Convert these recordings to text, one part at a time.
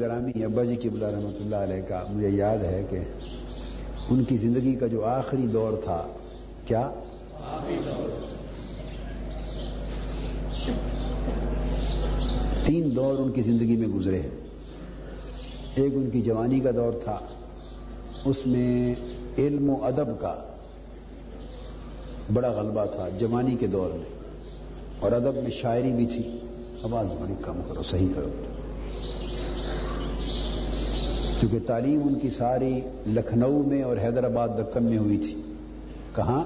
گرامی ابا جی قبلہ رحمۃ اللہ علیہ کا مجھے یاد ہے کہ ان کی زندگی کا جو آخری دور تھا، کیا؟ تین دور ان کی زندگی میں گزرے ایک ان کی جوانی کا دور تھا، اس میں علم و ادب کا بڑا غلبہ تھا، جوانی کے دور میں۔ اور ادب میں شاعری بھی تھی۔ آواز بڑی کم کرو، صحیح کرو۔ کیونکہ تعلیم ان کی ساری لکھنؤ میں اور حیدرآباد دکن میں ہوئی تھی۔ کہاں؟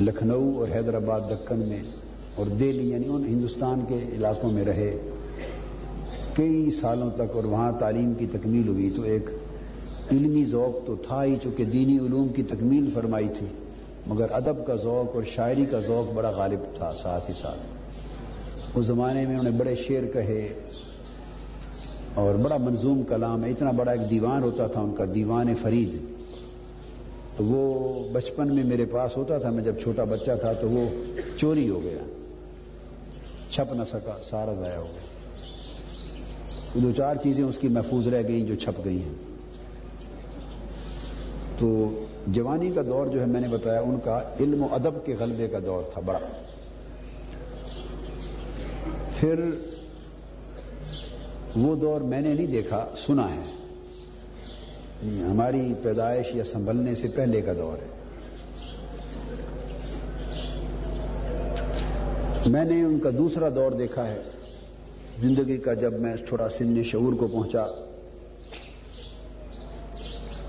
لکھنؤ اور حیدرآباد دکن میں اور دہلی یعنی ان ہندوستان کے علاقوں میں رہے۔ کئی سالوں تک اور وہاں تعلیم کی تکمیل ہوئی۔ تو ایک علمی ذوق تو تھا ہی، چونکہ دینی علوم کی تکمیل فرمائی تھی۔ مگر ادب کا ذوق اور شاعری کا ذوق بڑا غالب تھا، ساتھ ہی ساتھ۔ اس زمانے میں انہوں نے بڑے شعر کہے۔ اور بڑا منظوم کلام ہے۔ اتنا بڑا ایک دیوان ہوتا تھا ان کا، دیوان فرید۔ تو وہ بچپن میں میرے پاس ہوتا تھا، میں جب چھوٹا بچہ تھا تو وہ چوری ہو گیا۔ چھپ نہ سکا، سارا ضائع ہو گیا۔ دو چار چیزیں اس کی محفوظ رہ گئیں جو چھپ گئی ہیں۔ تو جوانی کا دور جو ہے، میں نے بتایا، ان کا علم و ادب کے غلبے کا دور تھا، بڑا۔ پھر وہ دور میں نے نہیں دیکھا، سنا ہے۔ ہماری پیدائش یا سنبھلنے سے پہلے کا دور ہے۔ میں نے ان کا دوسرا دور دیکھا ہے۔ زندگی کا جب میں تھوڑا سن شعور کو پہنچا۔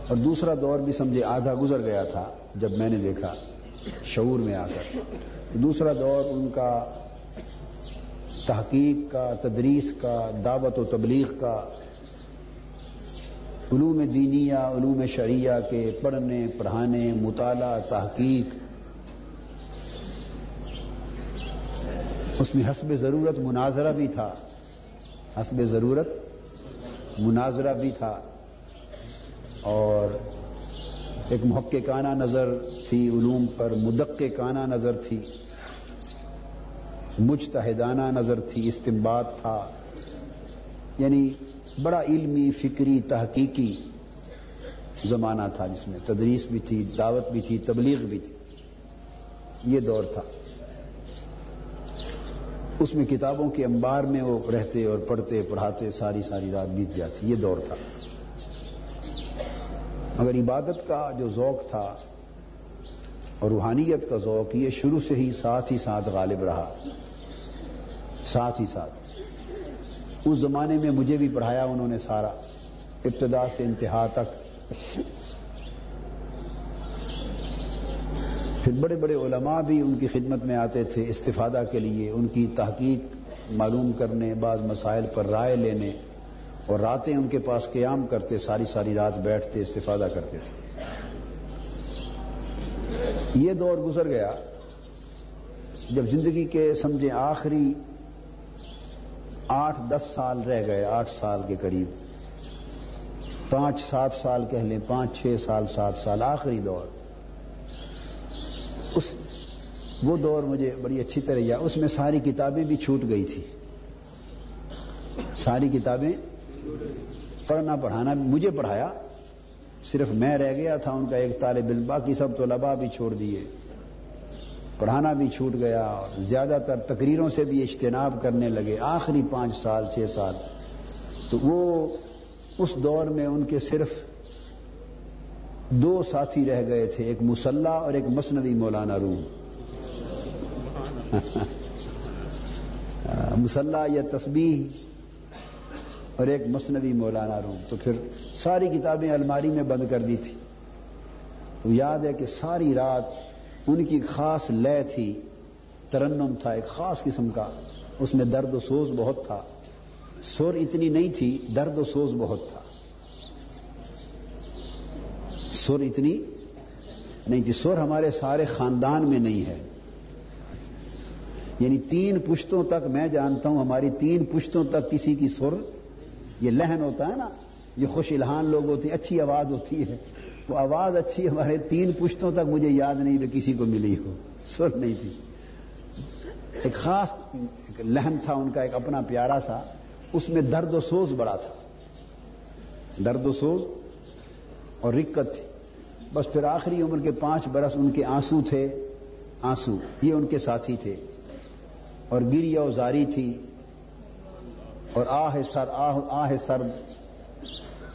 اور دوسرا دور بھی سمجھے، آدھا گزر گیا تھا جب میں نے دیکھا شعور میں آ کر۔ دوسرا دور ان کا تحقیق کا، تدریس کا، دعوت و تبلیغ کا، علوم دینیا علوم شریعہ کے پڑھنے، پڑھانے، مطالعہ، تحقیق، اس میں حسب ضرورت مناظرہ بھی تھا۔ حسب ضرورت مناظرہ بھی تھا۔ اور ایک محققانہ نظر تھی، علوم پر مدققانہ نظر تھی۔ مجتہدانہ نظر تھی استمباد تھا۔ یعنی بڑا علمی، فکری، تحقیقی زمانہ تھا جس میں تدریس بھی تھی، دعوت بھی تھی، تبلیغ بھی تھی۔ یہ دور تھا۔ اس میں کتابوں کے انبار میں وہ رہتے اور پڑھتے، پڑھاتے، ساری ساری رات بیت جاتی۔ یہ دور تھا۔ مگر عبادت کا جو ذوق تھا اور روحانیت کا ذوق، یہ شروع سے ہی ساتھ ہی ساتھ غالب رہا۔ ساتھ ہی ساتھ۔ اس زمانے میں مجھے بھی پڑھایا انہوں نے سارا۔ ابتدا سے انتہا تک۔ پھر بڑے بڑے علماء بھی ان کی خدمت میں آتے تھے استفادہ کے لیے، ان کی تحقیق معلوم کرنے، بعض مسائل پر رائے لینے۔ اور راتیں ان کے پاس قیام کرتے، ساری ساری رات بیٹھتے، استفادہ کرتے تھے۔ یہ دور گزر گیا۔ جب زندگی کے سمجھے آخری آٹھ دس سال رہ گئے، آٹھ سال کے قریب۔ پانچ، سات سال کہہ لیں، پانچ، چھ سال، سات سال، آخری دور۔ اس، وہ دور مجھے بڑی اچھی طرح یا اس میں ساری کتابیں بھی چھوٹ گئی تھی۔ ساری کتابیں پڑھنا، پڑھانا، مجھے پڑھایا، صرف میں رہ گیا تھا، ان کا ایک طالب علم، باقی سب تو لبا بھی چھوڑ دیے۔ پڑھانا بھی چھوٹ گیا اور زیادہ تر تقریروں سے بھی اجتناب کرنے لگے آخری پانچ سال، چھ سال۔ تو وہ اس دور میں ان کے صرف دو ساتھی رہ گئے تھے، ایک مسلح اور ایک مصنوی مولانا روم۔ مسلح یا تسبیح اور ایک مصنوی مولانا روم۔ تو پھر ساری کتابیں الماری میں بند کر دی تھی۔ تو یاد ہے کہ ساری رات ان کی خاص لے تھی، ترنم تھا، ایک خاص قسم کا۔ اس میں درد و سوز بہت تھا۔ سر اتنی نہیں تھی، درد و سوز بہت تھا۔ سر اتنی نہیں تھی۔ سر ہمارے سارے خاندان میں نہیں ہے۔ یعنی تین پشتوں تک میں جانتا ہوں، ہماری تین پشتوں تک کسی کی سر، یہ لہن ہوتا ہے نا، یہ خوش الہان لوگ ہوتے ہیں، اچھی آواز ہوتی ہے۔ وہ آواز اچھی ہمارے تین پشتوں تک مجھے یاد نہیں کہ کسی کو ملی ہو۔ سر نہیں تھی۔ ایک خاص لہن تھا، ان کا ایک اپنا پیارا سا۔ اس میں درد و سوز بڑا تھا۔ درد و سوز اور رکت تھی۔ بس پھر آخری عمر کے پانچ برس ان کے آنسو تھے۔ آنسو، یہ ان کے ساتھی تھے۔ اور گری زاری تھی۔ اور آہ سر، آہ آہ سر۔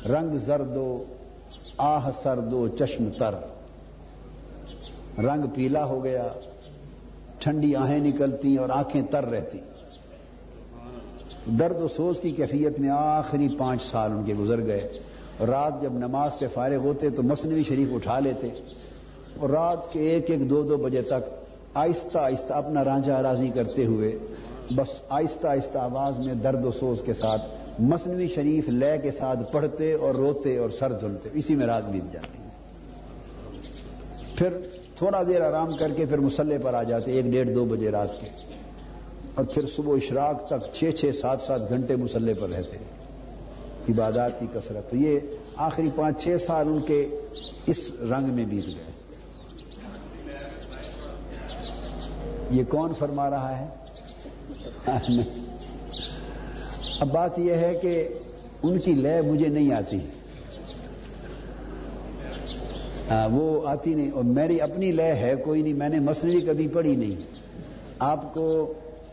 رنگ زردو آہ سر دو چشم تر۔ رنگ پیلا ہو گیا، ٹھنڈی آہیں نکلتی اور آنکھیں تر رہتی درد و سوز کی کیفیت میں آخری پانچ سال ان کے گزر گئے۔ رات جب نماز سے فارغ ہوتے تو مصنوعی شریف اٹھا لیتے۔ اور رات کے ایک ایک دو دو بجے تک آہستہ آہستہ اپنا رانجا راضی کرتے ہوئے بس آہستہ آہستہ آواز میں درد و سوز کے ساتھ مصنوعی شریف لے کے ساتھ پڑھتے اور روتے اور سر دھلتے، اسی میں رات بیت جاتی پھر تھوڑا دیر آرام کر کے پھر مسلح پر آ جاتے، ایک ڈیڑھ دو بجے رات کے۔ اور پھر صبح اشراق تک چھ چھ سات سات گھنٹے مسلح پر رہتے۔ عبادات کی کثرت۔ تو یہ آخری پانچ چھ سال ان کے اس رنگ میں بیت گئے۔ یہ کون فرما رہا ہے؟ اب بات یہ ہے کہ ان کی لے مجھے نہیں آتی۔ ہاں، وہ آتی نہیں۔ اور میری اپنی لے ہے، کوئی نہیں۔ میں نے مصنوعی کبھی پڑھی نہیں۔ آپ کو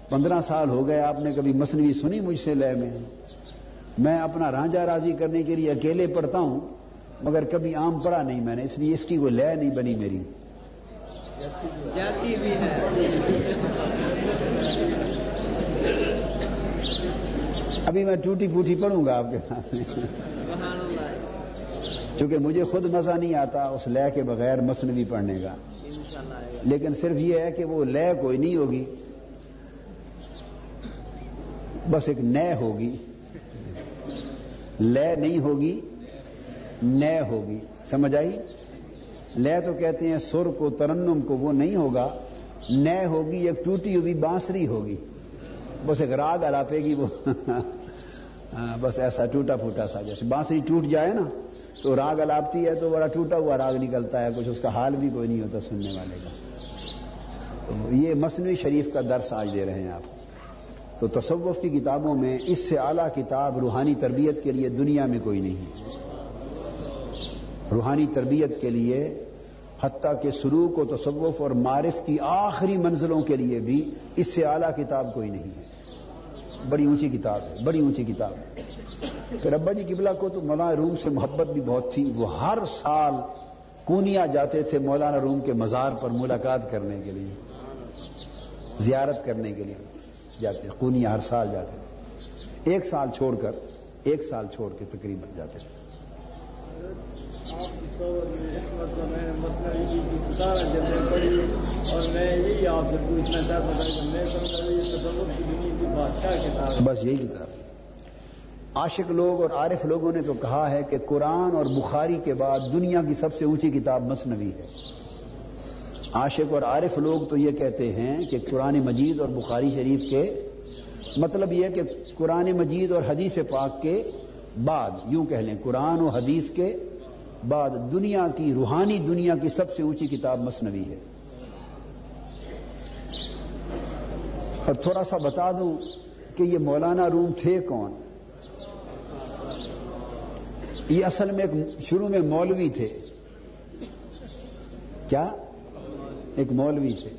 پندرہ سال ہو گئے، آپ نے کبھی مصنوعی سنی مجھ سے لے میں؟ میں اپنا رانجا راضی کرنے کے لیے اکیلے پڑھتا ہوں، مگر کبھی عام پڑھا نہیں میں نے۔ اس لیے اس کی کوئی لے نہیں بنی میری۔ ابھی میں ٹوٹی پوٹی پڑھوں گا آپ کے سامنے۔ چونکہ مجھے خود مزہ نہیں آتا اس لے کے بغیر مصنوعی پڑھنے کا۔ لیکن صرف یہ ہے کہ وہ لے کوئی نہیں ہوگی۔ بس ایک نئے ہوگی۔ لے نہیں ہوگی، نئے ہوگی۔ سمجھ آئی؟ لے تو کہتے ہیں سر کو، ترنم کو وہ نہیں ہوگا۔ نئے ہوگی، ایک ٹوٹی ہوئی بانسری ہوگی۔ بس ایک راگ الاپے گی وہ۔ ہاں، بس ایسا ٹوٹا پھوٹا سا جیسے بانسری ٹوٹ جائے نا، تو راگ الاپتی ہے تو بڑا ٹوٹا ہوا راگ نکلتا ہے، کچھ اس کا حال بھی کوئی نہیں ہوتا سننے والے کا۔ تو یہ مصنوعی شریف کا درس آج دے رہے ہیں آپ۔ تو تصوف کی کتابوں میں اس سے اعلیٰ کتاب روحانی تربیت کے لیے دنیا میں کوئی نہیں روحانی تربیت کے لیے، حتیٰ کہ سلوک و تصوف اور معرف کی آخری منزلوں کے لیے بھی اس سے اعلیٰ کتاب کوئی نہیں ہے۔ بڑی اونچی کتاب ہے، بڑی اونچی کتاب ہے۔ پھر ابا جی قبلہ کو تو مولانا روم سے محبت بھی بہت تھی۔ وہ ہر سال کونیا جاتے تھے مولانا روم کے مزار پر ملاقات کرنے کے لیے، زیارت کرنے کے لیے جاتے کونیا ہر سال جاتے تھے۔ ایک سال چھوڑ کر، ایک سال چھوڑ کے تقریباً جاتے تھے۔ اور میں یہی آپ سے پوچھنا چاہتا تھا کہ میں بس یہی کتاب عاشق لوگ اور عارف لوگوں نے تو کہا ہے کہ قرآن اور بخاری کے بعد دنیا کی سب سے اونچی کتاب مصنوی ہے۔ عاشق اور عارف لوگ تو یہ کہتے ہیں کہ قرآن مجید اور بخاری شریف کے مطلب یہ کہ قرآن مجید اور حدیث پاک کے بعد، یوں کہہ لیں، قرآن و حدیث کے بعد دنیا کی روحانی دنیا کی سب سے اونچی کتاب مصنوی ہے۔ اور تھوڑا سا بتا دوں کہ یہ مولانا روم تھے کون؟ یہ اصل میں ایک شروع میں مولوی تھے۔ کیا؟ ایک مولوی تھے۔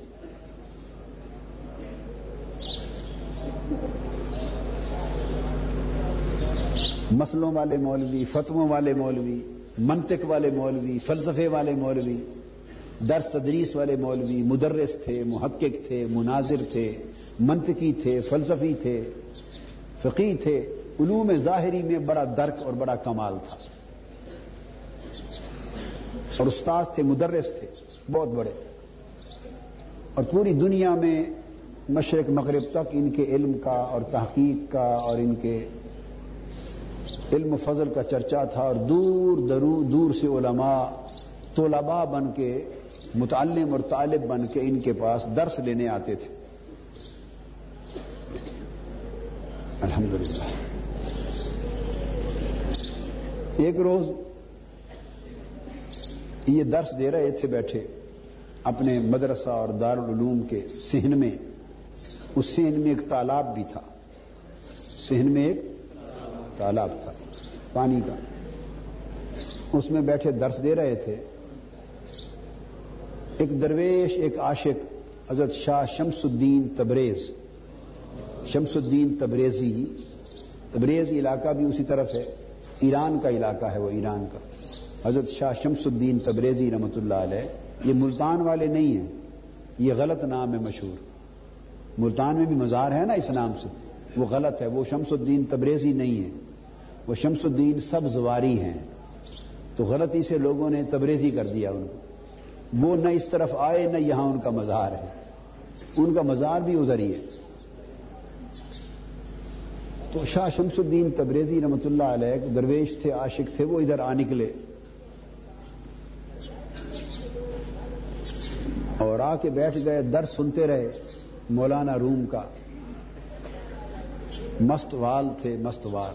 مسلوں والے مولوی، فتووں والے مولوی، منطق والے مولوی، فلسفے والے مولوی، درس تدریس والے مولوی، مدرس تھے، محقق تھے، مناظر تھے۔ منطقی تھے، فلسفی تھے، فقی تھے، علوم ظاہری میں بڑا درک اور بڑا کمال تھا۔ اور استاذ تھے، مدرس تھے، بہت بڑے۔ اور پوری دنیا میں مشرق، مغرب تک ان کے علم کا اور تحقیق کا اور ان کے علم فضل کا چرچا تھا۔ اور دور درو، دور سے علماء، طلباء بن کے، متعلم اور طالب بن کے ان کے پاس درس لینے آتے تھے۔ الحمدللہ ایک روز یہ درس دے رہے تھے بیٹھے اپنے مدرسہ اور دارالعلوم کے سہن میں۔ اس سہن میں ایک تالاب بھی تھا۔ سہن میں ایک تالاب تھا، پانی کا۔ اس میں بیٹھے درس دے رہے تھے۔ ایک درویش، ایک عاشق، حضرت شاہ شمس الدین تبریز۔ شمس الدین تبریزی تبریز علاقہ بھی اسی طرف ہے۔ ایران کا علاقہ ہے وہ، ایران کا۔ حضرت شاہ شمس الدین تبریزی رحمۃ اللہ علیہ، یہ ملتان والے نہیں ہیں۔ یہ غلط نام ہے مشہور۔ ملتان میں بھی مزار ہے نا اس نام سے۔ وہ غلط ہے، وہ شمس الدین تبریزی نہیں ہے۔ وہ شمس الدین سب زواری ہیں۔ تو غلطی سے لوگوں نے تبریزی کر دیا ان کو۔ وہ نہ اس طرف آئے، نہ یہاں ان کا مزار ہے۔ ان کا مزار بھی ادھر ہی ہے۔ تو شاہ شمس الدین تبریزی رحمۃ اللہ علیہ درویش تھے، عاشق تھے، وہ ادھر آ نکلے۔ اور آ کے بیٹھ گئے، در سنتے رہے مولانا روم کا۔ مست وال تھے، مست وال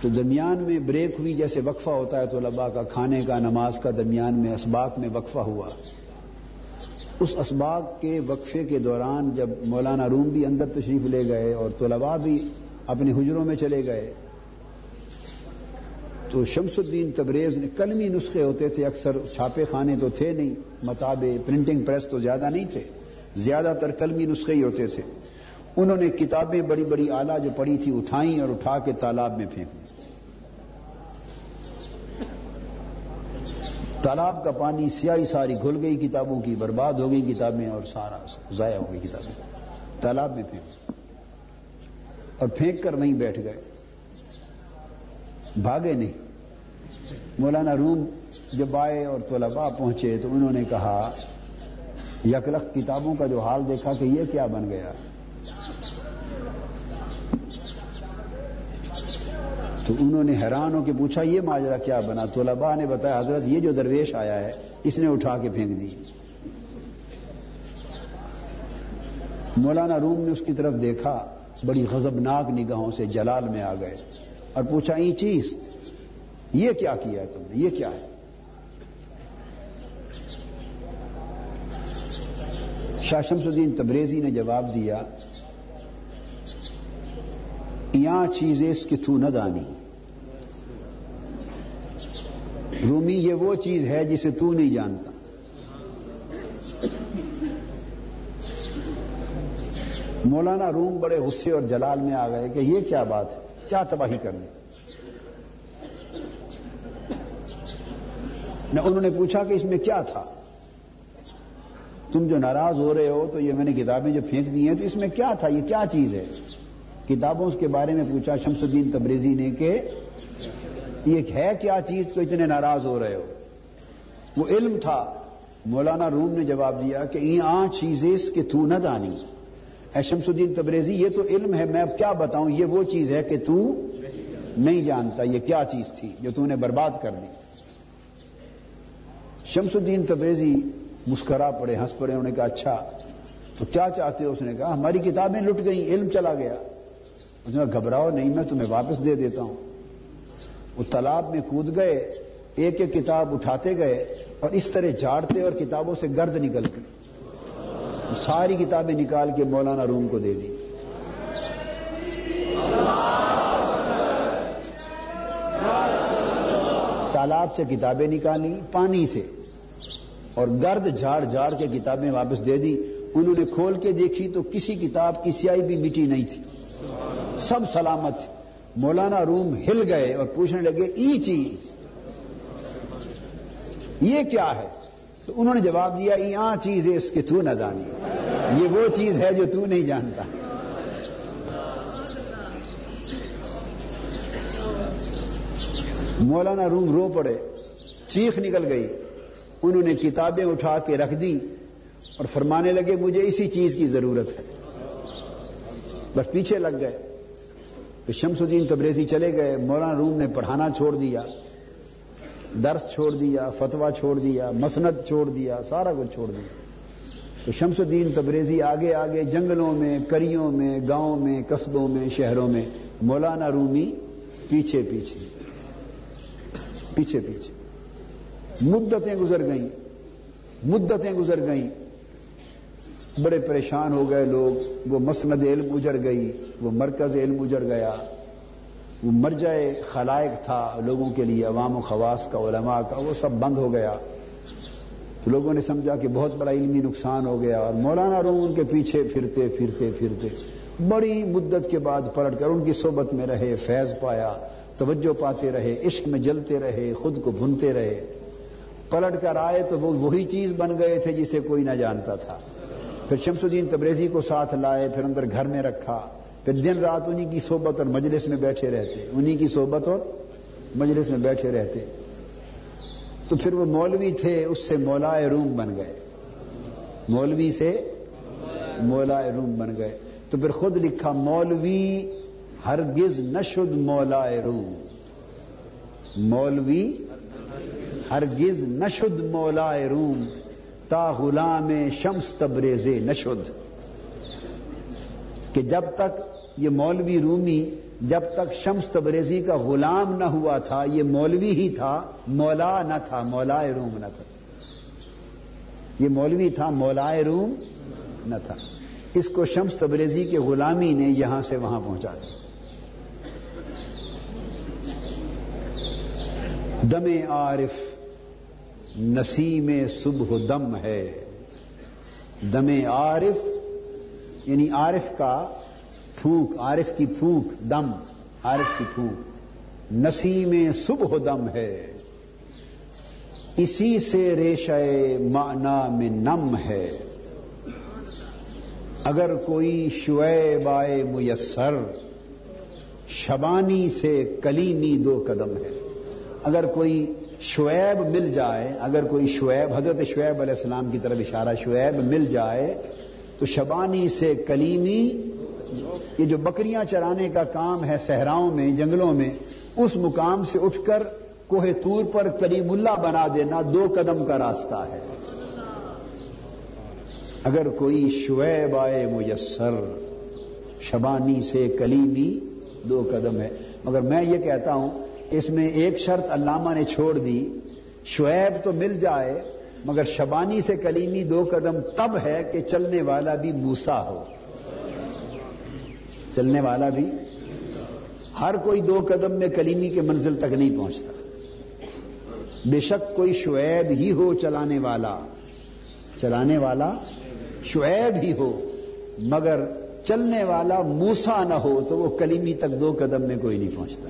تو درمیان میں بریک ہوئی، جیسے وقفہ ہوتا ہے تو لبا کا کھانے کا، نماز کا درمیان میں، اسباق میں وقفہ ہوا۔ اس اسباق کے وقفے کے دوران جب مولانا روم بھی اندر تشریف لے گئے اور طلباء بھی اپنے حجروں میں چلے گئے، تو شمس الدین تبریز نے کلمی نسخے ہوتے تھے، اکثر چھاپے خانے تو تھے نہیں متابے پرنٹنگ پریس تو زیادہ نہیں تھے، زیادہ تر کلمی نسخے ہی ہوتے تھے۔ انہوں نے کتابیں بڑی بڑی آلہ جو پڑی تھی اٹھائیں اور اٹھا کے تالاب میں پھینک دی۔ تالاب کا پانی سیاہی ساری گھل گئی، کتابوں کی برباد ہو گئی، کتابیں اور سارا ضائع ہو گئی کتابیں۔ تالاب میں پھینک اور پھینک کر وہیں بیٹھ گئے۔ بھاگے نہیں۔ مولانا روم جب آئے اور طلباء پہنچے تو انہوں نے کہا یکلخت کتابوں کا جو حال دیکھا کہ یہ کیا بن گیا۔ تو انہوں نے حیران ہو کے پوچھا، یہ ماجرا کیا بنا؟ طلباء نے بتایا، حضرت یہ جو درویش آیا ہے، اس نے اٹھا کے پھینک دی۔ مولانا روم نے اس کی طرف دیکھا، بڑی غضبناک نگاہوں سے جلال میں آ گئے اور پوچھا، این چیز، یہ کیا کیا ہے تم نے؟ یہ کیا ہے؟ شاہ شمس الدین تبریزی نے جواب دیا، یہاں چیزیں اس کی تھو نہ دانی۔ رومی، یہ وہ چیز ہے جسے تو نہیں جانتا۔ مولانا روم بڑے غصے اور جلال میں آ گئے کہ یہ کیا بات ہے، کیا تباہی کرنی۔ انہوں نے پوچھا کہ اس میں کیا تھا۔ تم جو ناراض ہو رہے ہو تو یہ میں نے کتابیں جو پھینک دی ہیں تو اس میں کیا تھا، یہ کیا چیز ہے؟ کتابوں کے بارے میں پوچھا، شمس الدین تبریزی نے کہ یہ ہے کیا چیز کو اتنے ناراض ہو رہے ہو؟ وہ علم تھا۔ مولانا روم نے جواب دیا کہ یہ چیزیں کہ تو نہ دانی۔ اے شمس الدین تبریزی، یہ تو علم ہے، میں اب کیا بتاؤں؟ یہ وہ چیز ہے کہ تو نہیں جانتا۔ یہ کیا چیز تھی جو تو نے برباد کر دی؟ شمس الدین تبریزی مسکرا پڑے، ہنس پڑے، انہوں نے کہا اچھا تو کیا چاہتے ہو؟ اس نے کہا، ہماری کتابیں لٹ گئیں، علم چلا گیا۔ اس نے کہا، گھبراؤ نہیں، میں تمہیں واپس دے دیتا ہوں۔ وہ تالاب میں کود گئے، ایک ایک کتاب اٹھاتے گئے اور اس طرح جھاڑتے اور کتابوں سے گرد نکلتی ساری کتابیں نکال کے مولانا روم کو دے دی۔ تالاب سے کتابیں نکالی، پانی سے اور گرد جھاڑ جھاڑ کے کتابیں واپس دے دی۔ انہوں نے کھول کے دیکھی تو کسی کتاب کی سیائی بھی مٹی نہیں تھی۔ سب سلامت تھی مولانا روم ہل گئے اور پوچھنے لگے، ای چیز، یہ کیا ہے؟ تو انہوں نے جواب دیا یہاں چیز ہے اس کے تو نہ دانی یہ وہ چیز ہے جو تو نہیں جانتا۔ مولانا روم رو پڑے، چیخ نکل گئی۔ انہوں نے کتابیں اٹھا کے رکھ دی اور فرمانے لگے، مجھے اسی چیز کی ضرورت ہے۔ بس پیچھے لگ گئے۔ تو شمس الدین تبریزی چلے گئے، مولانا روم نے پڑھانا چھوڑ دیا، درس چھوڑ دیا فتوا چھوڑ دیا، مسند چھوڑ دیا، سارا کچھ چھوڑ دیا۔ تو شمس الدین تبریزی آگے آگے جنگلوں میں، کریوں میں، گاؤں میں، قصبوں میں، شہروں میں، مولانا رومی پیچھے پیچھے پیچھے پیچھے۔ مدتیں گزر گئیں، مدتیں گزر گئیں۔ بڑے پریشان ہو گئے لوگ، وہ مسند علم اجڑ گئی، وہ مرکز علم اجڑ گیا۔ وہ مرجائے خلائق تھا لوگوں کے لیے، عوام و خواص کا، علماء کا، وہ سب بند ہو گیا۔ تو لوگوں نے سمجھا کہ بہت بڑا علمی نقصان ہو گیا اور مولانا روم ان کے پیچھے پھرتے پھرتے پھرتے۔ بڑی مدت کے بعد پلٹ کر ان کی صحبت میں رہے، فیض پایا، توجہ پاتے رہے، عشق میں جلتے رہے، خود کو بھنتے رہے۔ پلٹ کر آئے تو وہ وہی چیز بن گئے تھے جسے کوئی نہ جانتا تھا۔ پھر شمس الدین تبریزی کو ساتھ لائے، پھر اندر گھر میں رکھا، پھر دن رات انہی کی صحبت اور مجلس میں بیٹھے رہتے۔ انہی کی صحبت اور مجلس میں بیٹھے رہتے۔ تو پھر وہ مولوی تھے، اس سے مولا روم بن گئے۔ مولوی سے مولا روم بن گئے۔ تو پھر خود لکھا، مولوی ہرگز نشد مولا روم۔ مولوی ہرگز نشد مولا روم۔ تا غلام شمس تبریز نشد کہ جب تک یہ مولوی رومی، جب تک شمس تبریزی کا غلام نہ ہوا تھا، یہ مولوی ہی تھا، مولا نہ تھا مولا روم نہ تھا۔ یہ مولوی تھا مولا روم نہ تھا۔ اس کو شمس تبریزی کے غلامی نے یہاں سے وہاں پہنچا دیا۔ دم عارف۔ نسیم صبح دم ہے۔ دم عارف یعنی عارف کا پھوک عارف کی پھوک دم، عارف کی پھوک نسیم صبح دم ہے۔ اسی سے ریشہ معنا میں نم ہے۔ اگر کوئی شعیب آئے میسر، شبانی سے کلیمی دو قدم ہے۔ اگر کوئی شعیب مل جائے، اگر کوئی شعیب، حضرت شعیب علیہ السلام کی طرف اشارہ شعیب مل جائے، تو شبانی سے کلیمی، یہ جو بکریاں چرانے کا کام ہے صحراؤں میں، جنگلوں میں، اس مقام سے اٹھ کر کوہ تور پر کریم اللہ بنا دینا دو قدم کا راستہ ہے۔ اگر کوئی شعیب آئے میسر، شبانی سے کلیمی دو قدم ہے۔ مگر میں یہ کہتا ہوں اس میں ایک شرط علامہ نے چھوڑ دی، شعیب تو مل جائے، مگر شبانی سے کلیمی دو قدم تب ہے کہ چلنے والا بھی موسا ہو۔ چلنے والا بھی۔ ہر کوئی دو قدم میں کلیمی کے منزل تک نہیں پہنچتا۔ بے شک کوئی شعیب ہی ہو چلانے والا۔ چلانے والا شعیب ہی ہو، مگر چلنے والا موسا نہ ہو تو وہ کلیمی تک دو قدم میں کوئی نہیں پہنچتا۔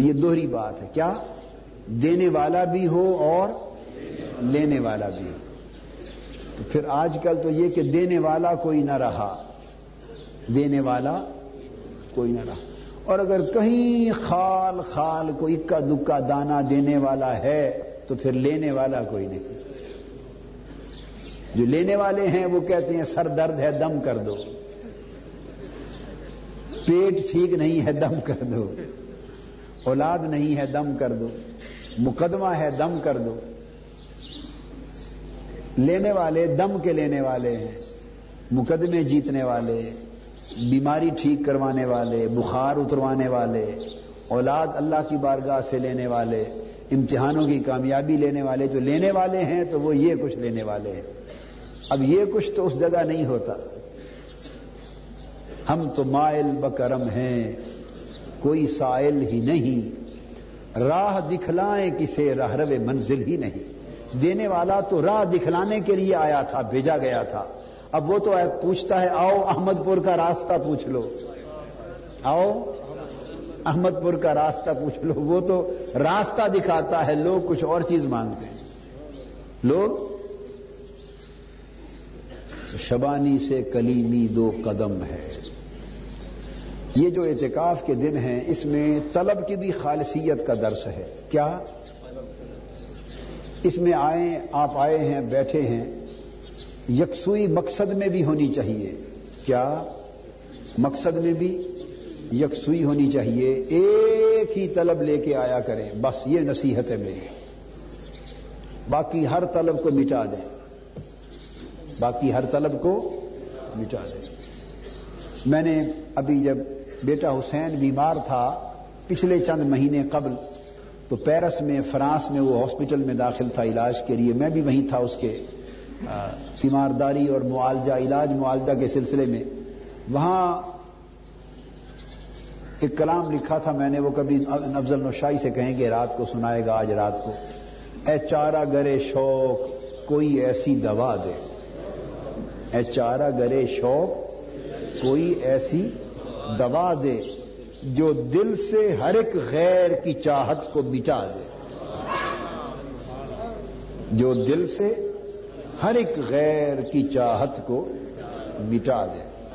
تو یہ دوہری بات ہے۔ کیا؟ دینے والا بھی ہو اور لینے والا بھی ہو۔ تو پھر آج کل تو یہ کہ دینے والا کوئی نہ رہا۔ دینے والا کوئی نہ رہا۔ اور اگر کہیں خال خال کو اکا دکا دانا دینے والا ہے، تو پھر لینے والا کوئی نہیں۔ جو لینے والے ہیں، وہ کہتے ہیں، سر درد ہے، دم کر دو۔ پیٹ ٹھیک نہیں ہے، دم کر دو۔ اولاد نہیں ہے دم کر دو، مقدمہ ہے دم کر دو۔ لینے والے دم کے لینے والے ہیں، مقدمے جیتنے والے، بیماری ٹھیک کروانے والے، بخار اتروانے والے، اولاد اللہ کی بارگاہ سے لینے والے، امتحانوں کی کامیابی لینے والے، جو لینے والے ہیں تو وہ یہ کچھ لینے والے ہیں۔ اب یہ کچھ تو اس جگہ نہیں ہوتا۔ ہم تو مائل بکرم ہیں۔ کوئی سائل ہی نہیں۔ راہ دکھلائیں کسے راہ رو منزل ہی نہیں۔ دینے والا تو راہ دکھلانے کے لیے آیا تھا، بھیجا گیا تھا۔ اب وہ تو پوچھتا ہے، آؤ احمد پور کا راستہ پوچھ لو۔ آؤ احمد پور کا راستہ پوچھ لو۔ وہ تو راستہ دکھاتا ہے، لوگ کچھ اور چیز مانگتے ہیں۔ لوگ؟ شبانی سے کلیمی دو قدم ہے۔ یہ جو اعتکاف کے دن ہیں، اس میں طلب کی بھی خالصیت کا درس ہے۔ کیا؟ اس میں آئے آپ آئے ہیں، بیٹھے ہیں۔ یکسوئی مقصد میں بھی ہونی چاہیے۔ کیا؟ مقصد میں بھی یکسوئی ہونی چاہیے۔ ایک ہی طلب لے کے آیا کریں۔ بس یہ نصیحت ہے میری۔ باقی ہر طلب کو مٹا دیں۔ باقی ہر طلب کو مٹا دیں۔ میں نے ابھی جب بیٹا حسین بیمار تھا پچھلے چند مہینے قبل، تو پیرس میں، فرانس میں وہ ہاسپٹل میں داخل تھا علاج کے لیے۔ میں بھی وہیں تھا اس کے تیمارداری اور معالجہ، علاج معالجہ کے سلسلے میں۔ وہاں ایک کلام لکھا تھا، میں نے وہ کبھی افضل نوشائی سے کہیں گے، رات کو سنائے گا آج رات کو۔ اے چارہ گرے شوق، کوئی ایسی دوا دے۔ اے چارہ گرے شوق، کوئی ایسی دوا دے جو دل سے ہر ایک غیر کی چاہت کو مٹا دے۔ جو دل سے ہر ایک غیر کی چاہت کو مٹا دے۔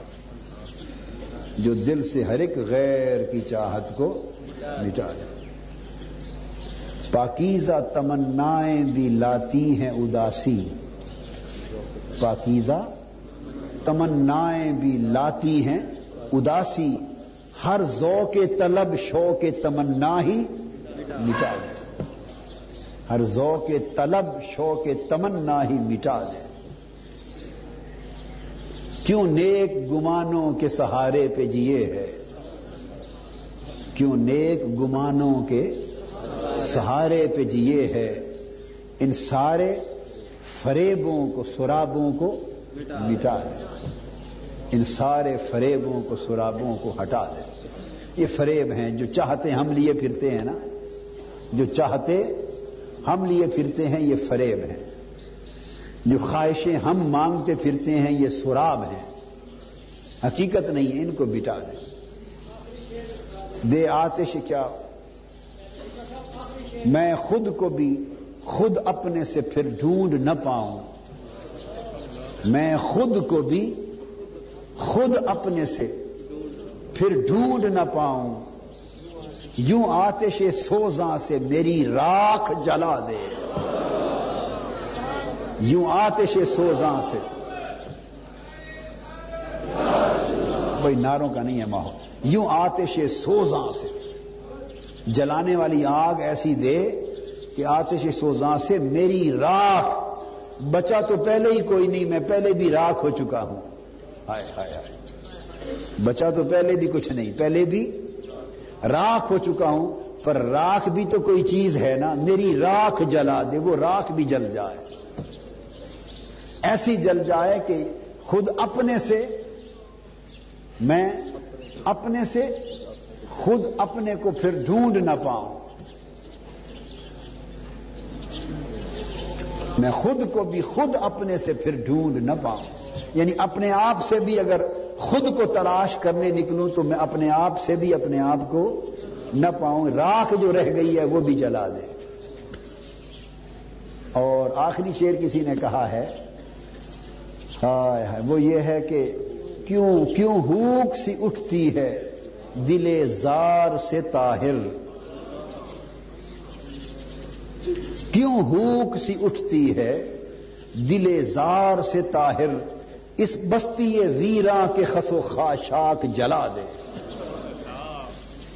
جو دل سے ہر ایک غیر کی چاہت کو مٹا دے۔ پاکیزہ تمنائیں بھی لاتی ہیں اداسی۔ پاکیزہ تمنائیں بھی لاتی ہیں اداسی، ہر ذوق طلب، شوق تمنا ہی مٹا دے۔ ہر ذوق طلب، شوق تمنا ہی مٹا دے۔ کیوں نیک گمانوں کے سہارے پہ جیے ہے؟ کیوں نیک گمانوں کے سہارے پہ جیے ہے؟ ان سارے فریبوں کو، سرابوں کو مٹا دے۔ ان سارے فریبوں کو، سرابوں کو ہٹا دے۔ یہ فریب ہیں جو چاہتے ہم لیے پھرتے ہیں نا۔ جو چاہتے ہم لیے پھرتے ہیں یہ فریب ہیں۔ جو خواہشیں ہم مانگتے پھرتے ہیں یہ سراب ہیں۔ حقیقت نہیں ہے، ان کو بٹا دیں دے آتش کیا؟ میں خود کو بھی خود اپنے سے پھر ڈھونڈ نہ پاؤں۔ میں خود کو بھی خود اپنے سے، پھر ڈھونڈ نہ پاؤں۔ یوں آتش سوزاں سے میری راکھ جلا دے۔ یوں آتش سوزاں سے۔ کوئی ناروں کا نہیں ہے ماحول۔ یوں آتش سوزاں سے۔ جلانے والی آگ ایسی دے کہ آتش سوزاں سے میری راکھ۔ بچا تو پہلے ہی کوئی نہیں، میں پہلے بھی راکھ ہو چکا ہوں۔ ہائے ہائے ہائے۔ بچا تو پہلے بھی کچھ نہیں، پہلے بھی راکھ ہو چکا ہوں، پر راکھ بھی تو کوئی چیز ہے نا۔ میری راکھ جلا دے، وہ راکھ بھی جل جائے۔ ایسی جل جائے کہ خود اپنے سے، میں اپنے سے خود اپنے کو پھر ڈھونڈ نہ پاؤں۔ میں خود کو بھی خود اپنے سے پھر ڈھونڈ نہ پاؤں۔ یعنی اپنے آپ سے بھی اگر خود کو تلاش کرنے نکلوں تو میں اپنے آپ سے بھی اپنے آپ کو نہ پاؤں۔ راکھ جو رہ گئی ہے وہ بھی جلا دے۔ اور آخری شیر کسی نے کہا ہے، ہائے وہ یہ ہے کہ کیوں کیوں ہوک سی اٹھتی ہے دل زار سے طاہر؟ کیوں ہوک سی اٹھتی ہے دل زار سے طاہر؟ اس بستی ویراں کے خسو خاشاک جلا دے۔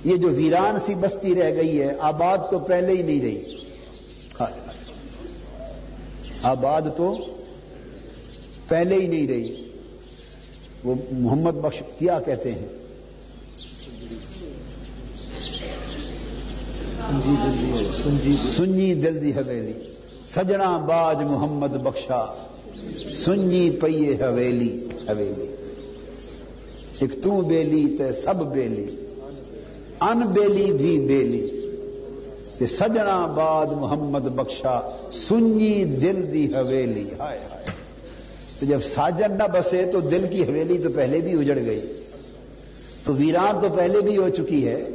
یہ جو ویران سی بستی رہ گئی ہے، آباد تو پہلے ہی نہیں رہی۔ آباد تو پہلے ہی نہیں رہی۔ وہ محمد بخش کیا کہتے ہیں؟ سنجی دل دی حویلی سجنا باج محمد بخشا۔ سنجی پیے حویلی حویلی۔ ایک تو بیلی تے سب بیلی۔ ان بیلی بھی بیلی۔ تے سجنا بعد محمد بخشا سنجی دل دی حویلی۔ ہائے ہائے۔ تو جب ساجن نہ بسے تو دل کی حویلی تو پہلے بھی اجڑ گئی۔ تو ویران تو پہلے بھی ہو چکی ہے،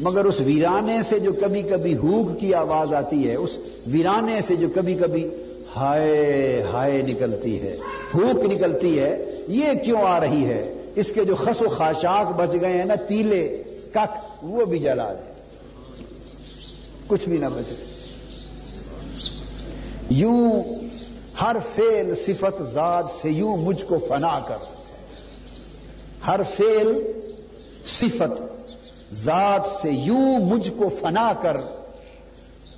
مگر اس ویرانے سے جو کبھی کبھی ہوگ کی آواز آتی ہے، اس ویرانے سے جو کبھی کبھی ہائے ہائے نکلتی ہے، بھوک نکلتی ہے، یہ کیوں آ رہی ہے؟ اس کے جو خس و خاشاک بچ گئے ہیں نا تیلے، کک، وہ بھی جلا دے۔ کچھ بھی نہ بچے یوں ہر فیل صفت ذات سے یوں مجھ کو فنا کر۔ ہر فیل صفت ذات سے یوں مجھ کو فنا کر۔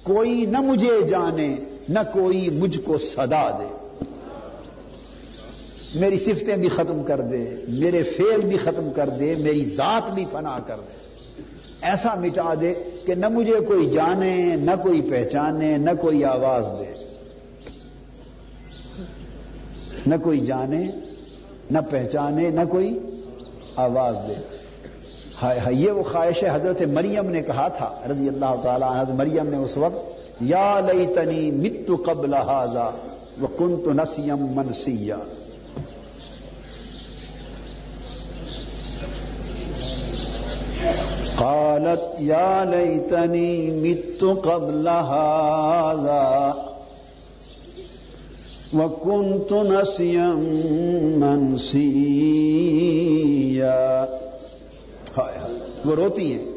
کوئی نہ مجھے جانے نہ کوئی مجھ کو صدا دے۔ میری صفتیں بھی ختم کر دے، میرے فیل بھی ختم کر دے، میری ذات بھی فنا کر دے۔ ایسا مٹا دے کہ نہ مجھے کوئی جانے، نہ کوئی پہچانے، نہ کوئی آواز دے۔ نہ کوئی جانے، نہ پہچانے، نہ کوئی آواز دے۔ ہائے یہ وہ خواہش ہے، حضرت مریم نے کہا تھا، رضی اللہ تعالیٰ حضرت مریم نے اس وقت یا لئی تنی متو قبل حاضا وہ کن تو نسیم منسیا۔ قالت یا لئی تنی متو قبل حاضا وہ کن تو نسیم منسیا۔ وہ روتی ہیں۔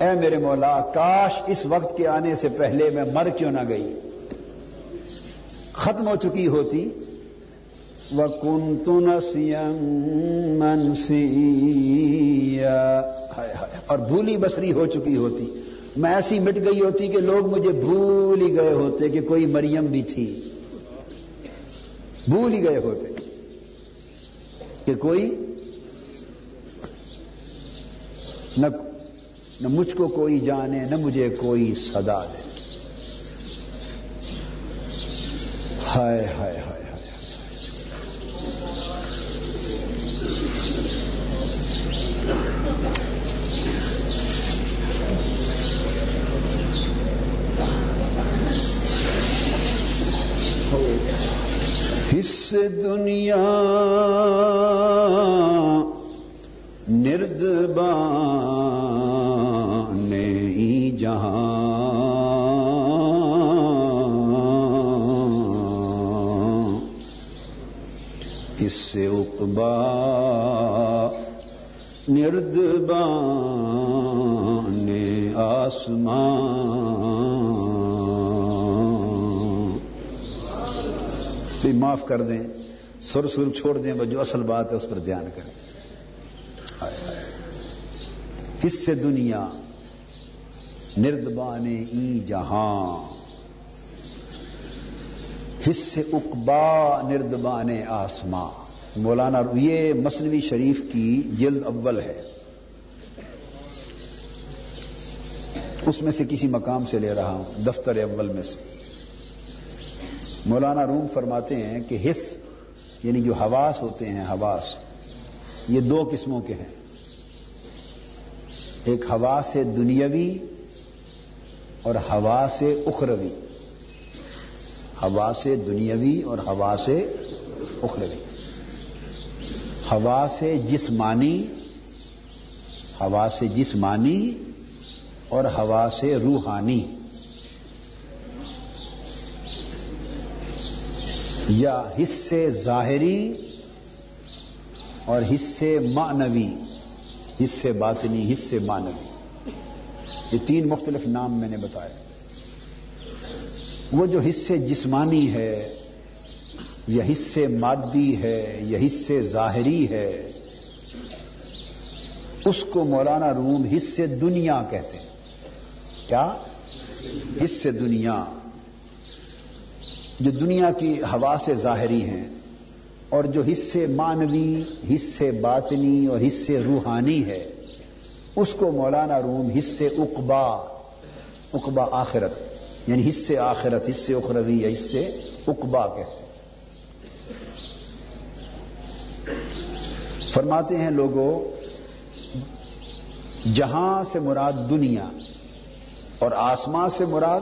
اے میرے مولا، کاش اس وقت کے آنے سے پہلے میں مر کیوں نہ گئی۔ ختم ہو چکی ہوتی۔ وہ کن تنسیم اور بھولی بسری ہو چکی ہوتی۔ میں ایسی مٹ گئی ہوتی کہ لوگ مجھے بھول ہی گئے ہوتے کہ کوئی مریم بھی تھی۔ بھول ہی گئے ہوتے کہ کوئی نہ نہ مجھ کو کوئی جانے، نہ مجھے کوئی صدا دے۔ ہائے ہائے ہائے ہائے اس دنیا نردبان جہاں اس سے اقبا نردبان آسمان۔ تو معاف کر دیں، سر سر چھوڑ دیں جو اصل بات ہے اس پر دھیان کریں۔ کس سے دنیا نردبان ای جہاں۔ حص اقبا نردبان آسماں مولانا یہ مصنوی شریف کی جلد اول ہے۔ اس میں سے کسی مقام سے لے رہا ہوں، دفتر اول میں سے۔ مولانا روم فرماتے ہیں کہ حص یعنی جو حواس ہوتے ہیں، حواس، یہ دو قسموں کے ہیں۔ ایک ہوا سے دنیاوی اور ہوا سے اخروی۔ ہوا سے دنیاوی اور ہوا سے اخروی۔ ہوا سے جسمانی، ہوا سے جسمانی اور ہوا سے روحانی۔ یا حصے ظاہری اور حصے معنوی، حصے باطنی، حصے مانوی یہ تین مختلف نام میں نے بتایا وہ جو حصے جسمانی ہے، یا حصے مادی ہے، یا حصے ظاہری ہے، اس کو مولانا روم حصے دنیا کہتے ہیں۔ کیا؟ حصے دنیا۔ جو دنیا کی ہوا سے ظاہری ہیں، اور جو حصے مانوی حصے باطنی اور حصے روحانی ہے۔ اس کو مولانا روم حصے اقبا اقبا آخرت یعنی حصے آخرت، حصے اخروی یا حصے اقبا کہتے ہیں۔ فرماتے ہیں لوگوں جہاں سے مراد دنیا اور آسماں سے مراد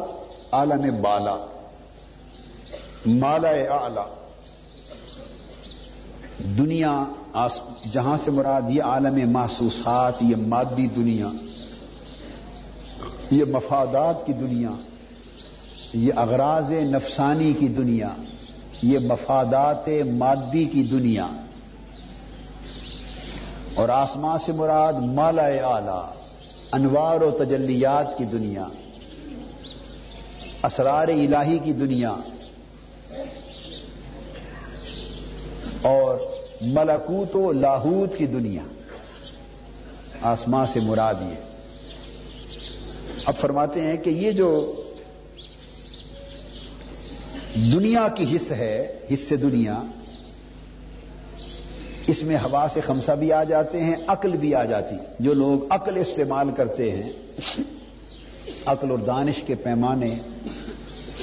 عالم بالا، مالا اعلی۔ دنیا جہاں سے مراد یہ عالم محسوسات، یہ مادی دنیا، یہ مفادات کی دنیا، یہ اغراض نفسانی کی دنیا، یہ مفادات مادی کی دنیا۔ اور آسمان سے مراد مالا اعلی، انوار و تجلیات کی دنیا، اسرار الہی کی دنیا۔ اور ملکوت و لاہوت کی دنیا۔ آسمان سے مراد یہ۔ اب فرماتے ہیں کہ یہ جو دنیا کی حص ہے حصے دنیا، اس میں ہوا سے خمسہ بھی آ جاتے ہیں، عقل بھی آ جاتی۔ جو لوگ عقل استعمال کرتے ہیں، عقل اور دانش کے پیمانے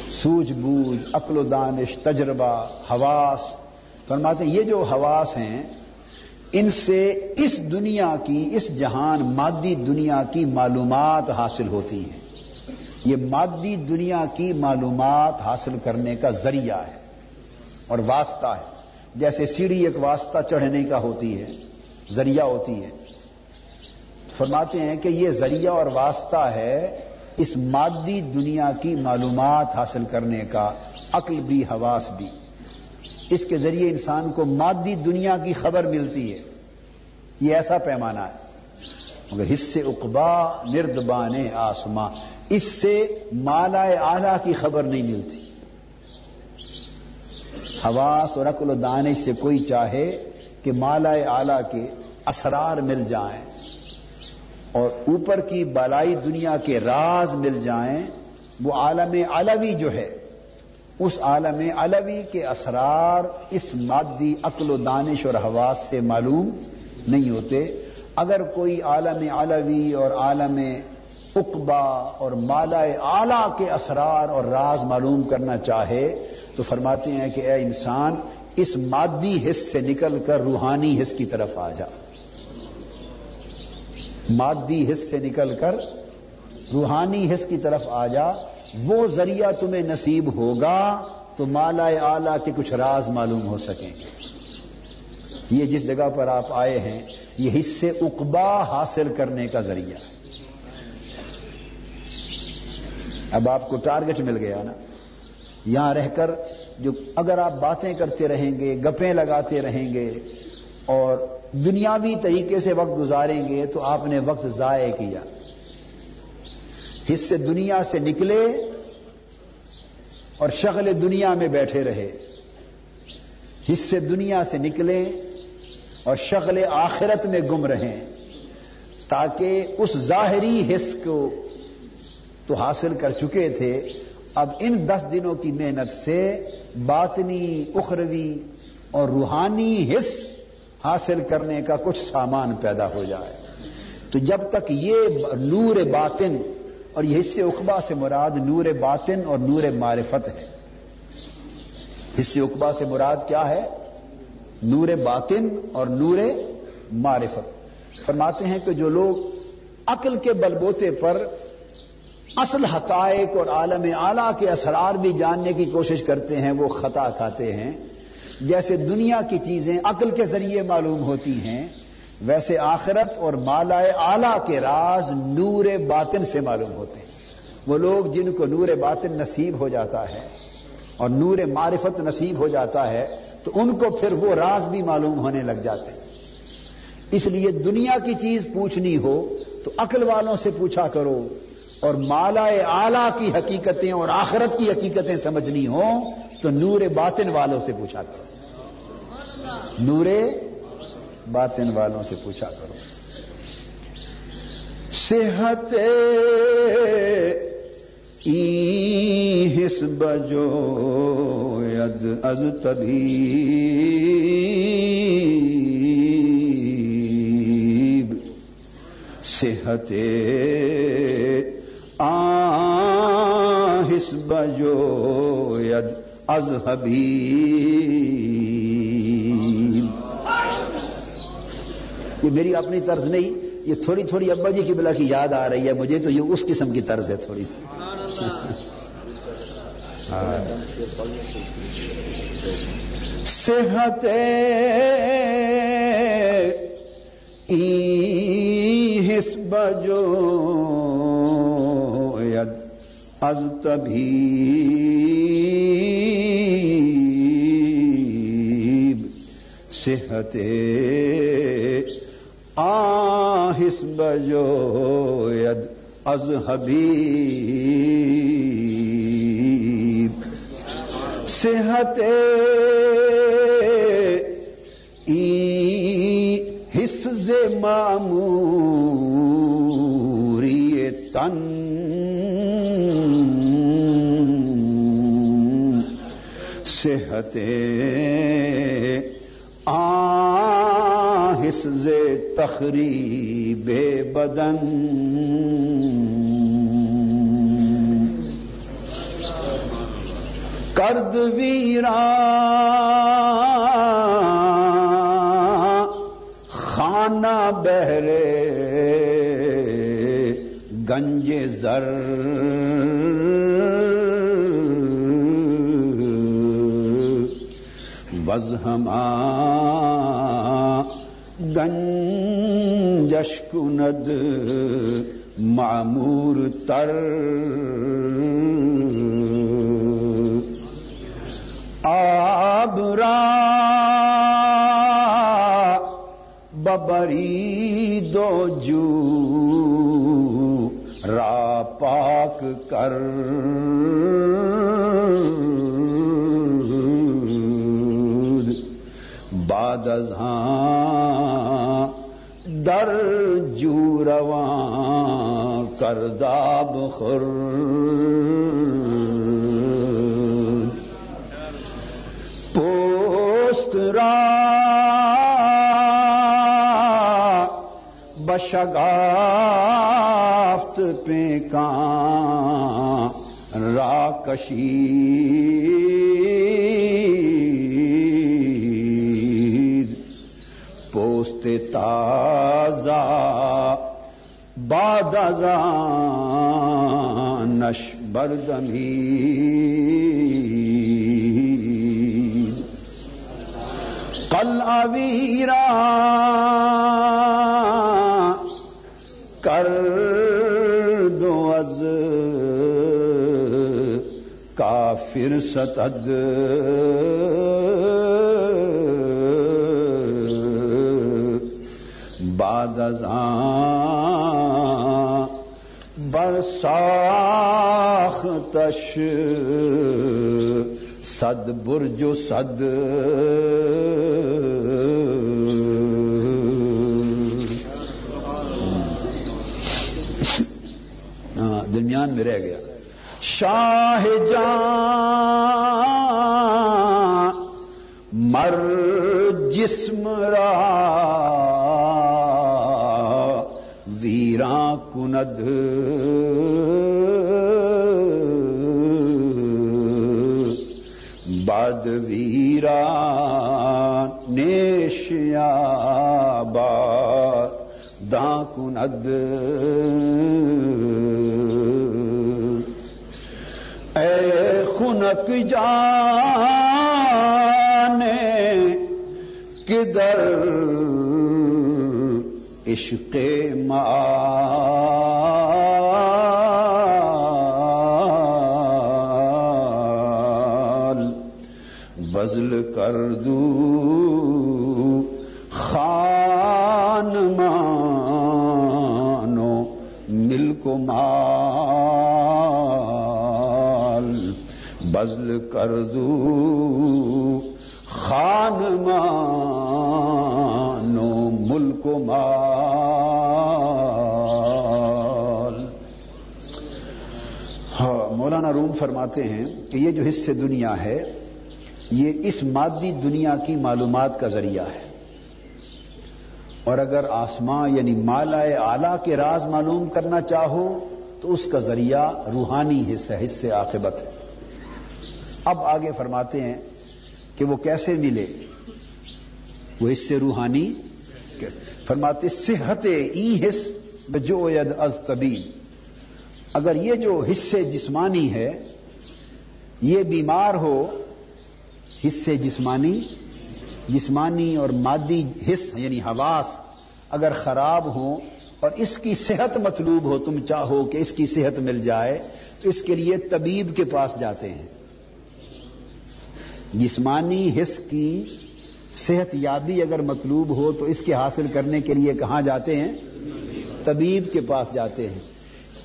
سوجھ بوجھ عقل و دانش، تجربہ، حواس فرماتے ہیں، یہ جو حواس ہیں، ان سے اس دنیا کی، اس جہان، مادی دنیا کی معلومات حاصل ہوتی ہیں۔ یہ مادی دنیا کی معلومات حاصل کرنے کا ذریعہ ہے اور واسطہ ہے۔ جیسے سیڑھی ایک واسطہ چڑھنے کا ہوتی ہے، ذریعہ ہوتی ہے۔ فرماتے ہیں کہ یہ ذریعہ اور واسطہ ہے اس مادی دنیا کی معلومات حاصل کرنے کا، عقل بھی، حواس بھی۔ اس کے ذریعے انسان کو مادی دنیا کی خبر ملتی ہے۔ یہ ایسا پیمانہ ہے۔ مگر حصے اقبا نردبان آسماں اس سے مالا آلہ کی خبر نہیں ملتی۔ حواس اور عقل و دانش سے کوئی چاہے کہ مالا اعلی کے اسرار مل جائیں اور اوپر کی بالائی دنیا کے راز مل جائیں، وہ عالم علوی جو ہے اس عالم علوی کے اسرار اس مادی عقل و دانش اور حواس سے معلوم نہیں ہوتے۔ اگر کوئی عالم علوی اور عالم اقبا اور مالا اعلی کے اسرار اور راز معلوم کرنا چاہے تو فرماتے ہیں کہ اے انسان، اس مادی حص سے نکل کر روحانی حص کی طرف آ جا۔ مادی حص سے نکل کر روحانی حص کی طرف آ جا۔ وہ ذریعہ تمہیں نصیب ہوگا تو مالا آلہ کے کچھ راز معلوم ہو سکیں گے۔ یہ جس جگہ پر آپ آئے ہیں، یہ حصے اقبا حاصل کرنے کا ذریعہ۔ اب آپ کو ٹارگٹ مل گیا نا؟ یہاں رہ کر جو اگر آپ باتیں کرتے رہیں گے، گپیں لگاتے رہیں گے اور دنیاوی طریقے سے وقت گزاریں گے تو آپ نے وقت ضائع کیا۔ حصے دنیا سے نکلے اور شغل دنیا میں بیٹھے رہے۔ حصے دنیا سے نکلے اور شغل آخرت میں گم رہیں۔ تاکہ اس ظاہری حص کو تو حاصل کر چکے تھے۔ اب ان دس دنوں کی محنت سے باطنی، اخروی اور روحانی حص حاصل کرنے کا کچھ سامان پیدا ہو جائے۔ تو جب تک یہ نور باطن اور یہ حصے اقبا سے مراد نور باطن اور نور معرفت ہے۔ حصے اقبا سے مراد کیا ہے؟ نور باطن اور نور معرفت۔ فرماتے ہیں کہ جو لوگ عقل کے بلبوتے پر اصل حقائق اور عالم اعلی کے اسرار بھی جاننے کی کوشش کرتے ہیں، وہ خطا کھاتے ہیں۔ جیسے دنیا کی چیزیں عقل کے ذریعے معلوم ہوتی ہیں ویسے آخرت اور مالا اعلی کے راز نور باطن سے معلوم ہوتے ہیں۔ وہ لوگ جن کو نور باطن نصیب ہو جاتا ہے اور نور معرفت نصیب ہو جاتا ہے، تو ان کو پھر وہ راز بھی معلوم ہونے لگ جاتے ہیں۔ اس لیے دنیا کی چیز پوچھنی ہو تو عقل والوں سے پوچھا کرو اور مالا آلہ کی حقیقتیں اور آخرت کی حقیقتیں سمجھنی ہوں تو نور باطن والوں سے پوچھا کرو۔ نور باطن والوں سے پوچھا کرو۔ صحت حس بجو ید از تبھی۔ صحت آس بجو ید از یہ میری اپنی طرز نہیں، یہ تھوڑی تھوڑی ابا جی کی بلا کی یاد آ رہی ہے مجھے، تو یہ اس قسم کی طرز ہے تھوڑی سی۔ صحت حس بجو از تبھی۔ صحت آہس بجو ید از حبیب۔ صحت ای حس معموری تن۔ صحت آ آہس تخری بدن۔ کرد ویرا بہرے گنج زر۔ بز ہما گنجش کند معمور تر۔ آبرا ببری دو جو را پاک کر۔ باد ہاں در جو رواں کرداب خر پوست را بشگافت پہ کان را کشید پوست تازہ باد نش بردمی۔ قل اویرا کر دو از کافر ستد بعد از آن برساختش صد برج و صد ہاں، درمیان میں رہ گیا۔ شاہ جان مر جسم را ویراں کند بد ویرا نیشیا با داں کند اے خنک جانے کدھر عشق مال بزل کر دو خان مانو ملک مال بزل کر دو خان مانو۔ ملک مال۔ ہاں مولانا روم فرماتے ہیں کہ یہ جو حصے دنیا ہے، یہ اس مادی دنیا کی معلومات کا ذریعہ ہے۔ اور اگر آسماں یعنی مالا اعلی کے راز معلوم کرنا چاہو، تو اس کا ذریعہ روحانی حصہ، حصے عاقبت ہے۔ اب آگے فرماتے ہیں کہ وہ کیسے ملے؟ وہ اس سے روحانی فرماتے صحت ای حص جو ید از طبیب۔ اگر یہ جو حصے جسمانی ہے، یہ بیمار ہو حصے جسمانی جسمانی اور مادی حص یعنی حواس اگر خراب ہوں اور اس کی صحت مطلوب ہو، تم چاہو کہ اس کی صحت مل جائے، تو اس کے لیے طبیب کے پاس جاتے ہیں۔ جسمانی حص کی صحت یابی اگر مطلوب ہو تو اس کے حاصل کرنے کے لیے کہاں جاتے ہیں؟ طبیب کے پاس جاتے ہیں۔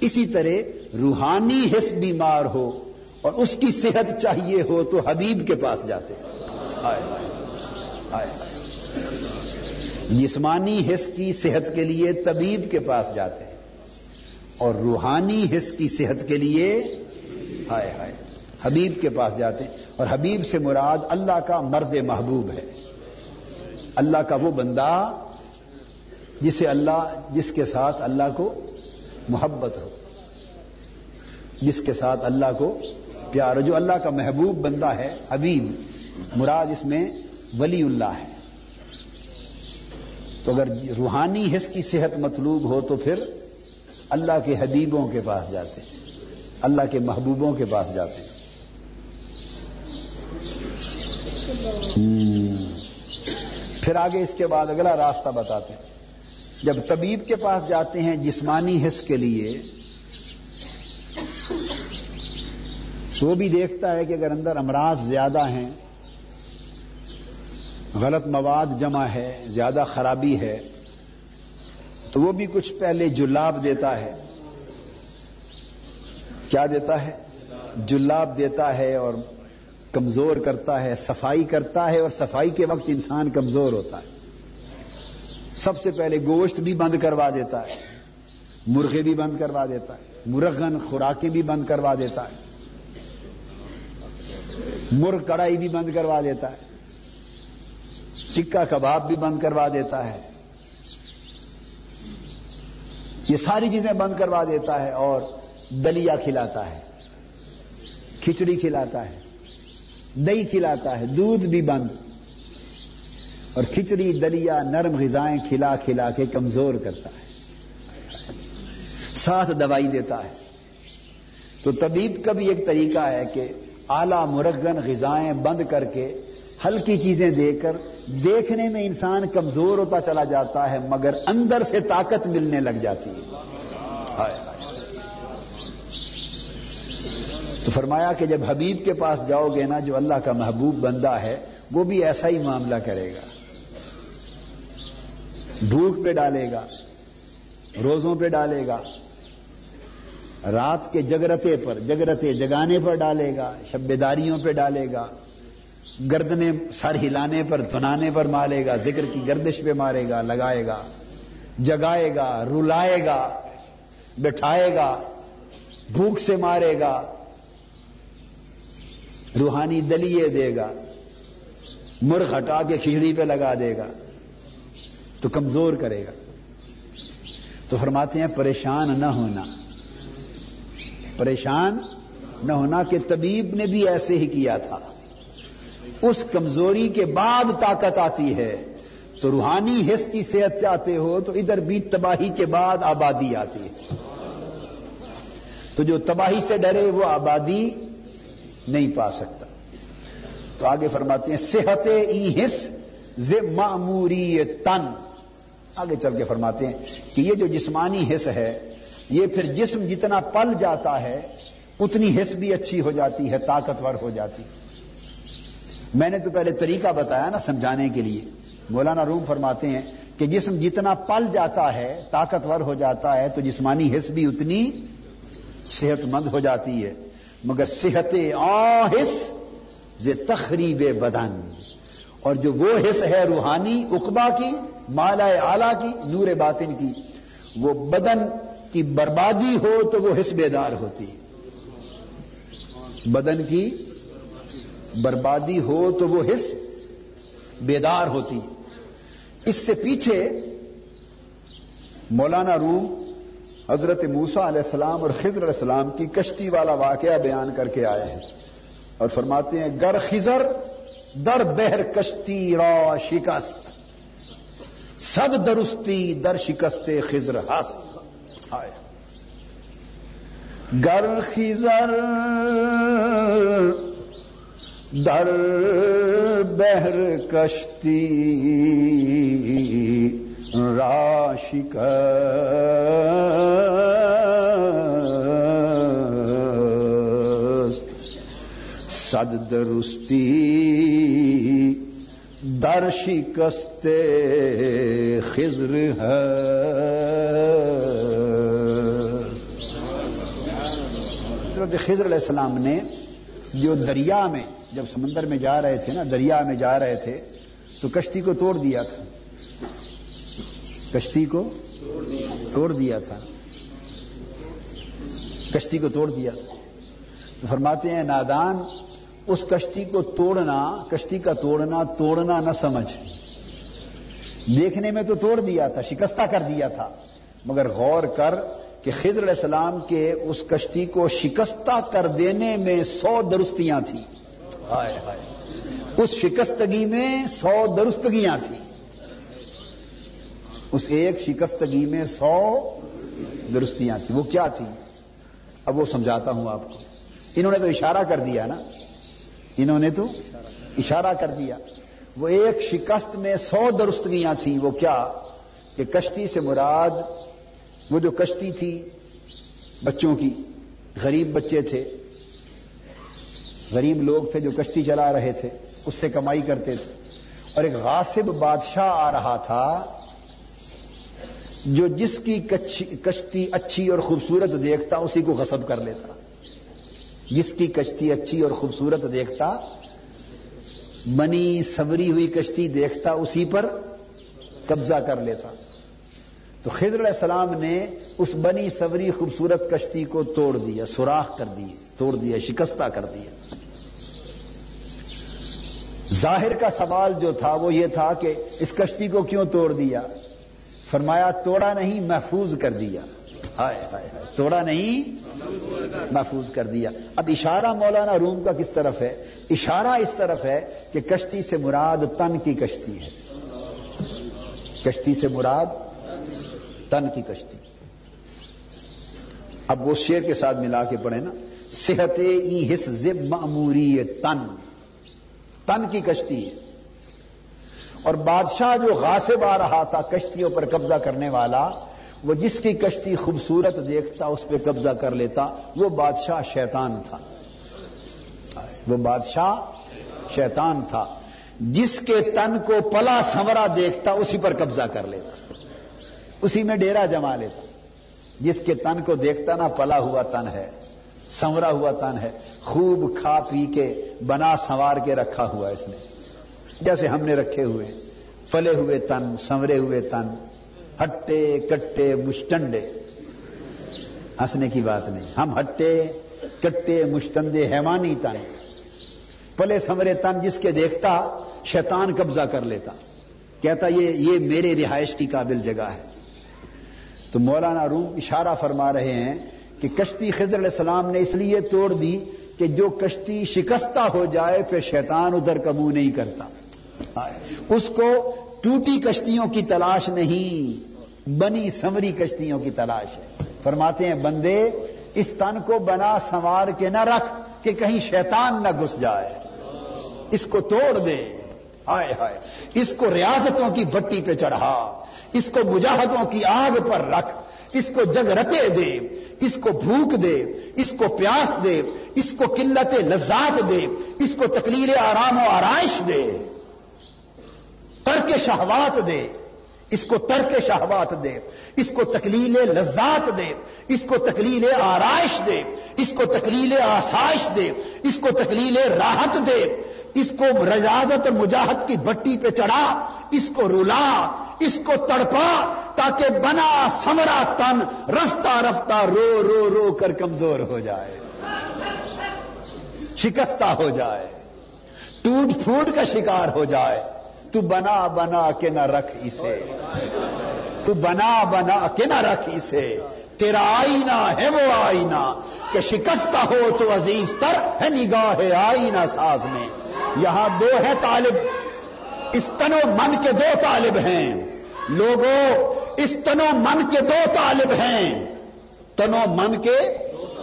اسی طرح روحانی حص بیمار ہو اور اس کی صحت چاہیے ہو تو حبیب کے پاس جاتے ہیں۔ آئے آئے آئے۔ جسمانی حص کی صحت کے لیے طبیب کے پاس جاتے ہیں۔ اور روحانی حص کی صحت کے لیے، ہائے ہائے، حبیب کے پاس جاتے ہیں۔ اور حبیب سے مراد اللہ کا مرد محبوب ہے۔ اللہ کا وہ بندہ جسے اللہ، جس کے ساتھ اللہ کو محبت ہو، جس کے ساتھ اللہ کو پیار ہو، جو اللہ کا محبوب بندہ ہے، حبیب، مراد اس میں ولی اللہ ہے۔ تو اگر روحانی حص کی صحت مطلوب ہو تو پھر اللہ کے حبیبوں کے پاس جاتے ہیں اللہ کے محبوبوں کے پاس جاتے۔ ہیں پھر آگے اس کے بعد اگلا راستہ بتاتے ہیں۔ جب طبیب کے پاس جاتے ہیں جسمانی حص کے لیے تو بھی دیکھتا ہے کہ اگر اندر امراض زیادہ ہیں، غلط مواد جمع ہے، زیادہ خرابی ہے، تو وہ بھی کچھ پہلے جلاب دیتا ہے۔ کیا دیتا ہے؟ جلاب دیتا ہے اور کمزور کرتا ہے، صفائی کرتا ہے اور صفائی کے وقت انسان کمزور ہوتا ہے۔ سب سے پہلے گوشت بھی بند کروا دیتا ہے، مرغے بھی بند کروا دیتا ہے، مرغن خوراکیں بھی بند کروا دیتا ہے۔ مرغ کڑائی بھی بند کروا دیتا ہے۔ ٹکا کباب بھی بند کروا دیتا ہے۔ یہ ساری چیزیں بند کروا دیتا ہے اور دلیا کھلاتا ہے، کھچڑی کھلاتا ہے۔ دہی کھلاتا ہے، دودھ بھی بند۔ اور کھچڑی، دلیا، نرم غذائیں کھلا کھلا کے کمزور کرتا ہے۔ ساتھ دوائی دیتا ہے۔ تو طبیب کا بھی ایک طریقہ ہے کہ اعلی مرغن غذائیں بند کر کے ہلکی چیزیں دے کر دیکھنے میں انسان کمزور ہوتا چلا جاتا ہے، مگر اندر سے طاقت ملنے لگ جاتی ہے۔ تو فرمایا کہ جب حبیب کے پاس جاؤ گے نا جو اللہ کا محبوب بندہ ہے، وہ بھی ایسا ہی معاملہ کرے گا۔ بھوک پہ ڈالے گا، روزوں پہ ڈالے گا، رات کے جگرتے پر، جگرتے جگانے پر ڈالے گا شبیداریوں پہ ڈالے گا، گردنے سر ہلانے پر دھنانے پر مارے گا، ذکر کی گردش پہ مارے گا، لگائے گا، جگائے گا، رلائے گا، بٹھائے گا، بھوک سے مارے گا روحانی دلیے دے گا، مرغ ہٹا کے کھچڑی پہ لگا دے گا، تو کمزور کرے گا۔ تو فرماتے ہیں، پریشان نہ ہونا۔ پریشان نہ ہونا کہ طبیب نے بھی ایسے ہی کیا تھا۔ اس کمزوری کے بعد طاقت آتی ہے۔ تو روحانی حص کی صحت چاہتے ہو، تو ادھر بھی تباہی کے بعد آبادی آتی ہے۔ تو جو تباہی سے ڈرے، وہ آبادی نہیں پا سکتا۔ تو آگے فرماتے ہیں، صحت ای حص معموری تن آگے چل کے فرماتے ہیں کہ یہ جو جسمانی حص ہے، یہ پھر جسم جتنا پل جاتا ہے، اتنی حص بھی اچھی ہو جاتی ہے، طاقتور ہو جاتی۔ میں نے تو پہلے طریقہ بتایا نا سمجھانے کے لیے۔ مولانا روم فرماتے ہیں کہ جسم جتنا پل جاتا ہے، طاقتور ہو جاتا ہے، تو جسمانی حص بھی اتنی صحت مند ہو جاتی ہے۔ مگر صحت حص تخریب بدن۔ اور جو وہ حص ہے روحانی اقبا کی مالا اعلی کی، نور باطن کی، وہ بدن کی بربادی ہو تو وہ حص بیدار ہوتی۔ بدن کی بربادی ہو تو وہ حص بیدار ہوتی۔ اس سے پیچھے مولانا روم حضرت موسا علیہ السلام اور خضر علیہ السلام کی کشتی والا واقعہ بیان کر کے آئے ہیں اور فرماتے ہیں، گر خزر در بہر کشتی را شکست۔ صد درستی در شکست خزر ہست آئے۔ گر خزر در بہر کشتی راشک صد درستی در شکست خضر ہے۔ حضرت خضر علیہ السلام نے جو دریا میں جب سمندر میں جا رہے تھے نا، دریا میں جا رہے تھے، تو کشتی کو توڑ دیا تھا۔ کشتی کو توڑ دیا تھا۔ کشتی کو توڑ دیا تھا۔ تو فرماتے ہیں، نادان، اس کشتی کو توڑنا، کشتی کا توڑنا توڑنا نہ سمجھ۔ دیکھنے میں تو توڑ دیا تھا، شکستہ کر دیا تھا۔ مگر غور کر کہ خضر علیہ السلام کے اس کشتی کو شکستہ کر دینے میں سو درستیاں تھیں۔ ہائے ہائے۔ اس شکستگی میں سو درستگیاں تھیں۔ اس ایک شکستگی میں سو درستیاں تھیں۔ وہ کیا تھی اب وہ سمجھاتا ہوں آپ کو۔ انہوں نے تو اشارہ کر دیا نا۔ انہوں نے تو اشارہ کر دیا۔ وہ ایک شکست میں سو درستگیاں تھیں۔ وہ کیا؟ کہ کشتی سے مراد وہ جو کشتی تھی، بچوں کی، غریب بچے تھے۔ غریب لوگ تھے جو کشتی چلا رہے تھے۔ اس سے کمائی کرتے تھے۔ اور ایک غاصب بادشاہ آ رہا تھا۔ جو جس کی کشتی اچھی اور خوبصورت دیکھتا، اسی کو غصب کر لیتا۔ جس کی کشتی اچھی اور خوبصورت دیکھتا، بنی سوری ہوئی کشتی دیکھتا، اسی پر قبضہ کر لیتا۔ تو خضر علیہ السلام نے اس بنی سوری خوبصورت کشتی کو توڑ دیا، سوراخ کر دی، توڑ دیا، شکستہ کر دیا۔ ظاہر کا سوال جو تھا وہ یہ تھا کہ اس کشتی کو کیوں توڑ دیا؟ فرمایا توڑا نہیں محفوظ کر دیا۔ ہائے ہائے توڑا نہیں محفوظ کر دیا۔ اب اشارہ مولانا روم کا کس طرف ہے؟ اشارہ اس طرف ہے کہ کشتی سے مراد تن کی کشتی ہے۔ کشتی سے مراد تن کی کشتی۔ اب وہ شیر کے ساتھ ملا کے پڑھے نا۔ صحت ای حس معموری تن تن کی کشتی ہے۔ اور بادشاہ جو غاصب آ رہا تھا کشتیوں پر قبضہ کرنے والا، وہ جس کی کشتی خوبصورت دیکھتا، اس پہ قبضہ کر لیتا، وہ بادشاہ شیطان تھا۔ وہ بادشاہ شیطان تھا۔ جس کے تن کو پلا سنورا دیکھتا، اسی پر قبضہ کر لیتا۔ اسی میں ڈیرا جما لیتا۔ جس کے تن کو دیکھتا نا، پلا ہوا تن ہے، سنورا ہوا تن ہے۔ خوب کھا پی کے، بنا سنوار کے رکھا ہوا اس نے۔ جیسے ہم نے رکھے ہوئے پلے ہوئے تن، سنورے ہوئے تن، ہٹے، کٹے، مشٹنڈے۔ ہنسنے کی بات نہیں۔ ہم ہٹے، کٹے مشتندے حیوانی تن۔ پلے سمرے تن جس کے دیکھتا شیطان قبضہ کر لیتا۔ کہتا یہ یہ میرے رہائش کی قابل جگہ ہے۔ تو مولانا روم اشارہ فرما رہے ہیں کہ کشتی خضر علیہ السلام نے اس لیے توڑ دی کہ جو کشتی شکستہ ہو جائے، پھر شیطان ادھر قبو نہیں کرتا۔ اس کو ٹوٹی کشتیوں کی تلاش نہیں، بنی سمری کشتیوں کی تلاش ہے۔ فرماتے ہیں، بندے، اس تن کو بنا سنوار کے نہ رکھ کہ کہیں شیطان نہ گھس جائے۔ اس کو توڑ دے۔ ہائے ہائے۔ اس کو ریاستوں کی بٹی پہ چڑھا۔ اس کو مجاہدوں کی آگ پر رکھ۔ اس کو جگ رتے دے۔ اس کو بھوک دے۔ اس کو پیاس دے۔ اس کو قلت لذات دے۔ اس کو تکلیل آرام و آرائش دے۔ ترک شہوات دے، اس کو ترک شہوات دے، اس کو تکلیل لذات دے، اس کو تکلیل آرائش دے، اس کو تکلیل آسائش دے، اس کو تکلیل راحت دے، اس کو رجازت مجاہد کی بٹی پہ چڑھا، اس کو رلا، اس کو تڑپا تاکہ بنا سمرا تن رفتہ رفتہ رو رو رو کر کمزور ہو جائے، شکستہ ہو جائے، ٹوٹ پھوٹ کا شکار ہو جائے۔ تو بنا بنا کے نہ رکھ اسے۔ تو بنا بنا کے نہ رکھ اسے۔ تیرا آئینہ ہے وہ آئینہ۔ کہ شکستہ ہو تو عزیز تر ہے نگاہ آئینہ ساز میں۔ یہاں دو ہے طالب۔ اس تنو من کے دو طالب ہیں۔ لوگوں اس تنو من کے دو طالب ہیں۔ تنو من کے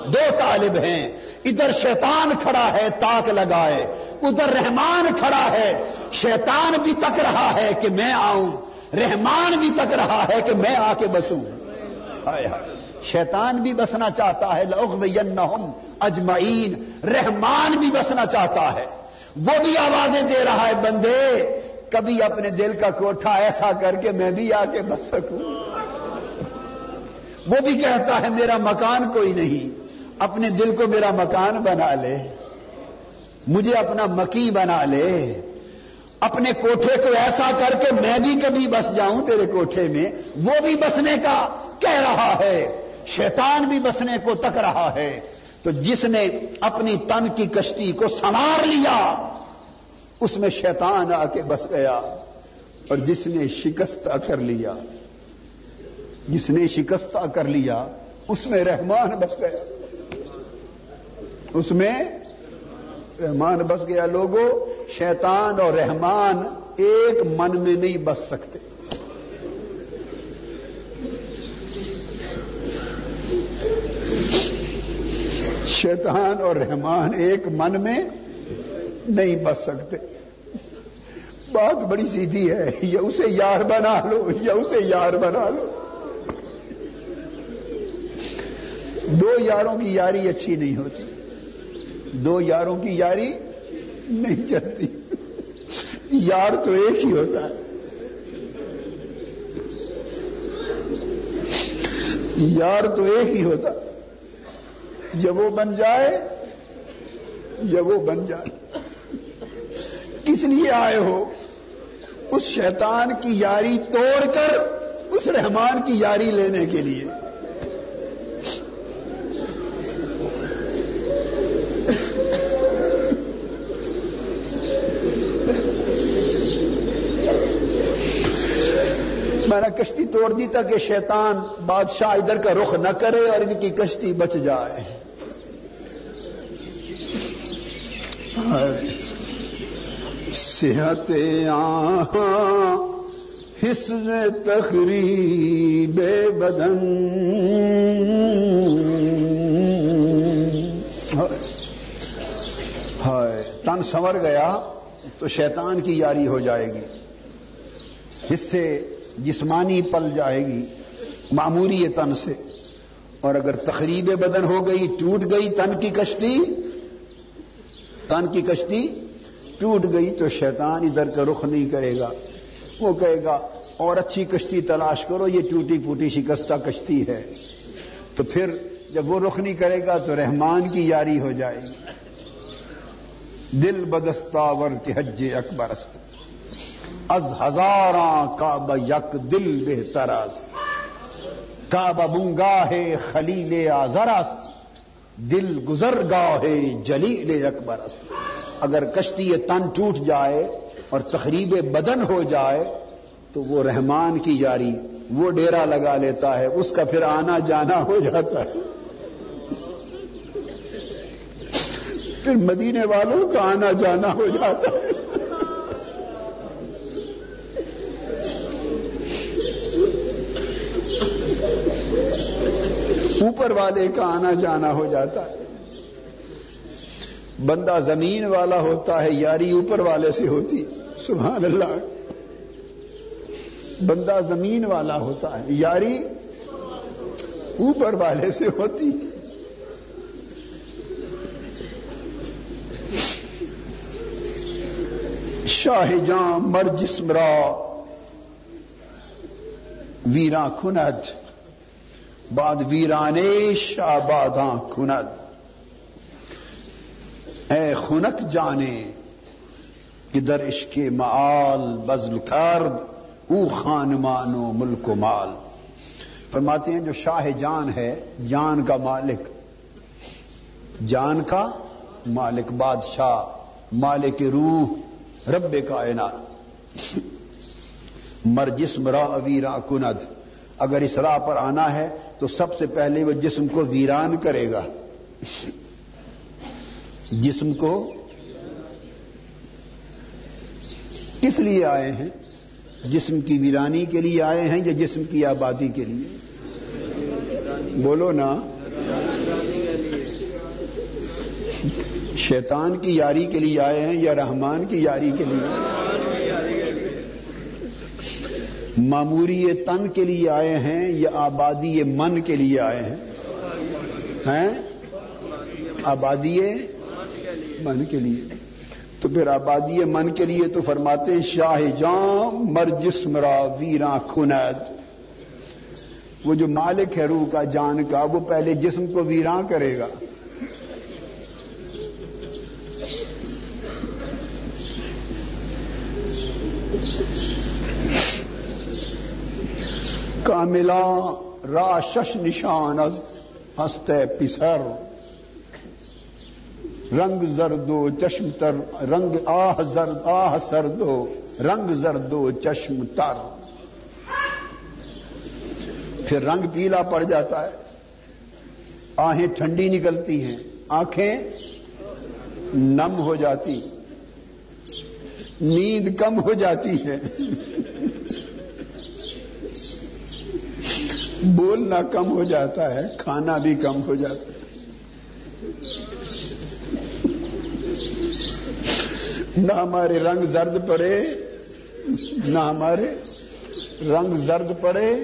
دو طالب ہیں۔ ادھر شیطان کھڑا ہے تاک لگائے۔ ادھر رحمان کھڑا ہے، شیطان بھی تک رہا ہے کہ میں آؤں۔ رحمان بھی تک رہا ہے کہ میں آ کے بسوں۔ ہائے ہائے۔ شیطان بھی بسنا چاہتا ہے لوگ اجمعین۔ رحمان بھی بسنا چاہتا ہے۔ وہ بھی آوازیں دے رہا ہے، بندے، کبھی اپنے دل کا کوٹھا ایسا کر کے میں بھی آ کے بس سکوں۔ وہ بھی کہتا ہے، میرا مکان کوئی نہیں۔ اپنے دل کو میرا مکان بنا لے، مجھے اپنا مکی بنا لے۔ اپنے کوٹھے کو ایسا کر کے میں بھی کبھی بس جاؤں تیرے کوٹھے میں، وہ بھی بسنے کا کہہ رہا ہے۔ شیطان بھی بسنے کو تک رہا ہے۔ تو جس نے اپنی تن کی کشتی کو سنوار لیا، اس میں شیطان آ کے بس گیا۔ اور جس نے شکست کر لیا، جس نے شکست کر لیا، اس میں رحمان بس گیا۔ اس میں رحمان بس گیا لوگوں شیطان اور رحمان ایک من میں نہیں بس سکتے۔ شیطان اور رحمان ایک من میں نہیں بس سکتے۔ بات بڑی سیدھی ہے، یا اسے یار بنا لو، یا اسے یار بنا لو۔ دو یاروں کی یاری اچھی نہیں ہوتی۔ دو یاروں کی یاری نہیں چلتی۔ یار تو ایک ہی ہوتا ہے۔ یار تو ایک ہی ہوتا۔ جب وہ بن جائے جب وہ بن جائے۔ کس لیے آئے ہو۔ اس شیطان کی یاری توڑ کر اس رحمان کی یاری لینے کے لیے میں نے کشتی توڑ دی تھا کہ شیطان بادشاہ ادھر کا رخ نہ کرے اور ان کی کشتی بچ جائے۔ صحت حص تخری بے بدن۔ ہائے، تن سنور گیا تو شیطان کی یاری ہو جائے گی۔ حصے جسمانی پل جائے گی معمولی تن سے۔ اور اگر تقریب بدن ہو گئی، ٹوٹ گئی تن کی کشتی، تن کی کشتی ٹوٹ گئی تو شیطان ادھر کا رخ نہیں کرے گا۔ وہ کہے گا، اور اچھی کشتی تلاش کرو، یہ ٹوٹی پوٹی شکستہ کشتی ہے۔ تو پھر جب وہ رخ نہیں کرے گا تو رحمان کی یاری ہو جائے گی۔ دل بدستاور کے حج اکبرست از ہزاراں کعب یک دل بہتر است. کعب منگاہ خلیل آزر است. دل گزر گاہ جلیل اکبر است. اگر کشتی تن ٹوٹ جائے اور تقریب بدن ہو جائے تو وہ رحمان کی یاری وہ ڈیرا لگا لیتا ہے، اس کا پھر آنا جانا ہو جاتا ہے۔ پھر مدینے والوں کا آنا جانا ہو جاتا ہے۔ اوپر والے کا آنا جانا ہو جاتا ہے۔ بندہ زمین والا ہوتا ہے، یاری اوپر والے سے ہوتی۔ سبحان اللہ۔ بندہ زمین والا ہوتا ہے، یاری اوپر والے سے ہوتی۔ شاہ جاں مر جسمرا ویرا کھند بعد ویرانیش آباداں کند اے خنک جانے کہ در عشق معال بزل کرد، او خانمان و ملک و مال۔ فرماتے ہیں جو شاہ جان ہے، جان کا مالک۔ جان کا مالک بادشاہ، مالک روح، رب کائنات۔ مر جسم را اویرا کند اگر اس راہ پر آنا ہے تو سب سے پہلے وہ جسم کو ویران کرے گا۔ جسم کو کس لیے آئے ہیں؟ جسم کی ویرانی کے لیے آئے ہیں یا جسم کی آبادی کے لیے؟ بولو نا۔ شیطان کی یاری کے لیے آئے ہیں یا رحمان کی یاری کے لیے؟ معموری تن کے لیے آئے ہیں یا آبادی من کے لیے آئے ہیں؟ آبادی من کے لیے۔ تو پھر آبادی من کے لیے تو فرماتے شاہ جام مر جسم را ویراں خنید وہ جو مالک ہے روح کا جان کا، وہ پہلے جسم کو ویراں کرے گا۔ کاملا راشش نشان از ہست پسر۔ رنگ زردو چشم تر، رنگ آہ زرد، آہ سردو رنگ زردو چشم تر۔ پھر رنگ پیلا پڑ جاتا ہے۔ آہیں ٹھنڈی نکلتی ہیں۔ آنکھیں نم ہو جاتی۔ نیند کم ہو جاتی ہے بولنا کم ہو جاتا ہے، کھانا بھی کم ہو جاتا ہے۔ نہ ہمارے رنگ زرد پڑے، نہ ہمارے رنگ زرد پڑے،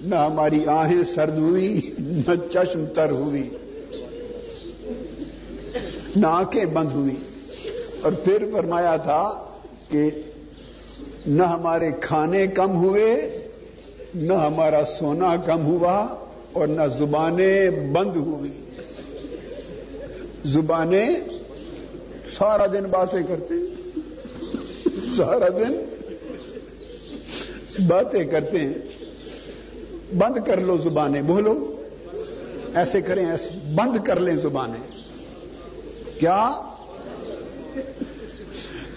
نہ ہماری آہیں سرد ہوئی، نہ چشم تر ہوئی۔ نہ آنکھیں بند ہوئی۔ اور پھر فرمایا تھا کہ نہ ہمارے کھانے کم ہوئے نہ ہمارا سونا کم ہوا اور نہ زبانیں بند ہوئی۔ زبانیں سارا دن باتیں کرتے ہیں سارا دن باتیں کرتے ہیں۔ بند کر لو زبانیں، بولو۔ ایسے کریں ایسے، بند کر لیں زبانیں۔ کیا؟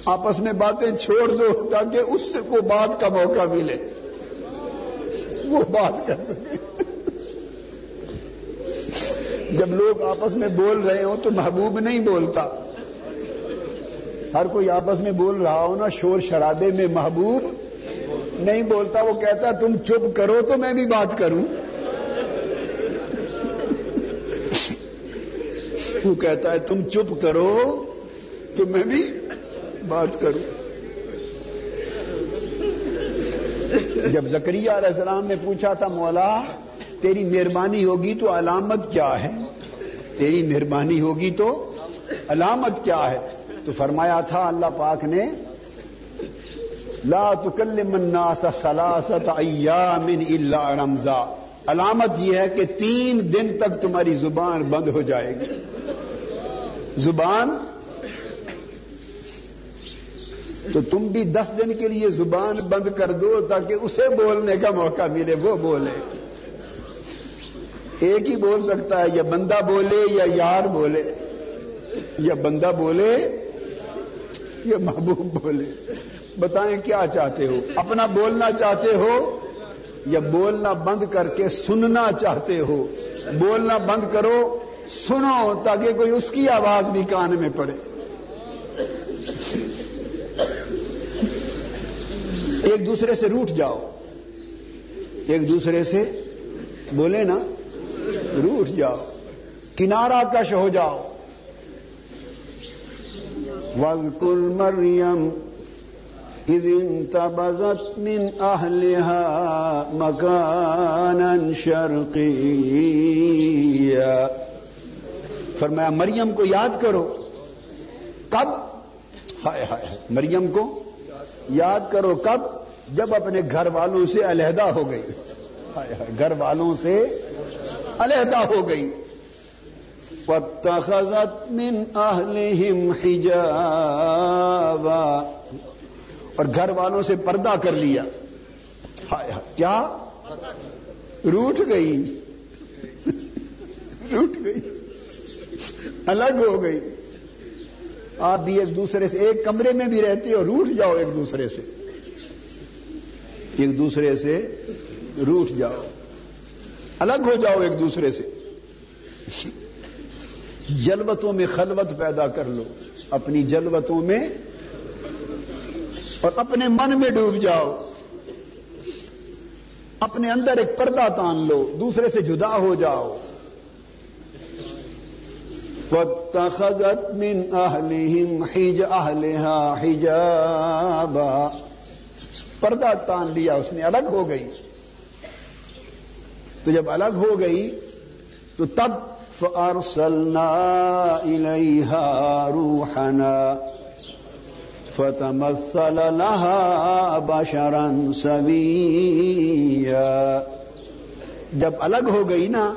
آپس میں باتیں چھوڑ دو تاکہ اس کو بات کا موقع ملے۔ وہ بات کر سکے۔ جب لوگ آپس میں بول رہے ہوں تو محبوب نہیں بولتا۔ ہر کوئی آپس میں بول رہا ہو نا، شور شرابے میں محبوب نہیں بولتا، وہ کہتا تم چپ کرو تو میں بھی بات کروں۔ وہ کہتا ہے، تم چپ کرو تو میں بھی بات کروں۔ جب زکریہ علیہ السلام نے پوچھا تھا، مولا، تیری مہربانی ہوگی تو علامت کیا ہے؟ تیری مہربانی ہوگی تو علامت کیا ہے؟ تو فرمایا تھا، اللہ پاک نے، لا تکلم الناس سلاست ایام الا رمضا علامت یہ ہے کہ تین دن تک تمہاری زبان بند ہو جائے گی۔ زبان تو تم بھی دس دن کے لیے زبان بند کر دو تاکہ اسے بولنے کا موقع ملے، وہ بولے۔ ایک ہی بول سکتا ہے، یا بندہ بولے یا یار بولے۔ یا بندہ بولے یا محبوب بولے۔ بتائیں کیا چاہتے ہو؟ اپنا بولنا چاہتے ہو یا بولنا بند کر کے سننا چاہتے ہو؟ بولنا بند کرو، سنو تاکہ کوئی اس کی آواز بھی کان میں پڑے۔ ایک دوسرے سے روٹ جاؤ۔ ایک دوسرے سے بولے نا، روٹ جاؤ۔ کنارہ کش ہو جاؤ۔ وَذْكُرْ مَرْيَمْ إِذِ انْتَبَذَتْ مِنْ أَهْلِهَا مَكَانًا شَرْقِيًّا فرمایا، مریم کو یاد کرو۔ کب؟ ہائے ہائے، مریم کو یاد کرو کب؟ جب اپنے گھر والوں سے علیحدہ ہو گئی۔ گھر والوں سے علیحدہ ہو گئی۔ وَاتَّخَذَتْ مِنْ أَهْلِهِمْ حِجَابًا۔ اور گھر والوں سے پردہ کر لیا۔ ہائے کیا؟ روٹ گئی۔ روٹ گئی۔ الگ ہو گئی۔ آپ بھی ایک دوسرے سے ایک کمرے میں بھی رہتے ہو روٹ جاؤ ایک دوسرے سے۔ ایک دوسرے سے روٹ جاؤ۔ الگ ہو جاؤ ایک دوسرے سے۔ جلوتوں میں خلوت پیدا کر لو۔ اپنی جلوتوں میں اور اپنے من میں ڈوب جاؤ۔ اپنے اندر ایک پردہ تان لو۔ دوسرے سے جدا ہو جاؤ۔ وَاتَّخَذَتْ مِنْ أَهْلِهِمْ حِجَ أَهْلِهَا حِجَابًا۔ پردہ تان لیا، اس نے الگ ہو گئی۔ تو جب الگ ہو گئی، تو تب فَأَرْسَلْنَا إِلَيْهَا رُوحَنَا، فَتَمَثَّلَ لَهَا بَشَرًا سَوِيًّا جب الگ ہو گئی نا،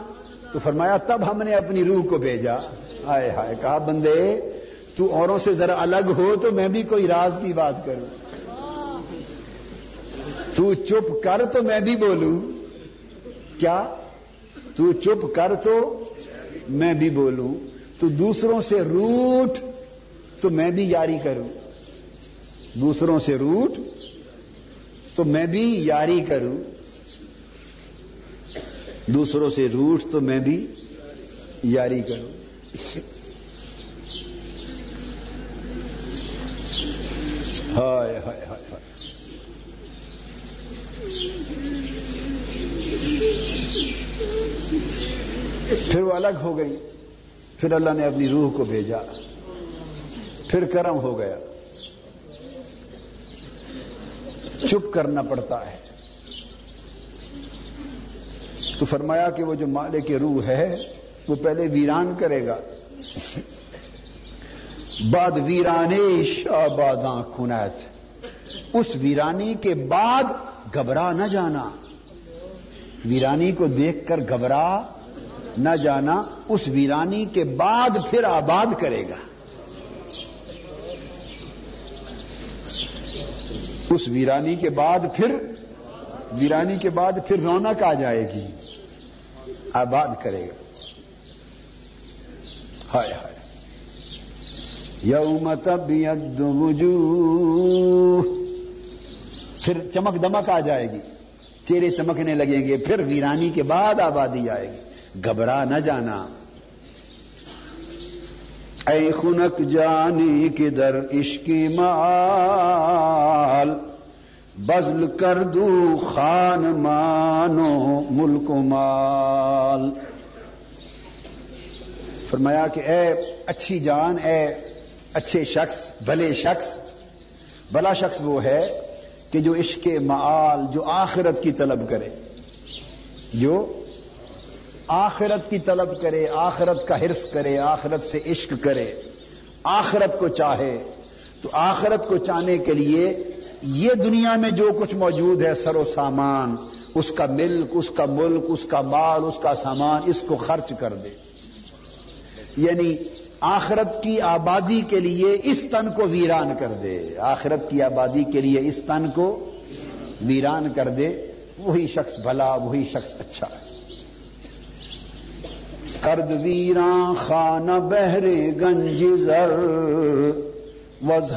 تو فرمایا، تب ہم نے اپنی روح کو بھیجا۔ ہائے ہائے، کہا بندے، تو اوروں سے ذرا الگ ہو تو میں بھی کوئی راز کی بات کروں۔ تو چپ کر تو میں بھی بولوں۔ کیا؟ تو چپ کر تو میں بھی بولوں۔ تو دوسروں سے روٹ تو میں بھی یاری کروں۔ دوسروں سے روٹ تو میں بھی یاری کروں۔ دوسروں سے روٹ تو میں بھی یاری کروں۔ ہائے ہائے ہائے پھر وہ الگ ہو گئی۔ پھر اللہ نے اپنی روح کو بھیجا۔ پھر کرم ہو گیا۔ چپ کرنا پڑتا ہے۔ تو فرمایا کہ وہ جو مالک روح ہے وہ پہلے ویران کرے گا۔ بعد ویرانے شاباداں کنیت اس ویرانی کے بعد گھبرا نہ جانا۔ ویرانی کو دیکھ کر گھبرا نہ جانا۔ اس ویرانی کے بعد پھر آباد کرے گا۔ اس ویرانی کے بعد پھر ویرانی کے بعد پھر رونق آ جائے گی۔ آباد کرے گا۔ ہائے۔ ہائے یوم تبید وجوہ۔ پھر چمک دمک آ جائے گی۔ چہرے چمکنے لگیں گے۔ پھر ویرانی کے بعد آبادی آئے گی۔ گھبرا نہ جانا۔ اے خنک جانی کے در عشق مال۔ بزل کر دو خان مانو ملک مال۔ فرمایا کہ اے اچھی جان، اے اچھے شخص، بھلے شخص بلا شخص وہ ہے کہ جو عشق معال، جو آخرت کی طلب کرے۔ جو آخرت کی طلب کرے، آخرت کا حرص کرے، آخرت سے عشق کرے، آخرت کو چاہے، تو آخرت کو چاہنے کے لیے یہ دنیا میں جو کچھ موجود ہے سر و سامان، اس کا ملک، اس کا ملک، اس کا مال، اس کا سامان، اس کو خرچ کر دے۔ یعنی آخرت کی آبادی کے لیے اس تن کو ویران کر دے۔ آخرت کی آبادی کے لیے اس تن کو ویران کر دے۔ وہی شخص بھلا، وہی شخص اچھا۔ ہے کرد ویران خان بہر گنج زر وز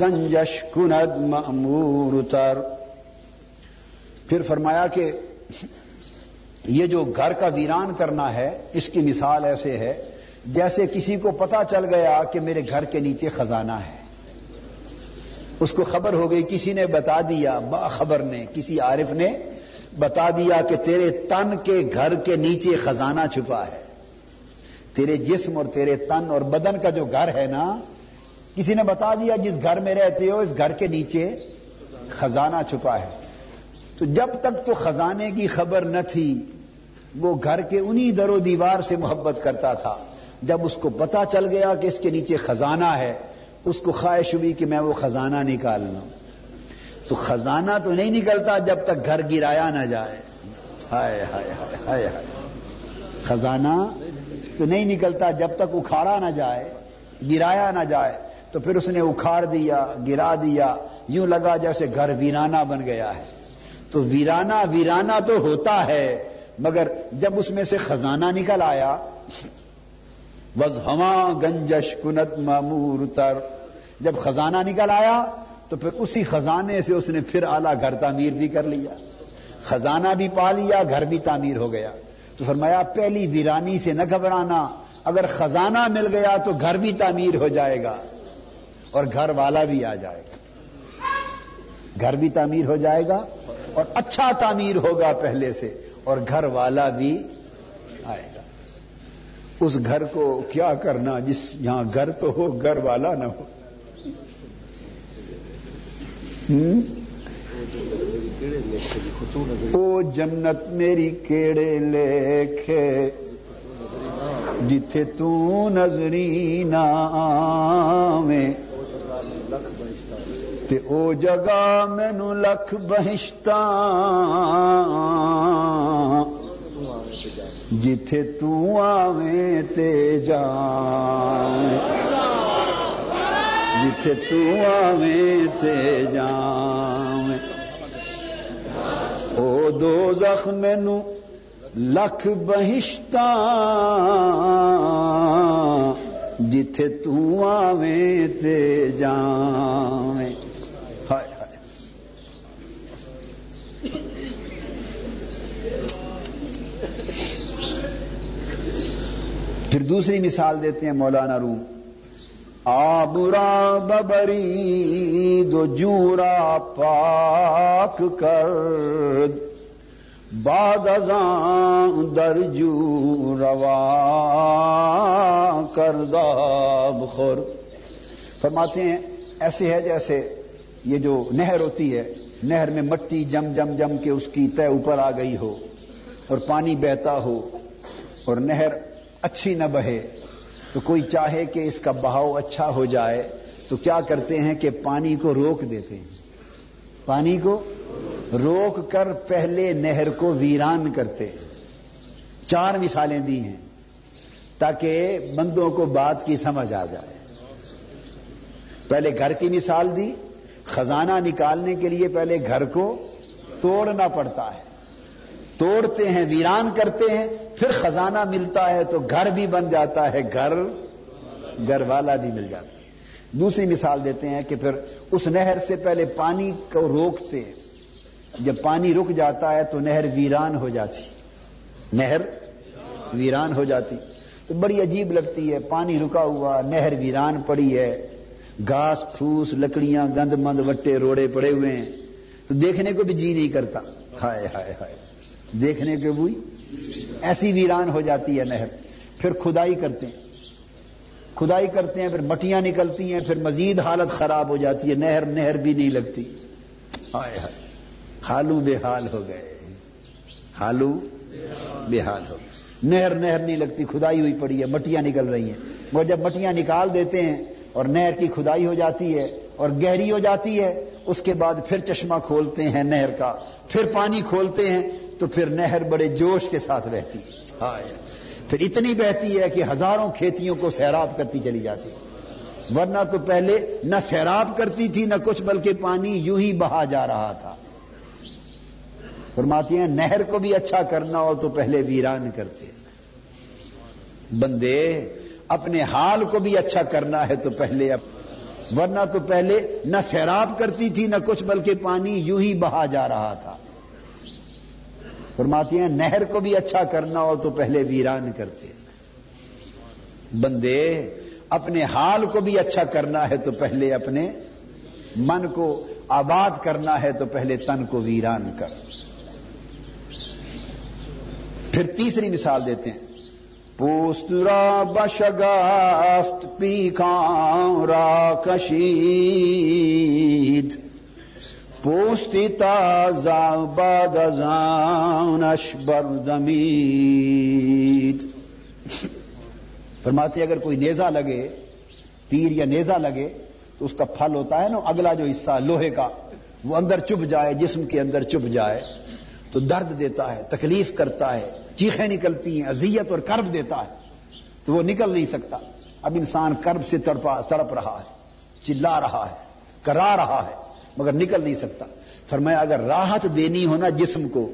گنجش کند مامور تر۔ پھر فرمایا کہ یہ جو گھر کا ویران کرنا ہے، اس کی مثال ایسے ہے جیسے کسی کو پتا چل گیا کہ میرے گھر کے نیچے خزانہ ہے۔ اس کو خبر ہو گئی، کسی نے بتا دیا، باخبر نے، کسی عارف نے بتا دیا کہ تیرے تن کے گھر کے نیچے خزانہ چھپا ہے۔ تیرے جسم اور تیرے تن اور بدن کا جو گھر ہے نا، کسی نے بتا دیا جس گھر میں رہتے ہو، اس گھر کے نیچے خزانہ چھپا ہے۔ تو جب تک تو خزانے کی خبر نہ تھی، وہ گھر کے انہی در و دیوار سے محبت کرتا تھا۔ جب اس کو پتا چل گیا کہ اس کے نیچے خزانہ ہے، اس کو خواہش ہوئی کہ میں وہ خزانہ نکال لوں۔ تو خزانہ تو نہیں نکلتا جب تک گھر گرایا نہ جائے۔ ہائے ہائے ہائے ہائے ہائے۔ خزانہ تو نہیں نکلتا جب تک اکھاڑا نہ جائے، گرایا نہ جائے۔ تو پھر اس نے اکھاڑ دیا، گرا دیا۔ یوں لگا جیسے گھر ویرانہ بن گیا ہے۔ تو ویرانہ ویرانہ تو ہوتا ہے، مگر جب اس میں سے خزانہ نکل آیا وز ہما گنجش کنت معمور تر جب خزانہ نکل آیا، تو پھر اسی خزانے سے اس نے پھر اعلی گھر تعمیر بھی کر لیا۔ خزانہ بھی پا لیا، گھر بھی تعمیر ہو گیا۔ تو فرمایا، پہلی ویرانی سے نہ گھبرانا۔ اگر خزانہ مل گیا تو گھر بھی تعمیر ہو جائے گا اور گھر والا بھی آ جائے گا۔ گھر بھی تعمیر ہو جائے گا اور اچھا تعمیر ہوگا پہلے سے اور گھر والا بھی آئے گا۔ اس گھر کو کیا کرنا جس یہاں گھر تو ہو، گھر والا نہ ہو؟ او جنت میری کیڑے لکھے جتھے تو نظری میں تے او جگہ مینو لکھ بہشتہ جتھے تو آویں تے جاویں جتھے تو آویں تے جاویں او دو زخم مینو لکھ بہشتہ جتھے تو آویں تے جاویں پھر دوسری مثال دیتے ہیں مولانا روم۔ آبرا ببری دو جورا پاک کر۔ باد ازاں درجو روا کردہ بخور فرماتے ہیں، ایسے ہے جیسے یہ جو نہر ہوتی ہے، نہر میں مٹی جم جم جم کے اس کی طے اوپر آ گئی ہو اور پانی بہتا ہو اور نہر اچھی نہ بہے۔ تو کوئی چاہے کہ اس کا بہاؤ اچھا ہو جائے، تو کیا کرتے ہیں کہ پانی کو روک دیتے ہیں۔ پانی کو روک کر پہلے نہر کو ویران کرتے ہیں۔ چار مثالیں دی ہیں تاکہ بندوں کو بات کی سمجھ آ جائے۔ پہلے گھر کی مثال دی، خزانہ نکالنے کے لیے پہلے گھر کو توڑنا پڑتا ہے۔ توڑتے ہیں، ویران کرتے ہیں پھر خزانہ ملتا ہے تو گھر بھی بن جاتا ہے، گھر گھر والا بھی مل جاتا ہے۔ دوسری مثال دیتے ہیں کہ پھر اس نہر سے پہلے پانی کو روکتے ہیں۔ جب پانی رک جاتا ہے تو نہر ویران ہو جاتی۔ نہر ویران ہو جاتی۔ تو بڑی عجیب لگتی ہے، پانی رکا ہوا، نہر ویران پڑی ہے۔ گھاس، پھوس، لکڑیاں گند مند وٹے، روڑے پڑے ہوئے ہیں۔ تو دیکھنے کو بھی جی نہیں کرتا۔ ہائے ہائے ہائے۔ دیکھنے کے بھی ایسی ویران ہو جاتی ہے نہر پھر کھدائی کرتے ہیں۔ کھدائی کرتے ہیں، پھر مٹیاں نکلتی ہیں، پھر مزید حالت خراب ہو جاتی ہے۔ نہر نہر بھی نہیں لگتی۔ ہائے ہائے۔ حالو بے حال ہو گئے۔ حالو بے حال ہو گئے۔ نہر نہر نہیں لگتی۔ کھدائی ہوئی پڑی ہے، مٹیاں نکل رہی ہیں۔ مگر جب مٹیاں نکال دیتے ہیں اور نہر کی کھدائی ہو جاتی ہے اور گہری ہو جاتی ہے، اس کے بعد پھر چشمہ کھولتے ہیں نہر کا۔ پھر پانی کھولتے ہیں تو پھر نہر بڑے جوش کے ساتھ بہتی ہے۔ پھر اتنی بہتی ہے کہ ہزاروں کھیتیوں کو سیراب کرتی چلی جاتی ورنہ تو پہلے نہ سیراب کرتی تھی نہ کچھ، بلکہ پانی یوں ہی بہا جا رہا تھا۔ فرماتی ہیں، نہر کو بھی اچھا کرنا ہو تو پہلے ویران کرتے بندے، اپنے حال کو بھی اچھا کرنا ہے تو پہلے اب ورنہ تو پہلے نہ سیراب کرتی تھی نہ کچھ، بلکہ پانی یوں ہی بہا جا رہا تھا۔ فرماتی ہیں، نہر کو بھی اچھا کرنا ہو تو پہلے ویران کرتے بندے، اپنے حال کو بھی اچھا کرنا ہے تو پہلے اپنے من کو آباد کرنا ہے تو پہلے تن کو ویران کر۔ پھر تیسری مثال دیتے ہیں۔ پوست را بشگفت را کشید پوستی تازا بعد از آنش بردمید فرماتے اگر کوئی نیزہ لگے، تیر یا نیزہ لگے، تو اس کا پھل ہوتا ہے نا، اگلا جو حصہ لوہے کا، وہ اندر چپ جائے، جسم کے اندر چپ جائے، تو درد دیتا ہے، تکلیف کرتا ہے، چیخیں نکلتی ہیں، اذیت اور کرب دیتا ہے، تو وہ نکل نہیں سکتا۔ اب انسان کرب سے تڑپا، تڑپ رہا ہے، چلا رہا ہے، کرا رہا ہے۔ مگر نکل نہیں سکتا۔ فرمایا، اگر راحت دینی ہو نا جسم کو،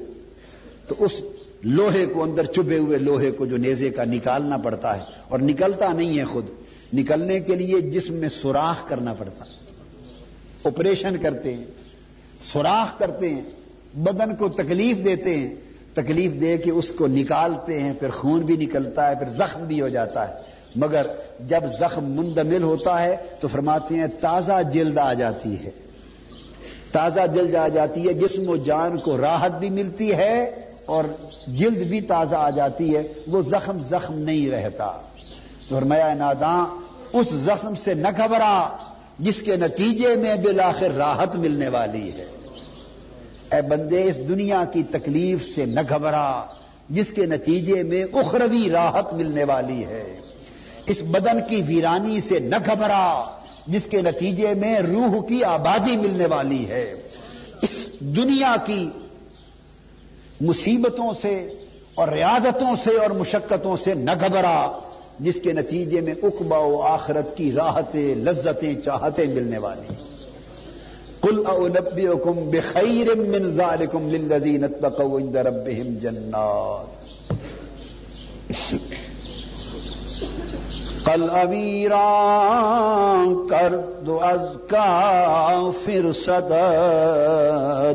تو اس لوہے کو اندر چبے ہوئے لوہے کو جو نیزے کا نکالنا پڑتا ہے، اور نکلتا نہیں ہے خود، نکلنے کے لیے جسم میں سوراخ کرنا پڑتا آپریشن کرتے ہیں، سوراخ کرتے ہیں، بدن کو تکلیف دیتے ہیں۔ تکلیف دے کے اس کو نکالتے ہیں، پھر خون بھی نکلتا ہے، پھر زخم بھی ہو جاتا ہے۔ مگر جب زخم مندمل ہوتا ہے، تو فرماتے ہیں، تازہ جلد آ جاتی ہے۔ تازہ جلد آ جاتی ہے، جسم و جان کو راحت بھی ملتی ہے اور جلد بھی تازہ آ جاتی ہے۔ وہ زخم زخم نہیں رہتا۔ فرمایا، ناداں، اس زخم سے نہ گھبرا جس کے نتیجے میں بالآخر راحت ملنے والی ہے۔ اے بندے، اس دنیا کی تکلیف سے نہ گھبرا جس کے نتیجے میں اخروی راحت ملنے والی ہے۔ اس بدن کی ویرانی سے نہ گھبرا جس کے نتیجے میں روح کی آبادی ملنے والی ہے۔ اس دنیا کی مصیبتوں سے اور ریاضتوں سے اور مشقتوں سے نہ گھبرا، جس کے نتیجے میں اقبا و آخرت کی راحتیں، لذتیں چاہتے ملنے والی۔ قل اونبئکم بخیر من ذالکم للذین اتقوا عند ربهم جنات۔ قل اویران کرد از کافر صدد.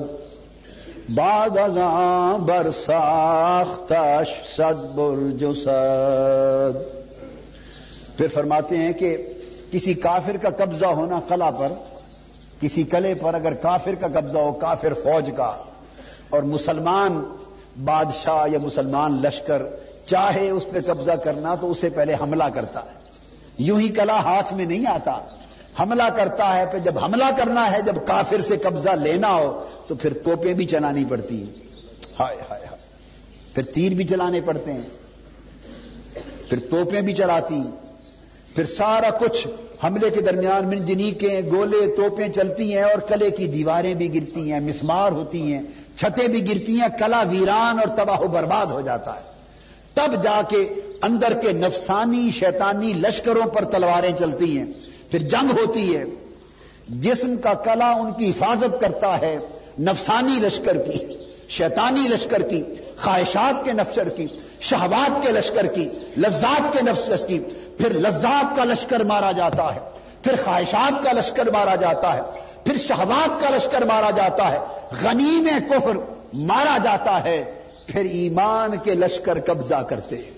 بعد از آن برساختش صد برج صد. پھر فرماتے ہیں کہ کسی کافر کا قبضہ ہونا قلعہ پر، کسی کلے پر اگر کافر کا قبضہ ہو، کافر فوج کا، اور مسلمان بادشاہ یا مسلمان لشکر چاہے اس پہ قبضہ کرنا تو اسے پہلے حملہ کرتا ہے۔ یوں ہی کلا ہاتھ میں نہیں آتا۔ حملہ کرتا ہے، پھر جب حملہ کرنا ہے، جب کافر سے قبضہ لینا ہو، تو پھر توپیں بھی چلانی پڑتی ہیں۔ ہائے ہائے ہائے۔ پھر تیر بھی چلانے پڑتے ہیں۔ پھر توپیں بھی چلاتی پھر سارا کچھ حملے کے درمیان منجنیکیں، گولے، توپیں چلتی ہیں اور کلے کی دیواریں بھی گرتی ہیں، مسمار ہوتی ہیں، چھتیں بھی گرتی ہیں، کلا ویران اور تباہ و برباد ہو جاتا ہے۔ تب جا کے اندر کے نفسانی شیطانی لشکروں پر تلواریں چلتی ہیں۔ پھر جنگ ہوتی ہے۔ جسم کا کلا ان کی حفاظت کرتا ہے۔ نفسانی لشکر کی، شیطانی لشکر کی، خواہشات کے نفسر کی، شہوات کے لشکر کی، لذات کے نفس کی۔ پھر لذات کا لشکر مارا جاتا ہے۔ پھر خواہشات کا لشکر مارا جاتا ہے۔ پھر شہوات کا لشکر مارا جاتا ہے۔ غنیم کفر مارا جاتا ہے۔ پھر ایمان کے لشکر قبضہ کرتے ہیں،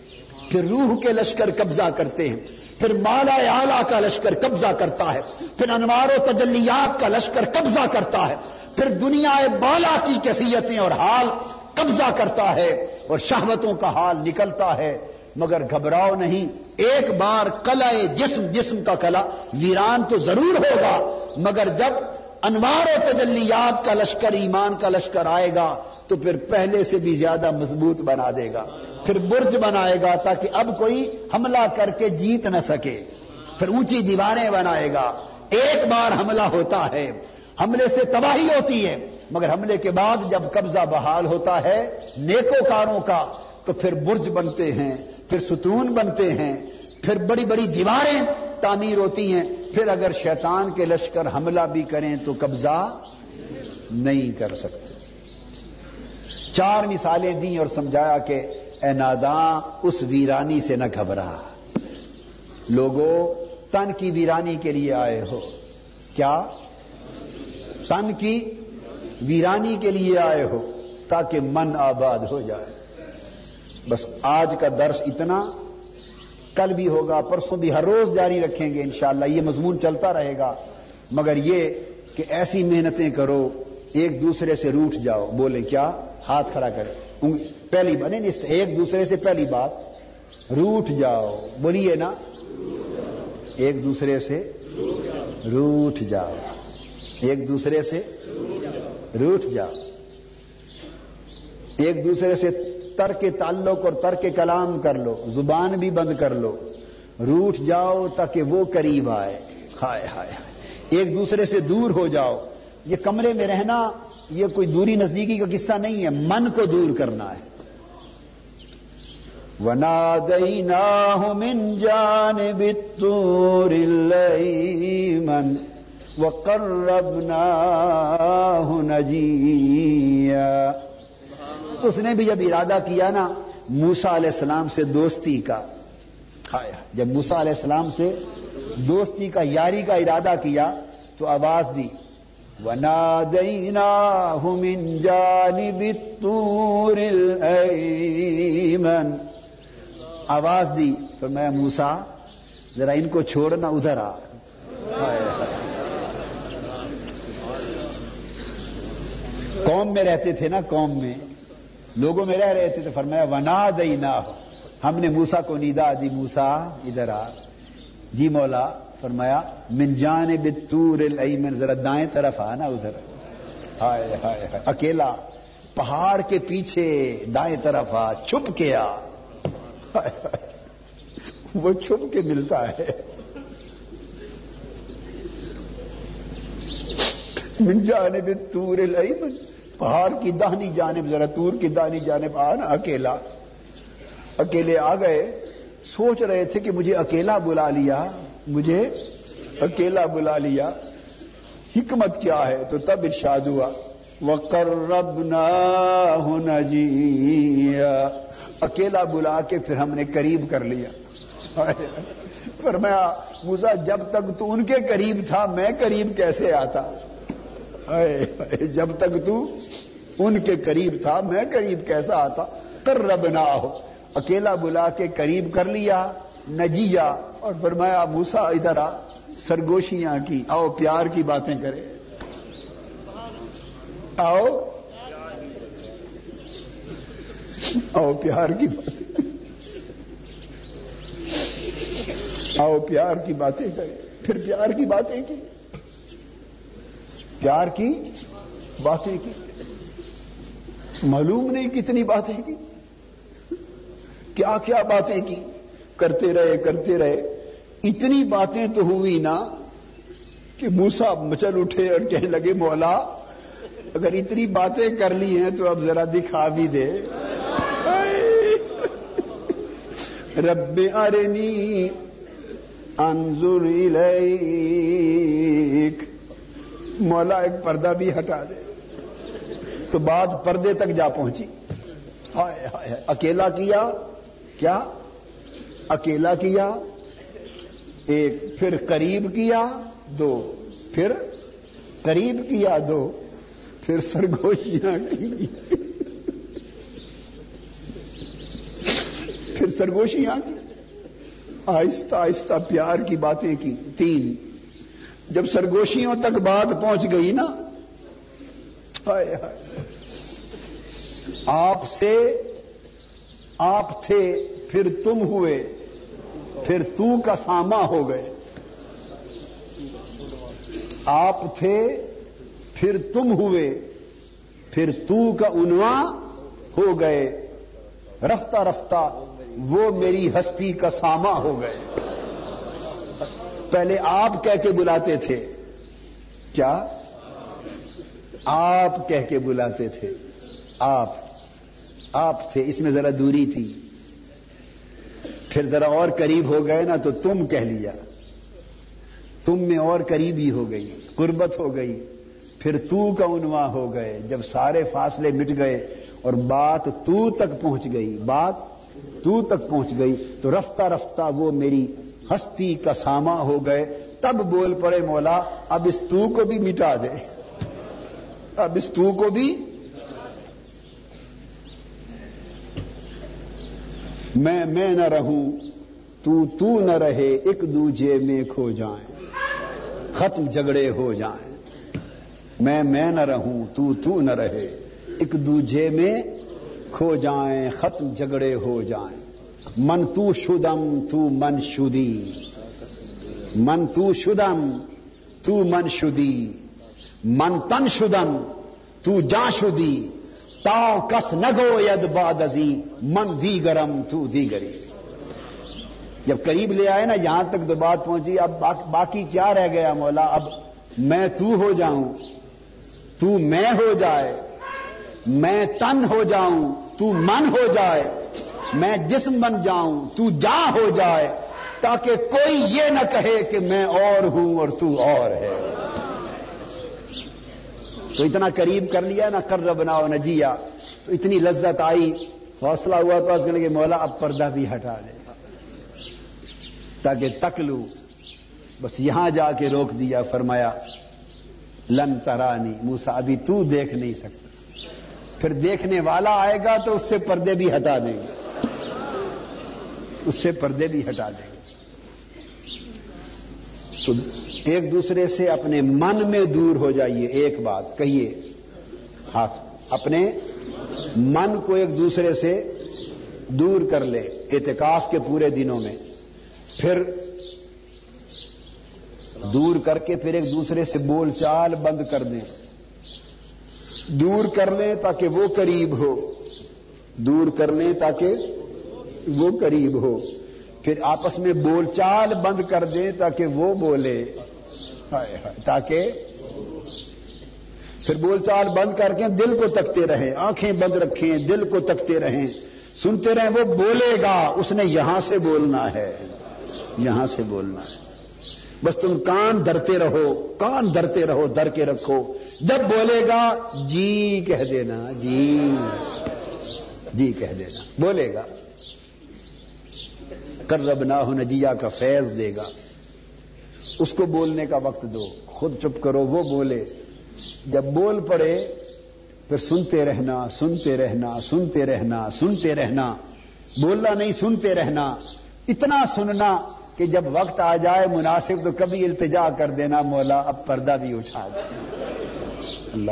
پھر روح کے لشکر قبضہ کرتے ہیں، پھر مالا اعلی کا لشکر قبضہ کرتا ہے، پھر انوار و تجلیات کا لشکر قبضہ کرتا ہے، پھر دنیا بالا کی کیفیتیں اور حال قبضہ کرتا ہے اور شہوتوں کا حال نکلتا ہے۔ مگر گھبراؤ نہیں، ایک بار کلا جسم جسم کا کلا ویران تو ضرور ہوگا، مگر جب انوار و تجلیات کا لشکر، ایمان کا لشکر آئے گا تو پھر پہلے سے بھی زیادہ مضبوط بنا دے گا۔ پھر برج بنائے گا تاکہ اب کوئی حملہ کر کے جیت نہ سکے۔ پھر اونچی دیواریں بنائے گا۔ ایک بار حملہ ہوتا ہے۔ حملے سے تباہی ہوتی ہے۔ مگر حملے کے بعد جب قبضہ بحال ہوتا ہے نیکو کاروں کا، تو پھر برج بنتے ہیں، پھر ستون بنتے ہیں، پھر بڑی بڑی دیواریں تعمیر ہوتی ہیں۔ پھر اگر شیطان کے لشکر حملہ بھی کریں تو قبضہ نہیں کر سکتے۔ چار مثالیں دیں اور سمجھایا کہ اے ناداں، اس ویرانی سے نہ گھبرا۔ لوگوں تن کی ویرانی کے لیے آئے ہو۔ کیا؟ تن کی ویرانی کے لیے آئے ہو تاکہ من آباد ہو جائے۔ بس آج کا درس اتنا۔ کل بھی ہوگا، پرسوں بھی، ہر روز جاری رکھیں گے انشاءاللہ۔ یہ مضمون چلتا رہے گا۔ مگر یہ کہ ایسی محنتیں کرو، ایک دوسرے سے روٹ جاؤ۔ بولے کیا؟ ہاتھ کھڑا کرے۔ پہلی بات نہیں ایک دوسرے سے پہلی بات، روٹ جاؤ۔ بولیے نا۔ ایک دوسرے سے روٹ جاؤ۔ ایک دوسرے سے روٹ جاؤ۔ ایک دوسرے سے ترک تعلق اور ترک کلام کر لو۔ زبان بھی بند کر لو۔ روٹ جاؤ تاکہ وہ قریب آئے۔ ہائے ہائے ہائے۔ ایک دوسرے سے دور ہو جاؤ۔ یہ کمرے میں رہنا یہ کوئی دوری نزدیکی کا قصہ نہیں ہے، من کو دور کرنا ہے۔ وَنَادَيْنَاهُ مِن جَانِبِ الطُّورِ اللَّيْمَنِ وَقَرَّبْنَاهُ نَجِيًّا۔ اس نے بھی جب ارادہ کیا نا موسا علیہ السلام سے دوستی کا۔ جب موسا علیہ السلام سے دوستی کا، یاری کا ارادہ کیا، تو آواز دی۔ وَنَادَيْنَاهُ مِن جَانِبِ الطُّورِ الْأَيْمَنِ. آواز دی پھر میں موسا ذرا ان کو چھوڑنا ادھر آ۔ قوم میں رہتے تھے نا، قوم میں۔ لوگوں میں رہ رہے تھے تو فرمایا ونا دئی نہ ہم نے موسا کو نیدا دی موسا ادھر آ۔ جی مولا فرمایا، من جان بتور الایمن ذرا دائیں طرف آ نا ادھر۔ ہائے ہائے ہائے۔ اکیلا پہاڑ کے پیچھے دائیں طرف آ، چھپ کے آ۔ وہ چھپ کے ملتا ہے۔ من جانب تور الایمن پہاڑ کی دہنی جانب، ذرا تور کی دہنی جانب آنا اکیلا۔ اکیلے آ گئے۔ سوچ رہے تھے کہ مجھے اکیلا بلا لیا۔ مجھے اکیلا بلا لیا۔ حکمت کیا ہے؟ تو تب ارشاد ہوا۔ وَقَرَّبْنَاهُ نَجِيًّا۔ اکیلا بلا کے پھر ہم نے قریب کر لیا۔ فرمایا، موسا، جب تک تو ان کے قریب تھا، میں قریب کیسے آتا؟ جب تک تو ان کے قریب تھا، میں قریب کیسا آتا؟ کر رب نہ ہو اکیلا بلا کے قریب کر لیا نجیا اور فرمایا موسا ادھر آ، سرگوشیاں کی، آؤ، پیار کی باتیں کرے آؤ آؤ، پیار کی باتیں آؤ، پیار کی باتیں کریں۔ پھر پیار کی باتیں کی۔ پیار کی باتیں کی۔ معلوم نہیں کتنی باتیں کی۔ کیا کیا باتیں کی۔ کرتے رہے کرتے رہے۔ اتنی باتیں تو ہوئی نا کہ موسا مچل اٹھے اور کہنے لگے، مولا، اگر اتنی باتیں کر لی ہیں تو اب ذرا دکھا بھی دے۔ رب ارنی انظر الیک۔ مولا، ایک پردہ بھی ہٹا دے۔ تو بات پردے تک جا پہنچی۔ ہائے ہائے، اکیلا کیا؟ کیا؟ اکیلا کیا، ایک پھر قریب کیا، دو پھر قریب کیا، دو پھر سرگوشیاں کی۔ پھر سرگوشیاں کی۔ آہستہ آہستہ پیار کی باتیں کی۔ تین، جب سرگوشیوں تک بات پہنچ گئی نا، ہائے ہائے، آپ سے آپ تھے۔ پھر تم ہوئے، پھر تو کا ساما ہو گئے۔ آپ تھے، پھر تم ہوئے، پھر تو کا عنوا ہو گئے۔ رفتہ رفتہ وہ میری ہستی کا ساما ہو گئے۔ پہلے آپ کہہ کے بلاتے تھے۔ کیا؟ آپ کہہ کے بلاتے تھے۔ آپ آپ تھے، اس میں ذرا دوری تھی۔ پھر ذرا اور قریب ہو گئے نا تو تم کہہ لیا۔ تم میں اور قریبی ہو گئی، قربت ہو گئی۔ پھر تو کا عنوا ہو گئے۔ جب سارے فاصلے مٹ گئے اور بات تو تک پہنچ گئی، بات تو تک پہنچ گئی تو رفتہ رفتہ وہ میری ہستی کا ساما ہو گئے۔ تب بول پڑے مولا، اب اس تو کو بھی مٹا دے۔ اب اس تو کو بھی میں میں نہ رہوں، تو تو نہ رہے، ایک دوجے میں کھو جائیں، ختم جھگڑے ہو جائیں۔ میں میں نہ رہوں، تو تو نہ رہے، ایک دوجے میں کھو جائیں، ختم جھگڑے ہو جائیں۔ من تو شدم، تو من شدی۔ من تو شدم، تو من شدی۔ من تن شدم، تو جا شدی۔ تا کس نگو ید باد ازی، من دی گرم تو دی گری جب قریب لے آئے نا، یہاں تک تو بات پہنچی، اب باقی کیا رہ گیا مولا؟ اب میں تو ہو جاؤں، تو میں ہو جائے، میں تن ہو جاؤں، تو من ہو جائے، میں جسم بن جاؤں، تو جا ہو جائے، تاکہ کوئی یہ نہ کہے کہ میں اور ہوں اور تو اور ہے۔ تو اتنا قریب کر لیا نہ کر بناؤ نہ جیا۔ تو اتنی لذت آئی۔ حوصلہ ہوا تو اس کہ مولا، اب پردہ بھی ہٹا دے۔ تاکہ تک لوں بس یہاں جا کے روک دیا، فرمایا، لن ترانی۔ موسا ابھی تو دیکھ نہیں سکتا۔ پھر دیکھنے والا آئے گا تو اس سے پردے بھی ہٹا دیں گے اس سے پردے بھی ہٹا دیں گے ایک دوسرے سے اپنے من میں دور ہو جائیے، ایک بات کہیے۔ ہاتھ، اپنے من کو ایک دوسرے سے دور کر لے، اعتکاف کے پورے دنوں میں۔ پھر دور کر کے پھر ایک دوسرے سے بول چال بند کر دیں۔ دور کر لیں تاکہ وہ قریب ہو۔ دور کر لیں تاکہ وہ قریب ہو۔ پھر آپس میں بول چال بند کر دیں تاکہ وہ بولے۔ تاکہ پھر بول چال بند کر کے دل کو تکتے رہیں، آنکھیں بند رکھیں، دل کو تکتے رہیں۔ سنتے رہیں، وہ بولے گا، اس نے یہاں سے بولنا ہے، یہاں سے بولنا ہے۔ بس تم کان درتے رہو، کان درتے رہو در کے رکھو۔ جب بولے گا جی کہہ دینا جی جی کہہ دینا۔ بولے گا۔ کر رب نہ نجیا کا فیض دے گا۔ اس کو بولنے کا وقت دو۔ خود چپ کرو، وہ بولے۔ جب بول پڑے، پھر سنتے رہنا سنتے رہنا سنتے رہنا سنتے رہنا۔ بولنا نہیں، سنتے رہنا۔ اتنا سننا کہ جب وقت آ جائے، مناسب تو کبھی التجا کر دینا۔ مولا اب پردہ بھی اٹھا دے۔ اللہ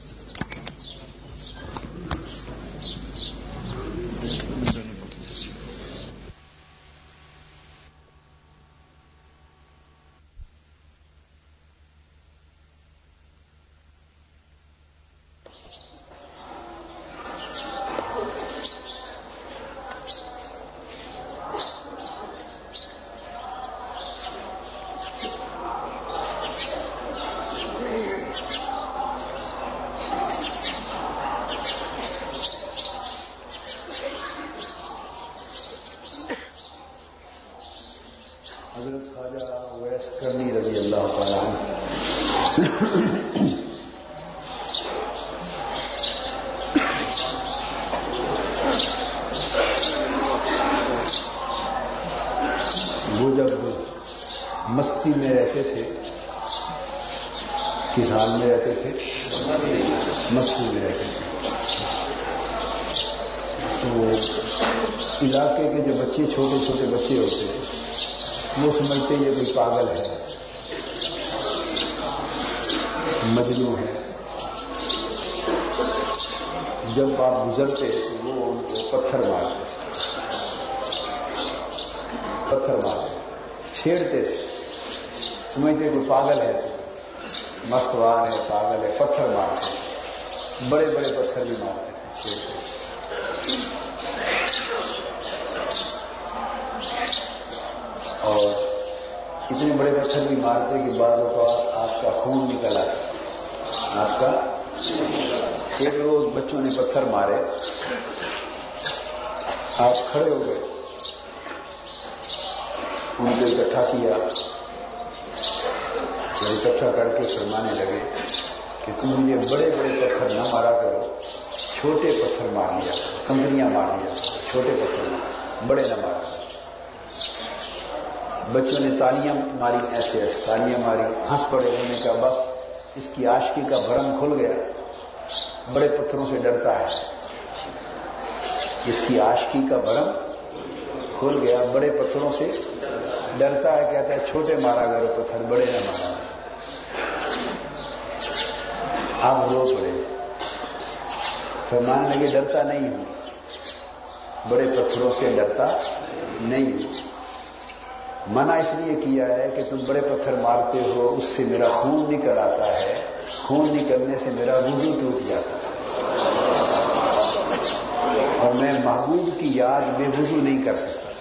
وہ جب مستی میں رہتے تھے، کسان میں رہتے تھے، مستی میں رہتے تھے۔ تو علاقے کے جو بچے، چھوٹے چھوٹے بچے ہوتے ہیں، وہ سمجھتے یہ کوئی پاگل ہے۔ مجلو ہے۔ جب آپ گزرتے تو وہ ان کو پتھر مارتے پتھر مارتے چھیڑتے تھے سمجھتے کوئی پاگل ہے تو مستوار ہے، پاگل ہے، پتھر مارتے بڑے بڑے پتھر بھی مارتے تھے چھیڑتے تھے اور اتنے بڑے پتھر بھی مارتے کہ بعض اوقات آپ کا خون نکل آتا آپ کا۔ ایک روز بچوں نے پتھر مارے۔ آپ کھڑے ہو گئے۔ ان کو اکٹھا کیا۔ اکٹھا کر کے فرمانے لگے کہ تم مجھے بڑے بڑے پتھر نہ مارا کرو۔ چھوٹے پتھر مار لیا۔ کنکریاں مار لیا۔ چھوٹے پتھر مار۔ بڑے نہ مارا بچوں نے تالیاں ماری، ایسے ایسے تالیاں ماری۔ ہنس پڑے۔ انہوں نے کہا، بس اس کی عاشقی کا بھرم کھل گیا۔ بڑے پتھروں سے ڈرتا ہے۔ اس کی آشکی کا بھرم کھل گیا۔ بڑے پتھروں سے ڈرتا ہے۔ کہتا ہے، چھوٹے مارا کرو پتھر، بڑے نہ مارا۔ آپ رو پڑے۔ فرمان لگے، ڈرتا نہیں ہوں۔ بڑے پتھروں سے ڈرتا نہیں ہوں۔ منع اس لیے کیا ہے کہ تم بڑے پتھر مارتے ہو، اس سے میرا خون نکل آتا ہے۔ خون نکلنے سے میرا وضو ٹوٹ جاتا ہے۔ اور میں محبوب کی یاد بے وضو نہیں کر سکتا۔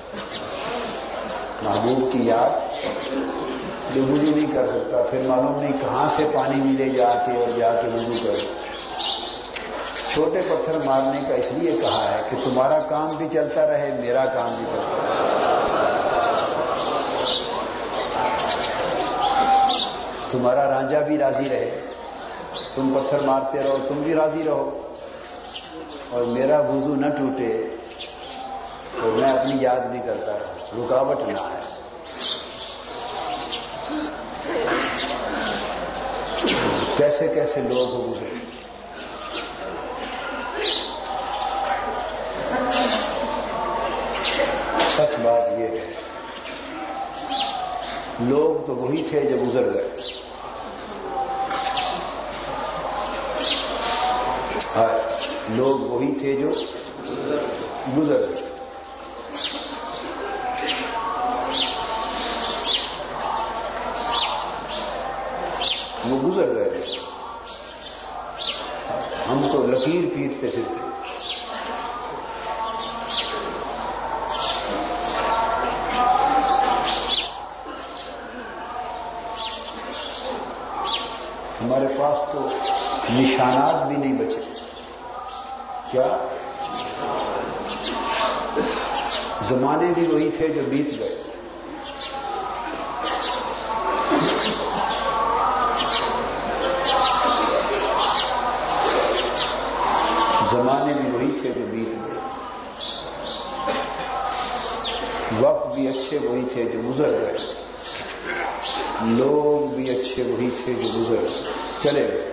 محبوب کی یاد جو وضو نہیں کر سکتا۔ پھر معلوم نہیں کہاں سے پانی ملے جا کے اور جا کے وضو کرے۔ چھوٹے پتھر مارنے کا اس لیے کہا ہے کہ تمہارا کام بھی چلتا رہے، میرا کام بھی چلتا رہے۔ تمہارا رانجا بھی راضی رہے۔ تم پتھر مارتے رہو، تم بھی راضی رہو۔ اور میرا وضو نہ ٹوٹے تو میں اپنی یاد بھی کرتا رہوں۔ رکاوٹ نہ آئے۔ کیسے کیسے لوگ ہو گزرے سچ بات یہ ہے۔ لوگ تو وہی تھے جو گزر گئے۔ لوگ وہی تھے جو گزر گئے وہ گزر گئے ہم تو لکیر پیٹتے پھرتے۔ ہمارے پاس تو نشانات بھی نہیں بچے۔ کیا؟ زمانے بھی وہی تھے جو بیت گئے۔ زمانے بھی وہی تھے جو بیت گئے۔ وقت بھی اچھے وہی تھے جو گزر گئے۔ لوگ بھی اچھے وہی تھے جو گزر گئے۔ چلے گئے۔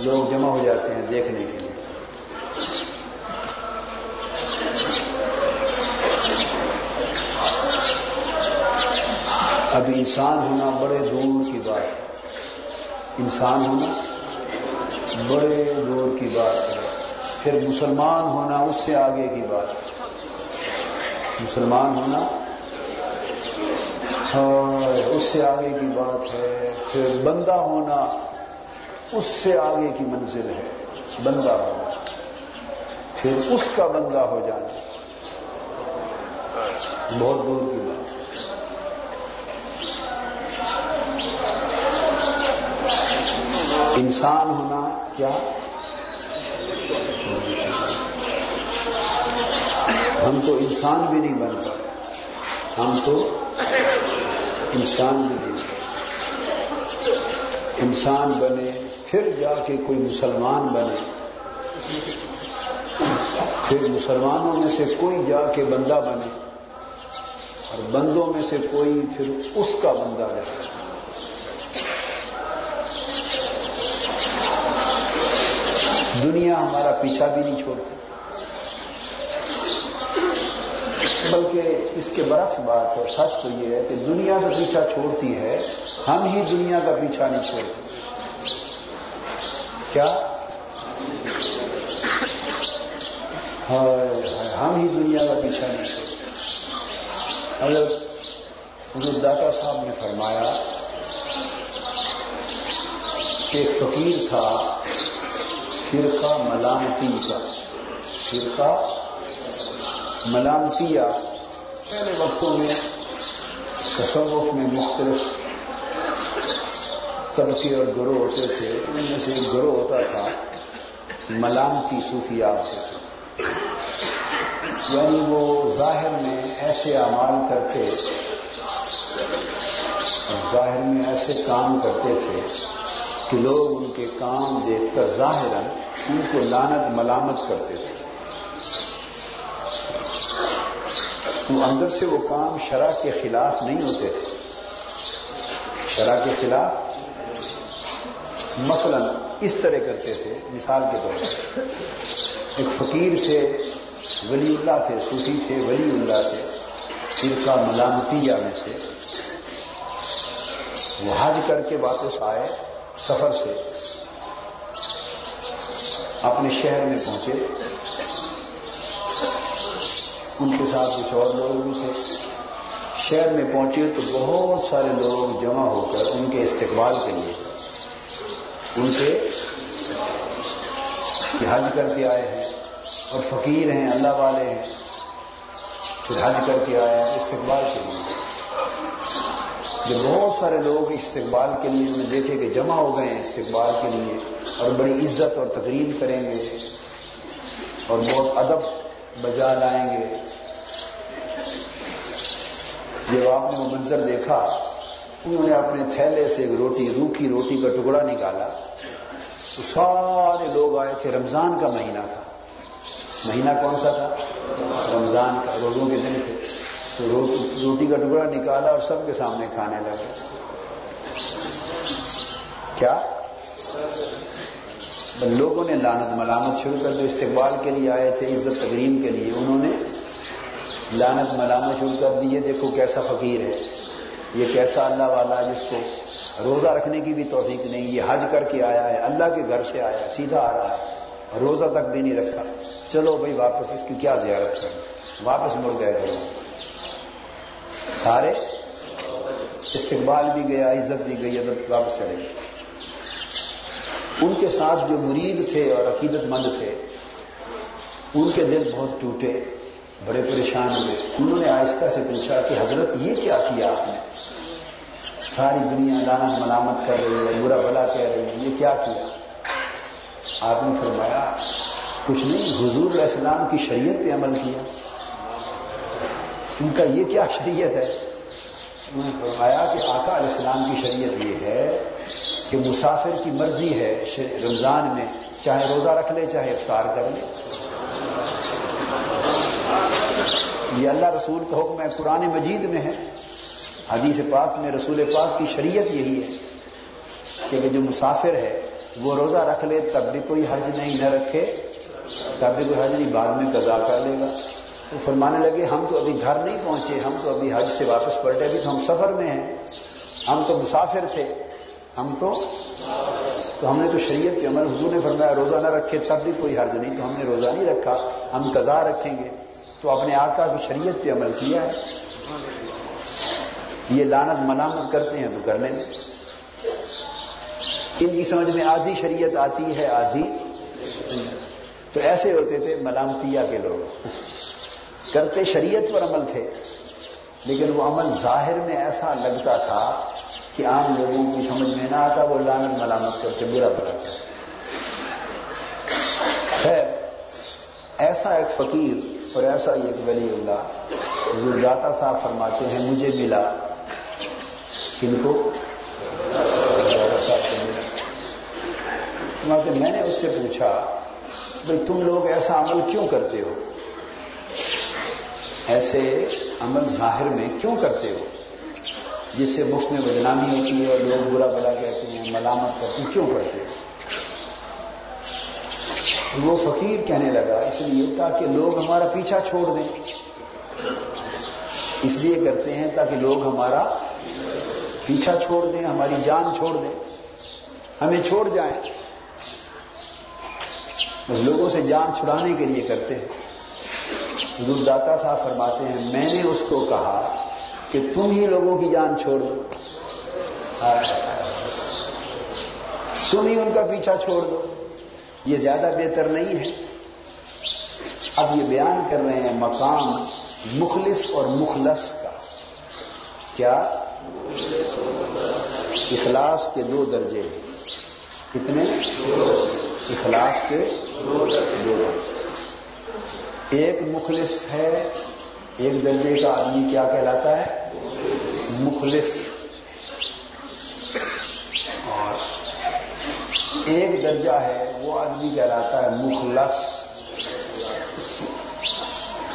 لوگ جمع ہو جاتے ہیں دیکھنے کے لیے۔ اب انسان ہونا بڑے دور کی بات ہے۔ انسان ہونا بڑے دور کی بات ہے۔ پھر مسلمان ہونا اس سے آگے کی بات ہے۔ مسلمان ہونا ہاں، اس سے آگے کی بات ہے۔ پھر بندہ ہونا اس سے آگے کی منزل ہے، بندہ ہونا پھر اس کا بندہ ہو جانا بہت دور کی بات۔ انسان ہونا کیا؟ ہم تو انسان بھی نہیں بن پائے ہم تو انسان بھی نہیں۔ انسان بنے۔ پھر جا کے کوئی مسلمان بنے۔ پھر مسلمانوں میں سے کوئی جا کے بندہ بنے۔ اور بندوں میں سے کوئی پھر اس کا بندہ رہے۔ دنیا ہمارا پیچھا بھی نہیں چھوڑتی۔ بلکہ اس کے برعکس بات ہے سچ تو یہ ہے کہ دنیا کا پیچھا چھوڑتی ہے، ہم ہی دنیا کا پیچھا نہیں چھوڑتے۔ کیا؟ ہم ہی دنیا کا پیچھا نہیں چھوڑتے اگر حضور داتا صاحب نے فرمایا کہ ایک فقیر تھا فرقہ ملامتی کا۔ فرقہ ملامتیا پہلے وقتوں میں تصوف میں مختلف طبقے اور گروہ ہوتے تھے، ان میں سے ایک گروہ ہوتا تھا، ملامتی صوفیہ ہوتے تھے۔ یعنی وہ ظاہر میں ایسے اعمال کرتے، ظاہر میں ایسے کام کرتے تھے کہ لوگ ان کے کام دیکھ کر ظاہر ان کو لانت ملامت کرتے تھے۔ تو اندر سے وہ کام شرح کے خلاف نہیں ہوتے تھے۔ شرح کے خلاف مثلا اس طرح کرتے تھے، مثال کے طور پر۔ ایک فقیر تھے، ولی اللہ تھے، صوفی تھے، ولی اللہ تھے فرقہ ملامتیہ میں سے۔ وہ حج کر کے واپس آئے سفر سے۔ اپنے شہر میں پہنچے۔ ان کے ساتھ کچھ اور لوگ بھی تھے۔ شہر میں پہنچے تو بہت سارے لوگ جمع ہو کر ان کے استقبال کے لیے۔ ان کے کہ حج کر کے آئے ہیں اور فقیر ہیں، اللہ والے ہیں۔ پھر حج کر کے آئے ہیں استقبال کے لیے۔ جب بہت سارے لوگ استقبال کے لیے انہیں دیکھے کہ جمع ہو گئے ہیں استقبال کے لیے اور بڑی عزت اور تقریب کریں گے اور بہت ادب بجا لائیں گے۔ جب آپ نے وہ منظر دیکھا انہوں نے اپنے تھیلے سے ایک روٹی، روکھی روٹی کا ٹکڑا نکالا۔ تو سارے لوگ آئے تھے۔ رمضان کا مہینہ تھا۔ مہینہ کون سا تھا؟ رمضان کا۔ روزوں کے دن تھے۔ تو روٹی کا ٹکڑا نکالا اور سب کے سامنے کھانے لگے۔ کیا؟ لوگوں نے لانت ملامت شروع کر دو استقبال کے لیے آئے تھے، عزت تقریم کے لیے۔ انہوں نے لانت ملامت شروع کر دی۔ دیکھو کیسا فقیر ہے۔ یہ کیسا اللہ والا جس کو روزہ رکھنے کی بھی توفیق نہیں، یہ حج کر کے آیا ہے، اللہ کے گھر سے آیا سیدھا آ رہا ہے، روزہ تک بھی نہیں رکھا۔ چلو بھائی واپس اس کی کیا زیارت کریں واپس مڑ گئے گھر۔ سارے استقبال بھی گیا، عزت بھی گئی ادھر واپس چلے گئے۔ ان کے ساتھ جو مرید تھے اور عقیدت مند تھے، ان کے دل بہت ٹوٹے۔ بڑے پریشان ہوئے۔ انہوں نے آہستہ سے پوچھا کہ حضرت یہ کیا کیا آپ نے؟ ساری دنیا لانت ملامت کر رہی ہے، برا بلا کہہ رہی ہے، یہ کیا کیا؟ آپ نے فرمایا، کچھ نہیں، حضور علیہ السلام کی شریعت پہ عمل کیا۔ ان کا یہ کیا شریعت ہے؟ انہوں نے فرمایا کہ آقا علیہ السلام کی شریعت یہ ہے کہ مسافر کی مرضی ہے رمضان میں، چاہے روزہ رکھ لے، چاہے افطار کر لے۔ یہ اللہ رسول کا حکم ہے، قرآن مجید میں ہے۔ حدیث پاک میں رسول پاک کی شریعت یہی ہے کہ جو مسافر ہے، وہ روزہ رکھ لے، تب بھی کوئی حرج نہیں نہ رکھے، تب بھی کوئی حرج نہیں، بعد میں قضا کر لے گا۔ تو فرمانے لگے، ہم تو ابھی گھر نہیں پہنچے، ہم تو ابھی حج سے واپس پلٹے، ابھی تو ہم سفر میں ہیں۔ ہم تو مسافر تھے۔ ہم تو تو ہم نے تو شریعت کے عمل، حضور نے فرمایا، روزہ نہ رکھے، تب بھی کوئی حرج نہیں، تو ہم نے روزہ نہیں رکھا، ہم قضا رکھیں گے۔ تو اپنے آقا کی شریعت پہ عمل کیا ہے۔ یہ لانت ملامت کرتے ہیں تو کرنے لیں۔ ان کی سمجھ میں آدھی شریعت آتی ہے، آدھی۔ تو ایسے ہوتے تھے ملامتیا کے لوگ۔ کرتے شریعت پر عمل تھے، لیکن وہ عمل ظاہر میں ایسا لگتا تھا کہ عام لوگوں کی سمجھ میں نہ آتا، وہ لانت ملامت کرتے برا بڑا خیر، ایسا ایک فقیر اور ایسا ایک ولی اللہ، حضور داتا صاحب فرماتے ہیں، مجھے ملا۔ کن کو؟ میں نے اس سے پوچھا بھائی تم لوگ ایسا عمل کیوں کرتے ہو؟ ایسے عمل ظاہر میں کیوں کرتے ہو؟ جس سے مفت میں بدنامی ہوتی ہے اور لوگ برا بلا کہتے ہیں، ملامت کرتے ہیں، کیوں کرتے ہو؟ وہ فقیر کہنے لگا، اس لیے تاکہ لوگ ہمارا پیچھا چھوڑ دیں۔ اس لیے کرتے ہیں تاکہ لوگ ہمارا پیچھا چھوڑ دیں، ہماری جان چھوڑ دیں۔ ہمیں چھوڑ جائیں۔ اس لوگوں سے جان چھڑانے کے لیے کرتے ہیں۔ حضور داتا صاحب فرماتے ہیں، میں نے اس کو کہا کہ تم ہی لوگوں کی جان چھوڑ دو۔ تم ہی ان کا پیچھا چھوڑ دو۔ یہ زیادہ بہتر نہیں ہے۔ اب یہ بیان کر رہے ہیں مقام مخلص اور مخلص کا۔ کیا؟ اخلاص کے دو درجے کتنے؟ اخلاص کے دو درجے۔ ایک مخلص ہے، ایک درجے کا آدمی کیا کہلاتا ہے؟ مخلص۔ اور ایک درجہ ہے، وہ آدمی کہلاتا ہے مخلص۔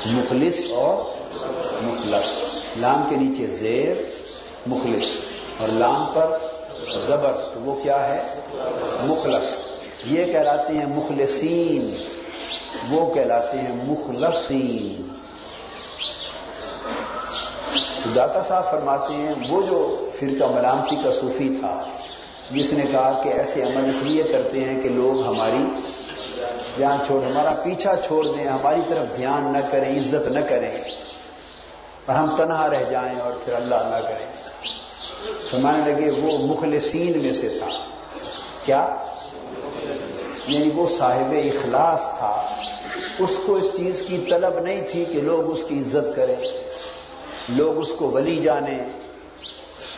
مخلص اور مخلص۔ لام کے نیچے زیر، مخلص۔ اور لام پر زبر، تو وہ کیا ہے؟ مخلص۔ یہ کہلاتے ہیں مخلصین۔ وہ کہلاتے ہیں مخلصین۔ داتا صاحب فرماتے ہیں، وہ جو فرقہ ملامتی کا صوفی تھا جس نے کہا کہ ایسے عمل اس لیے کرتے ہیں کہ لوگ ہماری جان چھوڑ، ہمارا پیچھا چھوڑ دیں، ہماری طرف دھیان نہ کریں، عزت نہ کریں، اور ہم تنہا رہ جائیں اور پھر اللہ نہ کریں۔ فرمانے لگے، وہ مخلصین میں سے تھا۔ کیا؟ یعنی وہ صاحب اخلاص تھا۔ اس کو اس چیز کی طلب نہیں تھی کہ لوگ اس کی عزت کریں، لوگ اس کو ولی جانیں۔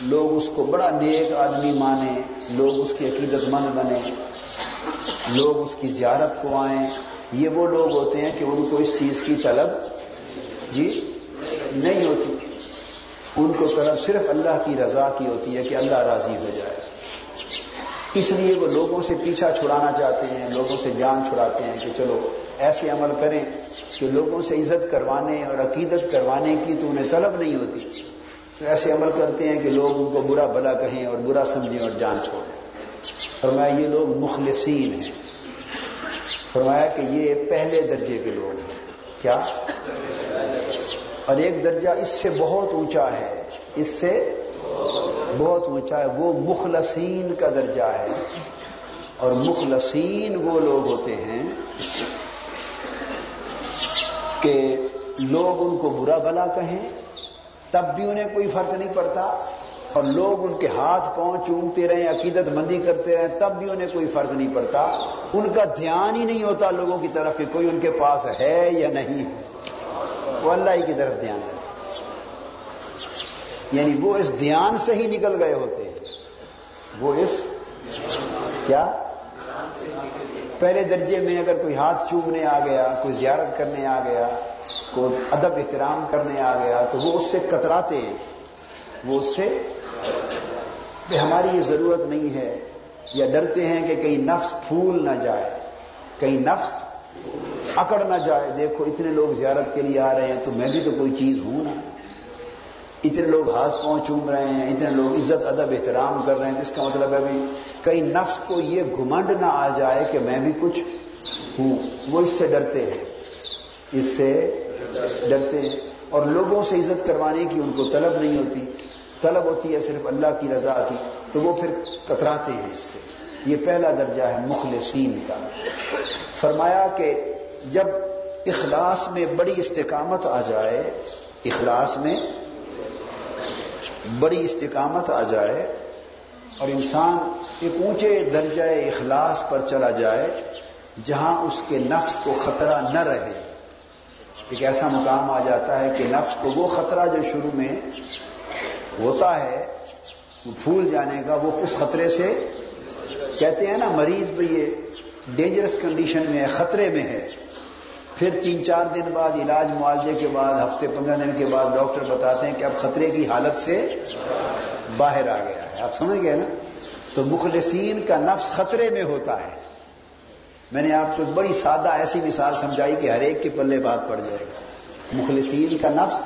لوگ اس کو بڑا نیک آدمی مانے، لوگ اس کی عقیدت مند بنے۔ لوگ اس کی زیارت کو آئیں۔ یہ وہ لوگ ہوتے ہیں کہ ان کو اس چیز کی طلب جی نہیں ہوتی۔ ان کو طلب صرف اللہ کی رضا کی ہوتی ہے کہ اللہ راضی ہو جائے۔ اس لیے وہ لوگوں سے پیچھا چھڑانا چاہتے ہیں، لوگوں سے جان چھڑاتے ہیں کہ چلو ایسے عمل کریں کہ لوگوں سے عزت کروانے اور عقیدت کروانے کی تو انہیں طلب نہیں ہوتی۔ ایسے عمل کرتے ہیں کہ لوگ ان کو برا بلا کہیں اور برا سمجھیں اور جان چھوڑیں۔ فرمایا یہ لوگ مخلصین ہیں۔ فرمایا کہ یہ پہلے درجے کے لوگ ہیں۔ کیا؟ اور ایک درجہ اس سے بہت اونچا ہے۔ اس سے بہت اونچا ہے۔ وہ مخلصین کا درجہ ہے۔ اور مخلصین وہ لوگ ہوتے ہیں کہ لوگ ان کو برا بلا کہیں تب بھی انہیں کوئی فرق نہیں پڑتا۔ اور لوگ ان کے ہاتھ پاؤں چومتے رہیں، عقیدت مندی کرتے رہیں، تب بھی انہیں کوئی فرق نہیں پڑتا۔ ان کا دھیان ہی نہیں ہوتا لوگوں کی طرف کہ کوئی ان کے پاس ہے یا نہیں۔ وہ اللہ ہی کی طرف دھیان ہے۔ یعنی وہ اس دھیان سے ہی نکل گئے ہوتے ہیں۔ وہ اس کیا؟ پہلے درجے میں اگر کوئی ہاتھ چومنے آ گیا، کوئی زیارت کرنے آ گیا کوئی ادب احترام کرنے آ گیا تو وہ اس سے کتراتے وہ اس سے ہماری یہ ضرورت نہیں ہے یا ڈرتے ہیں کہ کہیں نفس پھول نہ جائے، کہیں نفس اکڑ نہ جائے۔ دیکھو، اتنے لوگ زیارت کے لیے آ رہے ہیں تو میں بھی تو کوئی چیز ہوں نا۔ اتنے لوگ ہاتھ پاؤں چوم رہے ہیں، اتنے لوگ عزت، ادب، احترام کر رہے ہیں۔ اس کا مطلب ہے بھی کئی نفس کو یہ گھمنڈ نہ آ جائے کہ میں بھی کچھ ہوں۔ وہ اس سے ڈرتے ہیں۔ اس سے ڈرتے ہیں اور لوگوں سے عزت کروانے کی ان کو طلب نہیں ہوتی۔ طلب ہوتی ہے صرف اللہ کی رضا کی، تو وہ پھر کتراتے ہیں اس سے۔ یہ پہلا درجہ ہے مخلصین کا۔ فرمایا کہ جب اخلاص میں بڑی استقامت آ جائے، اخلاص میں بڑی استقامت آ جائے اور انسان ایک اونچے درجہ اخلاص پر چلا جائے، جہاں اس کے نفس کو خطرہ نہ رہے۔ ایک ایسا مقام آ جاتا ہے کہ نفس کو وہ خطرہ جو شروع میں ہوتا ہے وہ پھول جانے کا، وہ اس خطرے سے کہتے ہیں نا، مریض بھائی یہ ڈینجرس کنڈیشن میں ہے، خطرے میں ہے۔ پھر تین چار دن بعد علاج معالجے کے بعد، ہفتے پندرہ دن کے بعد ڈاکٹر بتاتے ہیں کہ اب خطرے کی حالت سے باہر آ گیا ہے۔ آپ سمجھ گئے نا؟ تو مخلصین کا نفس خطرے میں ہوتا ہے۔ میں نے آپ کو ایک بڑی سادہ ایسی مثال سمجھائی کہ ہر ایک کے پلے بات پڑ جائے گا مخلصین کا نفس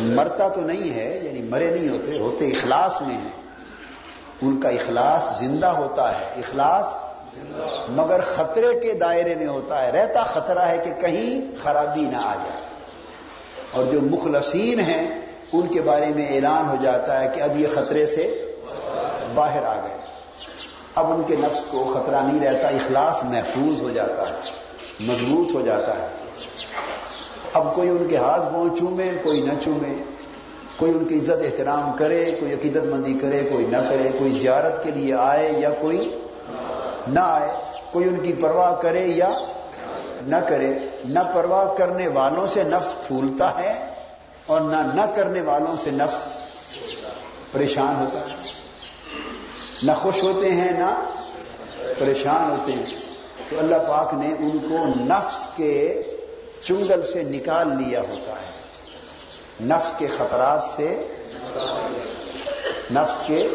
مرتا تو نہیں ہے یعنی مرے نہیں ہوتے ہوتے اخلاص میں ہیں۔ ان کا اخلاص زندہ ہوتا ہے، اخلاص مگر خطرے کے دائرے میں ہوتا ہے۔ رہتا خطرہ ہے کہ کہیں خرابی نہ آ جائے۔ اور جو مخلصین ہیں، ان کے بارے میں اعلان ہو جاتا ہے کہ اب یہ خطرے سے باہر آ گئے۔ اب ان کے نفس کو خطرہ نہیں رہتا، اخلاص محفوظ ہو جاتا ہے، مضبوط ہو جاتا ہے۔ اب کوئی ان کے ہاتھ پاؤں چومے، کوئی نہ چومے، کوئی ان کی عزت احترام کرے، کوئی عقیدت مندی کرے، کوئی نہ کرے، کوئی زیارت کے لیے آئے یا کوئی نہ آئے، کوئی ان کی پرواہ کرے یا نہ کرے۔ نہ پرواہ کرنے والوں سے نفس پھولتا ہے اور نہ نہ کرنے والوں سے نفس پریشان ہوتا ہے۔ نہ خوش ہوتے ہیں، نہ پریشان ہوتے ہیں۔ تو اللہ پاک نے ان کو نفس کے چنگل سے نکال لیا ہوتا ہے۔ نفس کے خطرات سے، نفس کے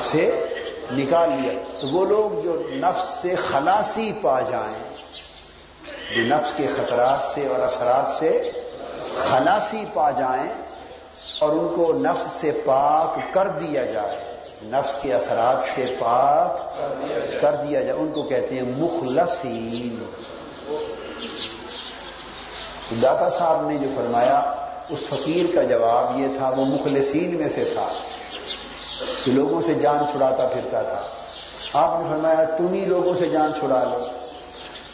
سے نکال لیا۔ تو وہ لوگ جو نفس سے خلاصی پا جائیں، جو نفس کے خطرات سے اور اثرات سے خلاصی پا جائیں اور ان کو نفس سے پاک کر دیا جائے۔ نفس کے اثرات سے پاک کر دیا جائے۔ ان کو کہتے ہیں مخلصین۔ داتا صاحب نے جو فرمایا، اس فقیر کا جواب یہ تھا، وہ مخلصین میں سے تھا کہ لوگوں سے جان چھڑاتا پھرتا تھا۔ آپ نے فرمایا، تم ہی لوگوں سے جان چھڑا لو۔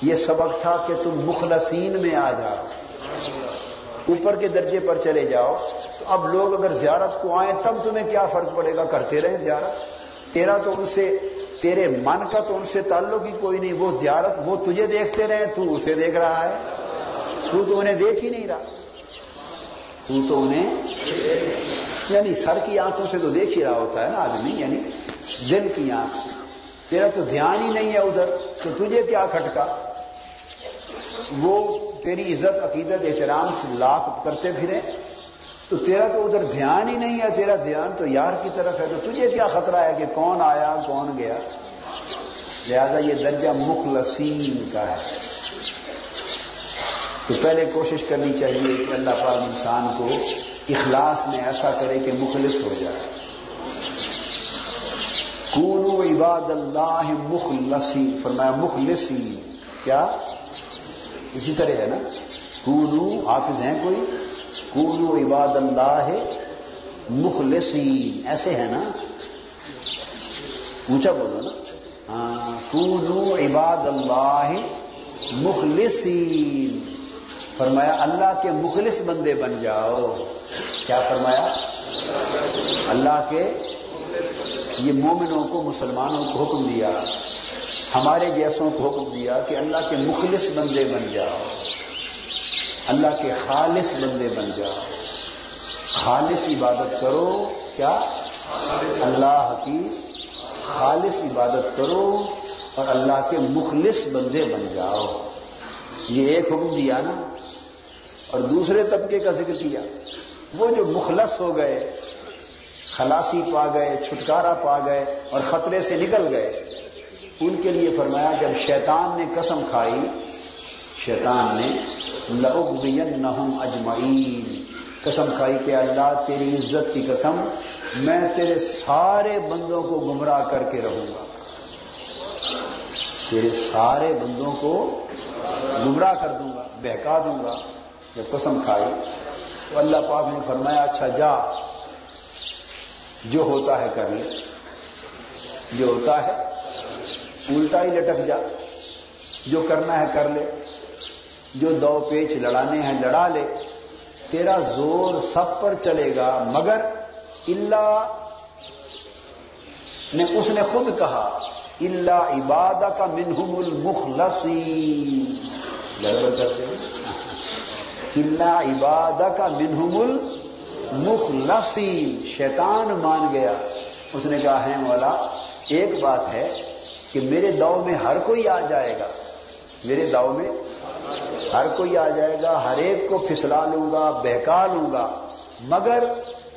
یہ سبق تھا کہ تم مخلصین میں آ جاؤ۔ اوپر کے درجے پر چلے جاؤ، تو اب لوگ اگر زیارت کو آئیں، تب تمہیں کیا فرق پڑے گا؟ کرتے رہے زیارت؟ تیرا تو ان سے، تیرے من کا تو ان سے تعلق ہی کوئی نہیں، وہ زیارت، وہ تجھے دیکھتے رہے، تو اسے دیکھ رہا ہے۔ تو تو انہیں دیکھ ہی نہیں رہا۔ تو تو انہیں یعنی سر کی آنکھوں سے تو دیکھ ہی رہا ہوتا ہے نا آدمی یعنی دل کی آنکھ سے۔ تیرا تو دھیان ہی نہیں ہے ادھر، تو تجھے کیا کھٹکا؟ وہ تیری عزت، عقیدت، احترام سے لاکھ کرتے پھرے، تو تیرا تو ادھر دھیان ہی نہیں ہے، تیرا دھیان تو یار کی طرف ہے، تو تجھے کیا خطرہ ہے کہ کون آیا، کون گیا؟ لہذا یہ درجہ مخلصین کا ہے۔ تو پہلے کوشش کرنی چاہیے کہ اللہ پاک انسان کو اخلاص میں ایسا کرے کہ مخلص ہو جائے۔ کونو عباد اللہ مخلصی فرمایا مخلصی کیا؟ اسی طرح ہے نا۔ کونو حافظ ہیں کوئی؟ کونو عباد اللہ مخلصین، ایسے ہے نا۔ اونچا بولو نا۔ ہاں کونو عباد اللہ مخلصین۔ فرمایا، اللہ کے مخلص بندے بن جاؤ۔ کیا فرمایا؟ اللہ کے یہ مومنوں کو مسلمانوں کو حکم دیا۔ ہمارے جیسوں کو حکم دیا کہ اللہ کے مخلص بندے بن جاؤ۔ اللہ کے خالص بندے بن جاؤ۔ خالص عبادت کرو۔ کیا؟ اللہ کی خالص عبادت کرو اور اللہ کے مخلص بندے بن جاؤ۔ یہ ایک حکم دیا نا۔ اور دوسرے طبقے کا ذکر کیا۔ وہ جو مخلص ہو گئے، خلاصی پا گئے، چھٹکارا پا گئے اور خطرے سے نکل گئے۔ ان کے لیے فرمایا جب شیطان نے قسم کھائی، شیطان نے لغوین اجمعین۔ قسم کھائی کہ اللہ تیری عزت کی قسم، میں تیرے سارے بندوں کو گمراہ کر کے رہوں گا۔ تیرے سارے بندوں کو گمراہ کر دوں گا، بہکا دوں گا۔ جب قسم کھائی، تو اللہ پاک نے فرمایا اچھا جا۔ جو ہوتا ہے کر لے۔ جو ہوتا ہے الٹا ہی لٹک جا۔ جو کرنا ہے کر لے۔ جو دو پیچ لڑانے ہیں لڑا لے۔ تیرا زور سب پر چلے گا، مگر اللہ نے اس نے خود کہا اللہ عباد کا منہم المخلصین۔ گڑبڑ کرتے اللہ عباد کا منہم المخلصین۔ شیطان مان گیا۔ اس نے کہا ہے مولا، ایک بات ہے۔ کہ میرے داؤ میں ہر کوئی آ جائے گا۔ میرے داؤ میں ہر کوئی آ جائے گا، ہر ایک کو پھسلا لوں گا، بہکا لوں گا۔ مگر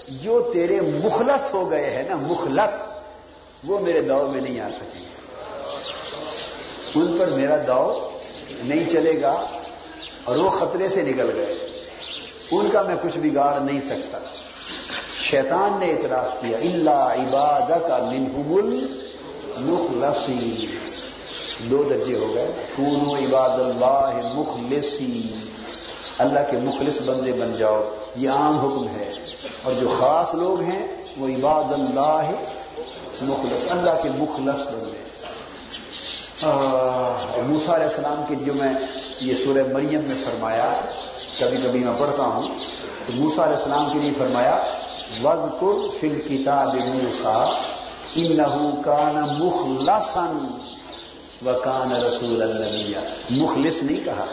جو تیرے مخلص ہو گئے ہیں نا، مخلص، وہ میرے داؤ میں نہیں آ سکیں گے۔ ان پر میرا داؤ نہیں چلے گا اور وہ خطرے سے نکل گئے۔ ان کا میں کچھ بگاڑ نہیں سکتا۔ شیطان نے اعتراف کیا اللہ عباد کا منہم المخلصی دو درجے ہو گئے۔ کونو عباد اللہ مخلصی۔ اللہ کے مخلص بندے بن جاؤ۔ یہ عام حکم ہے۔ اور جو خاص لوگ ہیں، وہ عباد اللہ مخلص، اللہ کے مخلص بندے۔ موسا علیہ السلام کی جو میں یہ سورہ مریم میں فرمایا، کبھی کبھی میں پڑھتا ہوں، تو موسا علیہ السلام کے لیے فرمایا وز کر فل کتاب موسا ان کان مخلصن و کان رسول اللہ مخلص نہیں کہا۔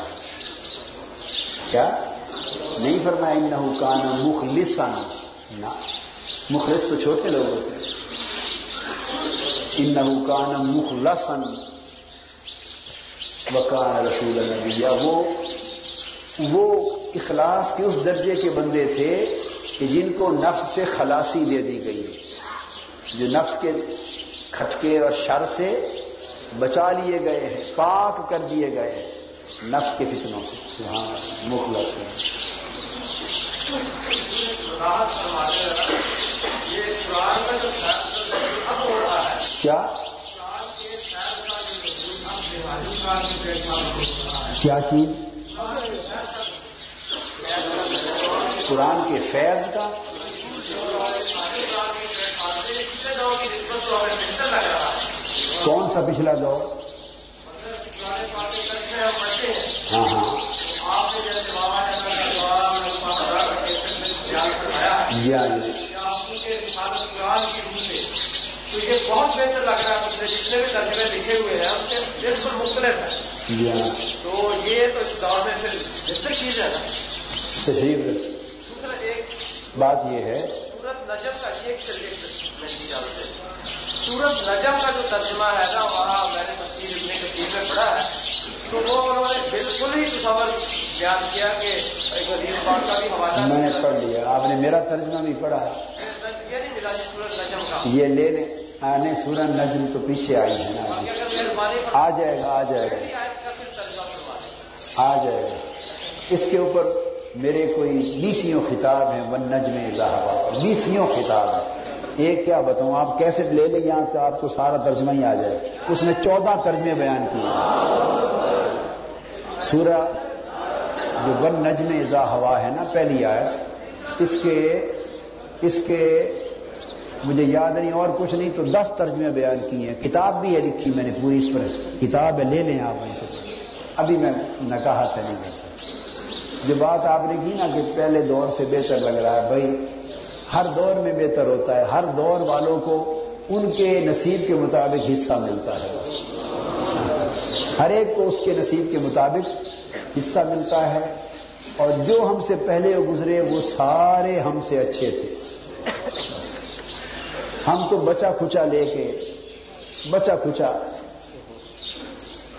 کیا؟ نہیں فرمایا ان کان مخلصن نہ مخلص تو چھوٹے لوگ ہوتے ہیں۔ ان کان مخلصن وکان رسول النبی۔ وہ وہ اخلاص کے اس درجے کے بندے تھے کہ جن کو نفس سے خلاصی دے دی گئی۔ جو نفس کے کھٹکے اور شر سے بچا لیے گئے ہیں، پاک کر دیے گئے ہیں۔ نفس کے فتنوں سے، سبحان مخلص ہے کیا؟ کیا چیز؟ قرآن کے فیض کا؟ کون سا پچھلا دور؟ ہاں ہاں۔ جی ہاں تو یہ بہت بہتر لگ رہا ہے جتنے بھی ترجمے لکھے ہوئے ہیں ان سے بالکل مختلف ہے تو یہ تو اس دور میں پھر بہتر چیز ہے؟ نا تشریف۔ دوسرا ایک بات یہ ہے سورت نجم کا ایک سورت نجم کا جو ترجمہ ہے نا وہاں میں نے تفصیل اتنے کثیر میں پڑھا ہے۔ تو وہ انہوں نے بالکل ہی تصور بیان کیا کہ ایک وزیر پاک کا بھی حوالہ میں نے پڑھ لیا۔ آپ نے میرا ترجمہ بھی پڑھا۔ یہ نہیں ملا جی سورت نجم کا۔ یہ لے لیں آنے سورہ نجم تو پیچھے آئی ہے نا۔ آ جائے گا آ جائے گا۔ آ جائے گا۔ اس کے اوپر میرے کوئی بیسیوں خطاب ہیں ون نجم اظہار بیسیوں خطاب ہیں۔ ایک کیا بتاؤں، آپ کیسے لے لیں یہاں تو آپ کو سارا ترجمہ ہی آ جائے۔ اس میں چودہ ترجمے بیان کیے۔ سورہ جو ون نجم ازا ہوا ہے نا، پہلی آیت۔ اس کے اس کے مجھے یاد نہیں، اور کچھ نہیں، تو دس ترجمے بیان کی ہیں۔ کتاب بھی ہے لکھی میں نے پوری، اس پر کتاب ہے، لے لیں آپ ایسے ابھی میں نہ کہا تھا نہیں کر سکتا۔ جو بات آپ نے کی نا کہ پہلے دور سے بہتر لگ رہا ہے بھائی، ہر دور میں بہتر ہوتا ہے، ہر دور والوں کو ان کے نصیب کے مطابق حصہ ملتا ہے۔ ہر ایک کو اس کے نصیب کے مطابق حصہ ملتا ہے۔ اور جو ہم سے پہلے گزرے، وہ سارے ہم سے اچھے تھے۔ ہم تو بچا کھچا لے کے، بچا کھچا۔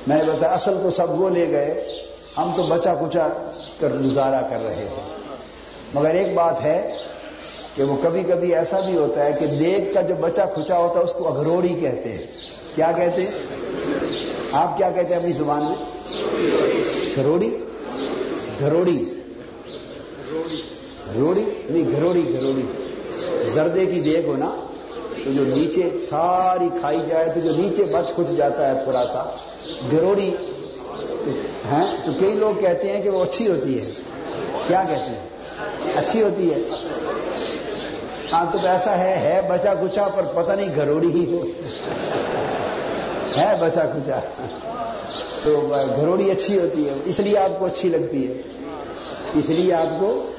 میں نے بتایا، اصل تو سب وہ لے گئے۔ ہم تو بچا کچا کر گزارا کر رہے ہیں۔ مگر ایک بات ہے کہ وہ کبھی کبھی ایسا بھی ہوتا ہے کہ دیکھ کا جو بچا کھچا ہوتا ہے اس کو اگروڑی کہتے ہیں۔ کیا کہتے ہیں؟ آپ کیا کہتے ہیں اپنی زبان میں؟ گھروڑی گھروڑی گھروڑی نہیں گھروڑی گھروڑی زردے کی دیکھ ہو نا، تو جو نیچے ساری کھائی جائے، تو جو نیچے بچ کھچ جاتا ہے تھوڑا سا، گروڑی ہیں؟ تو کئی لوگ کہتے ہیں کہ وہ اچھی ہوتی ہے۔ کیا کہتے ہیں؟ اچھی ہوتی ہے۔ ہاں تو ایسا ہے ہے بچا کچا، پر پتہ نہیں گھروڑی ہی ہو۔ ہے بچا کچا۔ تو گھروڑی اچھی ہوتی ہے۔ اس لیے آپ کو اچھی لگتی ہے۔ اس لیے آپ کو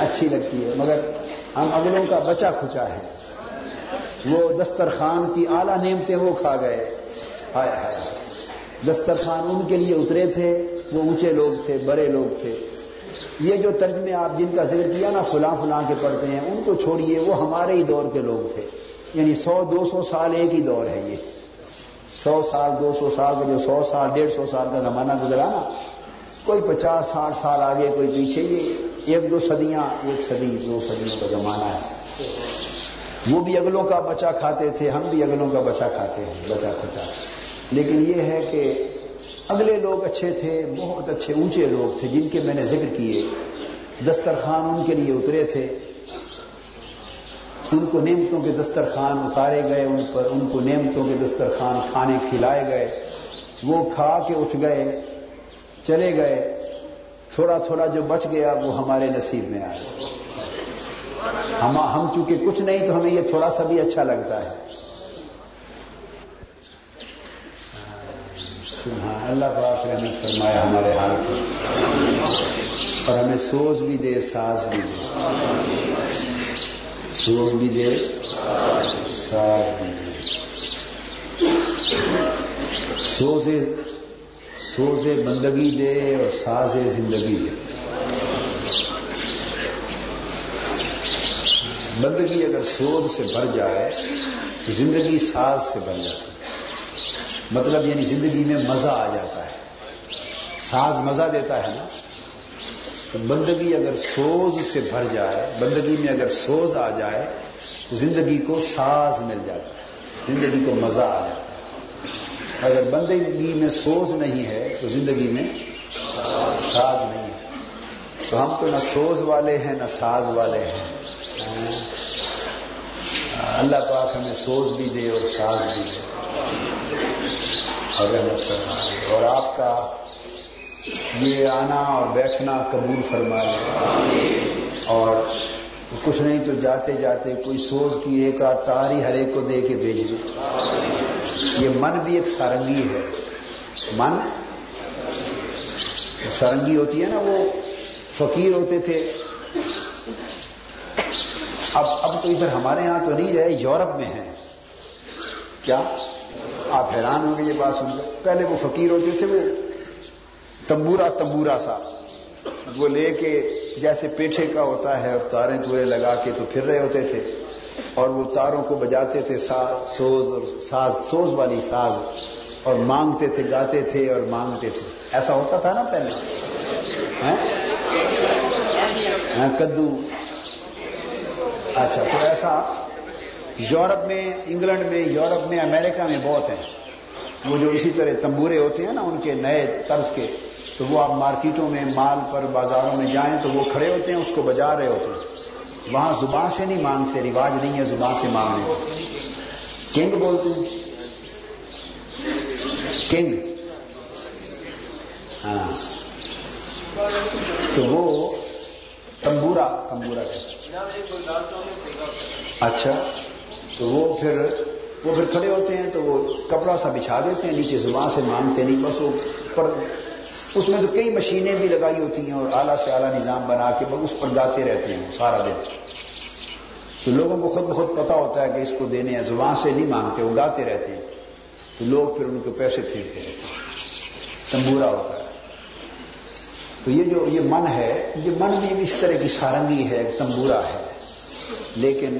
اچھی لگتی ہے۔ مگر ہم اگلوں کا بچا کھچا ہے۔ وہ دسترخوان کی اعلیٰ نعمتیں وہ کھا گئے۔ ہائے ہائے۔ دسترخوان ان کے لیے اترے تھے، وہ اونچے لوگ تھے، بڑے لوگ تھے۔ یہ جو ترجمے آپ جن کا ذکر کیا نا، فلاں فلاں کے پڑھتے ہیں، ان کو چھوڑیے، وہ ہمارے ہی دور کے لوگ تھے۔ یعنی سو، دو سو سال ایک ہی دور ہے یہ۔ سو سال، دو سو سال کا جو سو سال، ڈیڑھ سو سال کا زمانہ گزرا نا، کوئی پچاس، ساٹھ سال آگے، کوئی پیچھے، یہ ایک دو صدیاں، ایک صدی، دو صدیوں کا زمانہ ہے۔ وہ بھی اگلوں کا بچا کھاتے تھے، ہم بھی اگلوں کا بچا کھاتے ہیں بچا کھچا لیکن یہ ہے کہ اگلے لوگ اچھے تھے، بہت اچھے، اونچے لوگ تھے جن کے میں نے ذکر کیے۔ دسترخوان ان کے لیے اترے تھے۔ ان کو نعمتوں کے دسترخوان اتارے گئے، ان پر، ان کو نعمتوں کے دسترخوان کھانے کھلائے گئے۔ وہ کھا کے اٹھ گئے، چلے گئے۔ تھوڑا تھوڑا جو بچ گیا، وہ ہمارے نصیب میں آیا ہم ہم چونکہ کچھ نہیں تو ہمیں یہ تھوڑا سا بھی اچھا لگتا ہے۔ اللہ پاک رحمت فرمایا ہمارے حال کو۔ اور ہمیں سوز بھی دے، ساز بھی دے۔ سوز بھی دے، ساز بھی دے۔ سوزے سوزے بندگی دے اور ساز زندگی دے۔ بندگی اگر سوز سے بھر جائے تو زندگی ساز سے بھر جاتی۔ مطلب یعنی زندگی میں مزہ آ جاتا ہے۔ ساز مزہ دیتا ہے نا۔ تو بندگی اگر سوز سے بھر جائے، بندگی میں اگر سوز آ جائے، تو زندگی کو ساز مل جاتا ہے۔ زندگی کو مزہ آ جاتا ہے۔ اگر بندگی میں سوز نہیں ہے، تو زندگی میں ساز نہیں ہے۔ تو ہم تو نہ سوز والے ہیں، نہ ساز والے ہیں۔ اللہ پاک ہمیں سوز بھی دے اور ساز بھی دے۔ اور آپ کا یہ آنا اور بیٹھنا قبول فرمائے۔ اور کچھ نہیں تو جاتے جاتے کوئی سوز کی ایک تاری ہر ایک کو دے کے بھیج دے یہ من بھی ایک سارنگی ہے۔ من؟ سارنگی ہوتی ہے نا وہ۔ فقیر ہوتے تھے۔ اب اب تو ادھر ہمارے ہاں تو نہیں رہے، یورپ میں ہیں۔ کیا؟ آپ حیران ہوں گے یہ بات سن کر پہلے وہ فقیر ہوتے تھے وہ تمبورا تمبورا سا۔ وہ لے کے جیسے پیٹھے کا ہوتا ہے اور تارے تورے لگا کے تو پھر رہے ہوتے تھے۔ اور وہ تاروں کو بجاتے تھے ساز سوز، اور ساز، سوز والی ساز۔ اور مانگتے تھے، گاتے تھے اور مانگتے تھے۔ ایسا ہوتا تھا نا پہلے۔ ہاں؟ ہاں، کدو۔ اچھا تو ایسا یورپ میں، انگلینڈ میں، یورپ میں، امریکہ میں بہت ہیں۔ وہ جو اسی طرح تمبورے ہوتے ہیں نا، ان کے نئے طرز کے، تو وہ آپ مارکیٹوں میں، مال پر بازاروں میں جائیں تو وہ کھڑے ہوتے ہیں، اس کو بجا رہے ہوتے ہیں۔ وہاں زبان سے نہیں مانگتے، رواج نہیں ہے زبان سے مانگنے کنگ بولتے ہیں۔ کنگ۔ ہاں۔ تو وہ تمبورا تمبورا اچھا۔ تو وہ پھر وہ پھر کھڑے ہوتے ہیں تو وہ کپڑا سا بچھا دیتے ہیں، نیچے زبان سے مانگتے نہیں، بس وہ پر اس میں تو کئی مشینیں بھی لگائی ہوتی ہیں اور اعلیٰ سے اعلیٰ نظام بنا کے بس اس پر گاتے رہتے ہیں سارا دن۔ تو لوگوں کو خود بخود پتا ہوتا ہے کہ اس کو دینے ہیں، زبان سے نہیں مانگتے، وہ گاتے رہتے ہیں۔ تو لوگ پھر ان کو پیسے پھیرتے رہتے ہیں۔ تمبورا ہوتا ہے۔ تو یہ جو یہ من ہے، یہ من بھی اس طرح کی سارنگی ہے تمبورا ہے۔ لیکن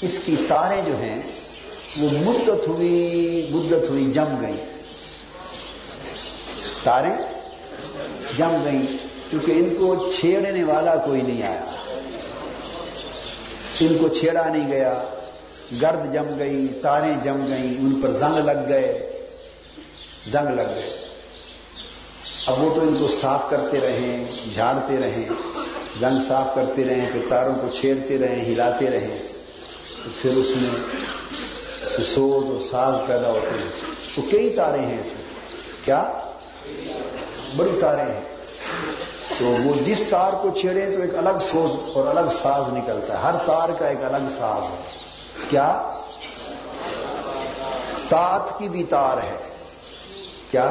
اس کی تاریں جو ہیں، وہ مدت ہوئی مدت ہوئی، جم گئی۔ تاریں جم گئی کیونکہ ان کو چھیڑنے والا کوئی نہیں آیا۔ ان کو چھیڑا نہیں گیا، گرد جم گئی تاریں جم گئی، ان پر زنگ لگ گئے۔ زنگ لگ گئے۔ اب وہ تو ان کو صاف کرتے رہیں، جھاڑتے رہیں، زنگ صاف کرتے رہیں، پھر تاروں کو چھیڑتے رہیں، ہلاتے رہیں۔ تو پھر اس میں سوز اور ساز پیدا ہوتے ہیں۔ تو کئی تارے ہیں اس میں۔ کیا؟ بڑی تاریں ہیں۔ تو وہ جس تار کو چھیڑے تو ایک الگ سوز اور الگ ساز نکلتا ہے۔ ہر تار کا ایک الگ ساز ہے۔ کیا؟ تات کی بھی تار ہے۔ کیا؟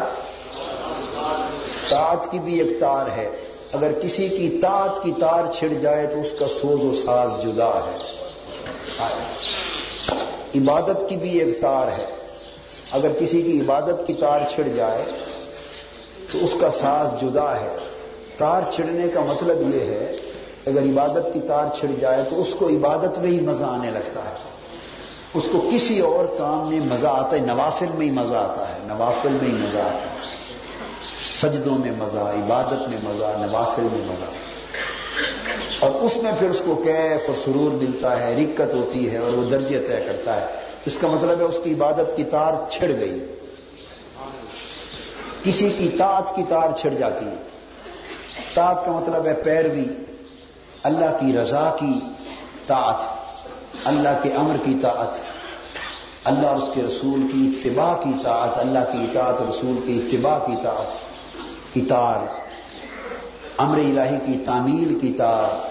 تات کی بھی ایک تار ہے۔ اگر کسی کی تات کی تار چھڑ جائے تو اس کا سوز و ساز جدا ہے۔ عبادت کی بھی ایک تار ہے۔ اگر کسی کی عبادت کی تار چھڑ جائے، تو اس کا ساز جدا ہے۔ تار چھڑنے کا مطلب یہ ہے، اگر عبادت کی تار چھڑ جائے، تو اس کو عبادت میں ہی مزہ آنے لگتا ہے۔ اس کو کسی اور کام میں مزہ آتا ہے، نوافل میں ہی مزہ آتا ہے۔ نوافل میں ہی مزہ آتا ہے۔ سجدوں میں مزہ، عبادت میں مزہ، نوافل میں مزہ۔ اور اس میں پھر اس کو کیف اور سرور ملتا ہے، رکت ہوتی ہے اور وہ درجے طے کرتا ہے۔ اس کا مطلب ہے اس کی عبادت کی تار چھڑ گئی۔ کسی کی تاج کی تار چھڑ جاتی۔ ہے تاج کا مطلب ہے پیروی۔ اللہ کی رضا کی طاعت۔ اللہ کے امر کی طاعت۔ اللہ اور اس کے رسول کی اتباع کی طاعت۔ اللہ کی اطاعت رسول کی اتباع کی طاعت۔ کی تار۔ امر الہی کی تعمیل کی تار،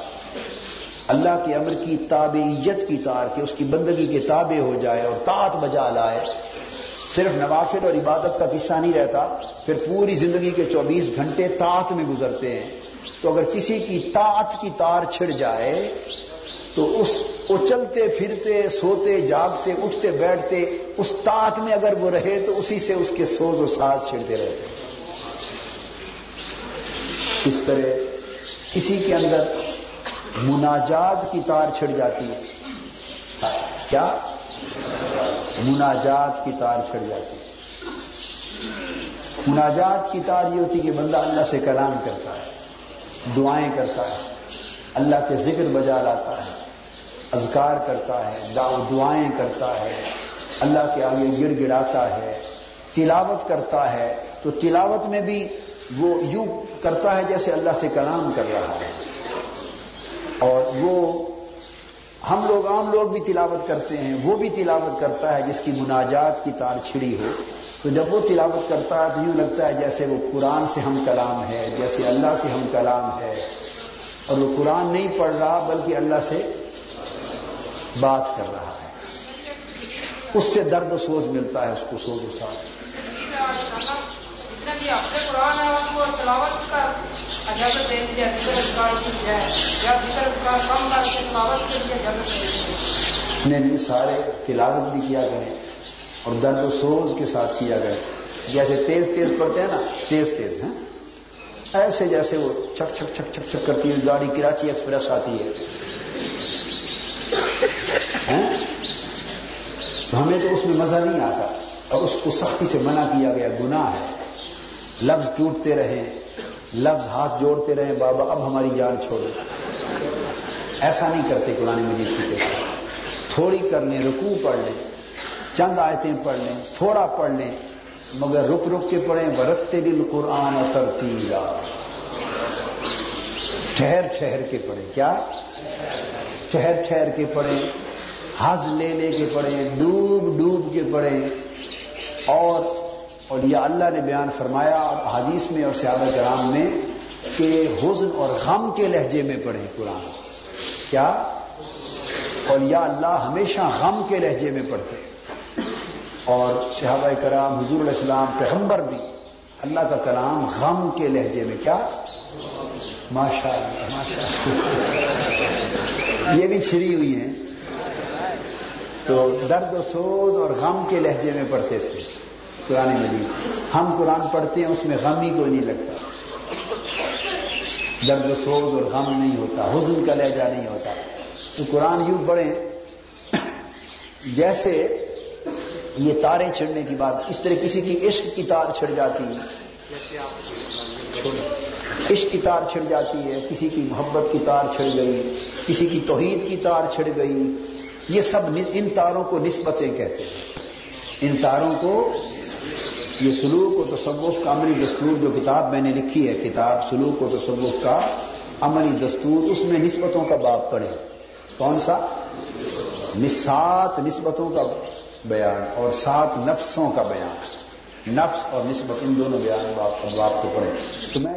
اللہ کے امر کی تابعیت کی تار کہ اس کی بندگی کے تابع ہو جائے اور طاعت بجا لائے۔ صرف نوافل اور عبادت کا قصہ نہیں رہتا، پھر پوری زندگی کے چوبیس گھنٹے طاعت میں گزرتے ہیں۔ تو اگر کسی کی طاعت کی تار چھڑ جائے، تو اس وہ چلتے پھرتے، سوتے، جاگتے، اٹھتے، بیٹھتے، اس طاعت میں اگر وہ رہے تو اسی سے اس کے سوز و ساز چھڑتے رہتے اس طرح کسی کے اندر مناجات کی تار چھڑ جاتی ہے۔ کیا؟ مناجات کی تار چھڑ جاتی ہے۔ مناجات کی تار یہ ہوتی کہ بندہ اللہ سے کلام کرتا ہے، دعائیں کرتا ہے، اللہ کے ذکر بجا لاتا ہے، اذکار کرتا ہے دعائیں کرتا ہے، اللہ کے آگے گڑ گڑاتا ہے، تلاوت کرتا ہے۔ تو تلاوت میں بھی وہ یوں کرتا ہے جیسے اللہ سے کلام کر رہا ہے۔ اور وہ ہم لوگ عام لوگ بھی تلاوت کرتے ہیں، وہ بھی تلاوت کرتا ہے جس کی مناجات کی تار چھڑی ہو۔ تو جب وہ تلاوت کرتا ہے تو یوں لگتا ہے جیسے وہ قرآن سے ہم کلام ہے، جیسے اللہ سے ہم کلام ہے۔ اور وہ قرآن نہیں پڑھ رہا بلکہ اللہ سے بات کر رہا ہے۔ اس سے درد و سوز ملتا ہے، اس کو سوز و ساتھ نہیں نہیں، سارے تلاوت بھی کیا کریں اور درد و سوز کے ساتھ کیا کریں۔ جیسے تیز تیز پڑھتے ہیں نا، تیز تیز ہیں ایسے جیسے وہ چھک چھک چھک چھک چھک کرتی ہے گاڑی کراچی ایکسپریس آتی ہے۔ ہاں؟ تو ہمیں تو اس میں مزہ نہیں آتا اور اس کو سختی سے منع کیا گیا، گناہ ہے۔ لفظ ٹوٹتے رہے، لفظ ہاتھ جوڑتے رہے، بابا اب ہماری جان چھوڑو۔ ایسا نہیں کرتے قرآن مجید کی طرح تھوڑی کر لیں، رکوع پڑھ لیں، چند آیتیں پڑھ لیں، تھوڑا پڑھ لیں، مگر رک رک کے پڑھیں۔ برتتے دل قرآن ترتیلا ٹھہر ٹھہر کے پڑھیں۔ کیا؟ ٹھہر ٹھہر کے پڑھیں ہز لے لے کے پڑھیں، ڈوب ڈوب کے پڑھیں، اور اور یہ اللہ نے بیان فرمایا اور حدیث میں اور سیاب کرام میں کہ حزن اور غم کے لہجے میں پڑھیں قرآن۔ کیا؟ اور یا اللہ ہمیشہ غم کے لہجے میں پڑھتے۔ اور صحابہ کرام، حضور علیہ السلام، پیغمبر بھی اللہ کا کلام غم کے لہجے میں۔ کیا؟ ماشاء اللہ ماشاء یہ بھی چھڑی ہوئی ہیں۔ تو درد و سوز اور غم کے لہجے میں پڑھتے تھے۔ قرآن مجید۔ ہم قرآن پڑھتے ہیں، اس میں غم ہی کوئی نہیں لگتا۔ درد و سوز اور غم نہیں ہوتا، حزن کا لہجہ نہیں ہوتا۔ تو قرآن یوں پڑھیں، جیسے یہ تاریں چھڑنے کی بات، اس طرح کسی کی عشق کی تار چھڑ جاتی ہے۔ عشق کی تار چھڑ جاتی ہے، کسی کی محبت کی تار چھڑ گئی، کسی کی توحید کی تار چھڑ گئی۔ یہ سب ان تاروں کو نسبتیں کہتے ہیں۔ ان تاروں کو یہ سلوک و تصوف کا عملی دستور جو کتاب میں نے لکھی ہے، کتاب سلوک و تصوف کا عملی دستور، اس میں نسبتوں کا باب پڑھے کون سا؟ سات نسبتوں کا بیان اور سات نفسوں کا بیان۔ نفس اور نسبت، ان دونوں بیان باب کو پڑھے تو میں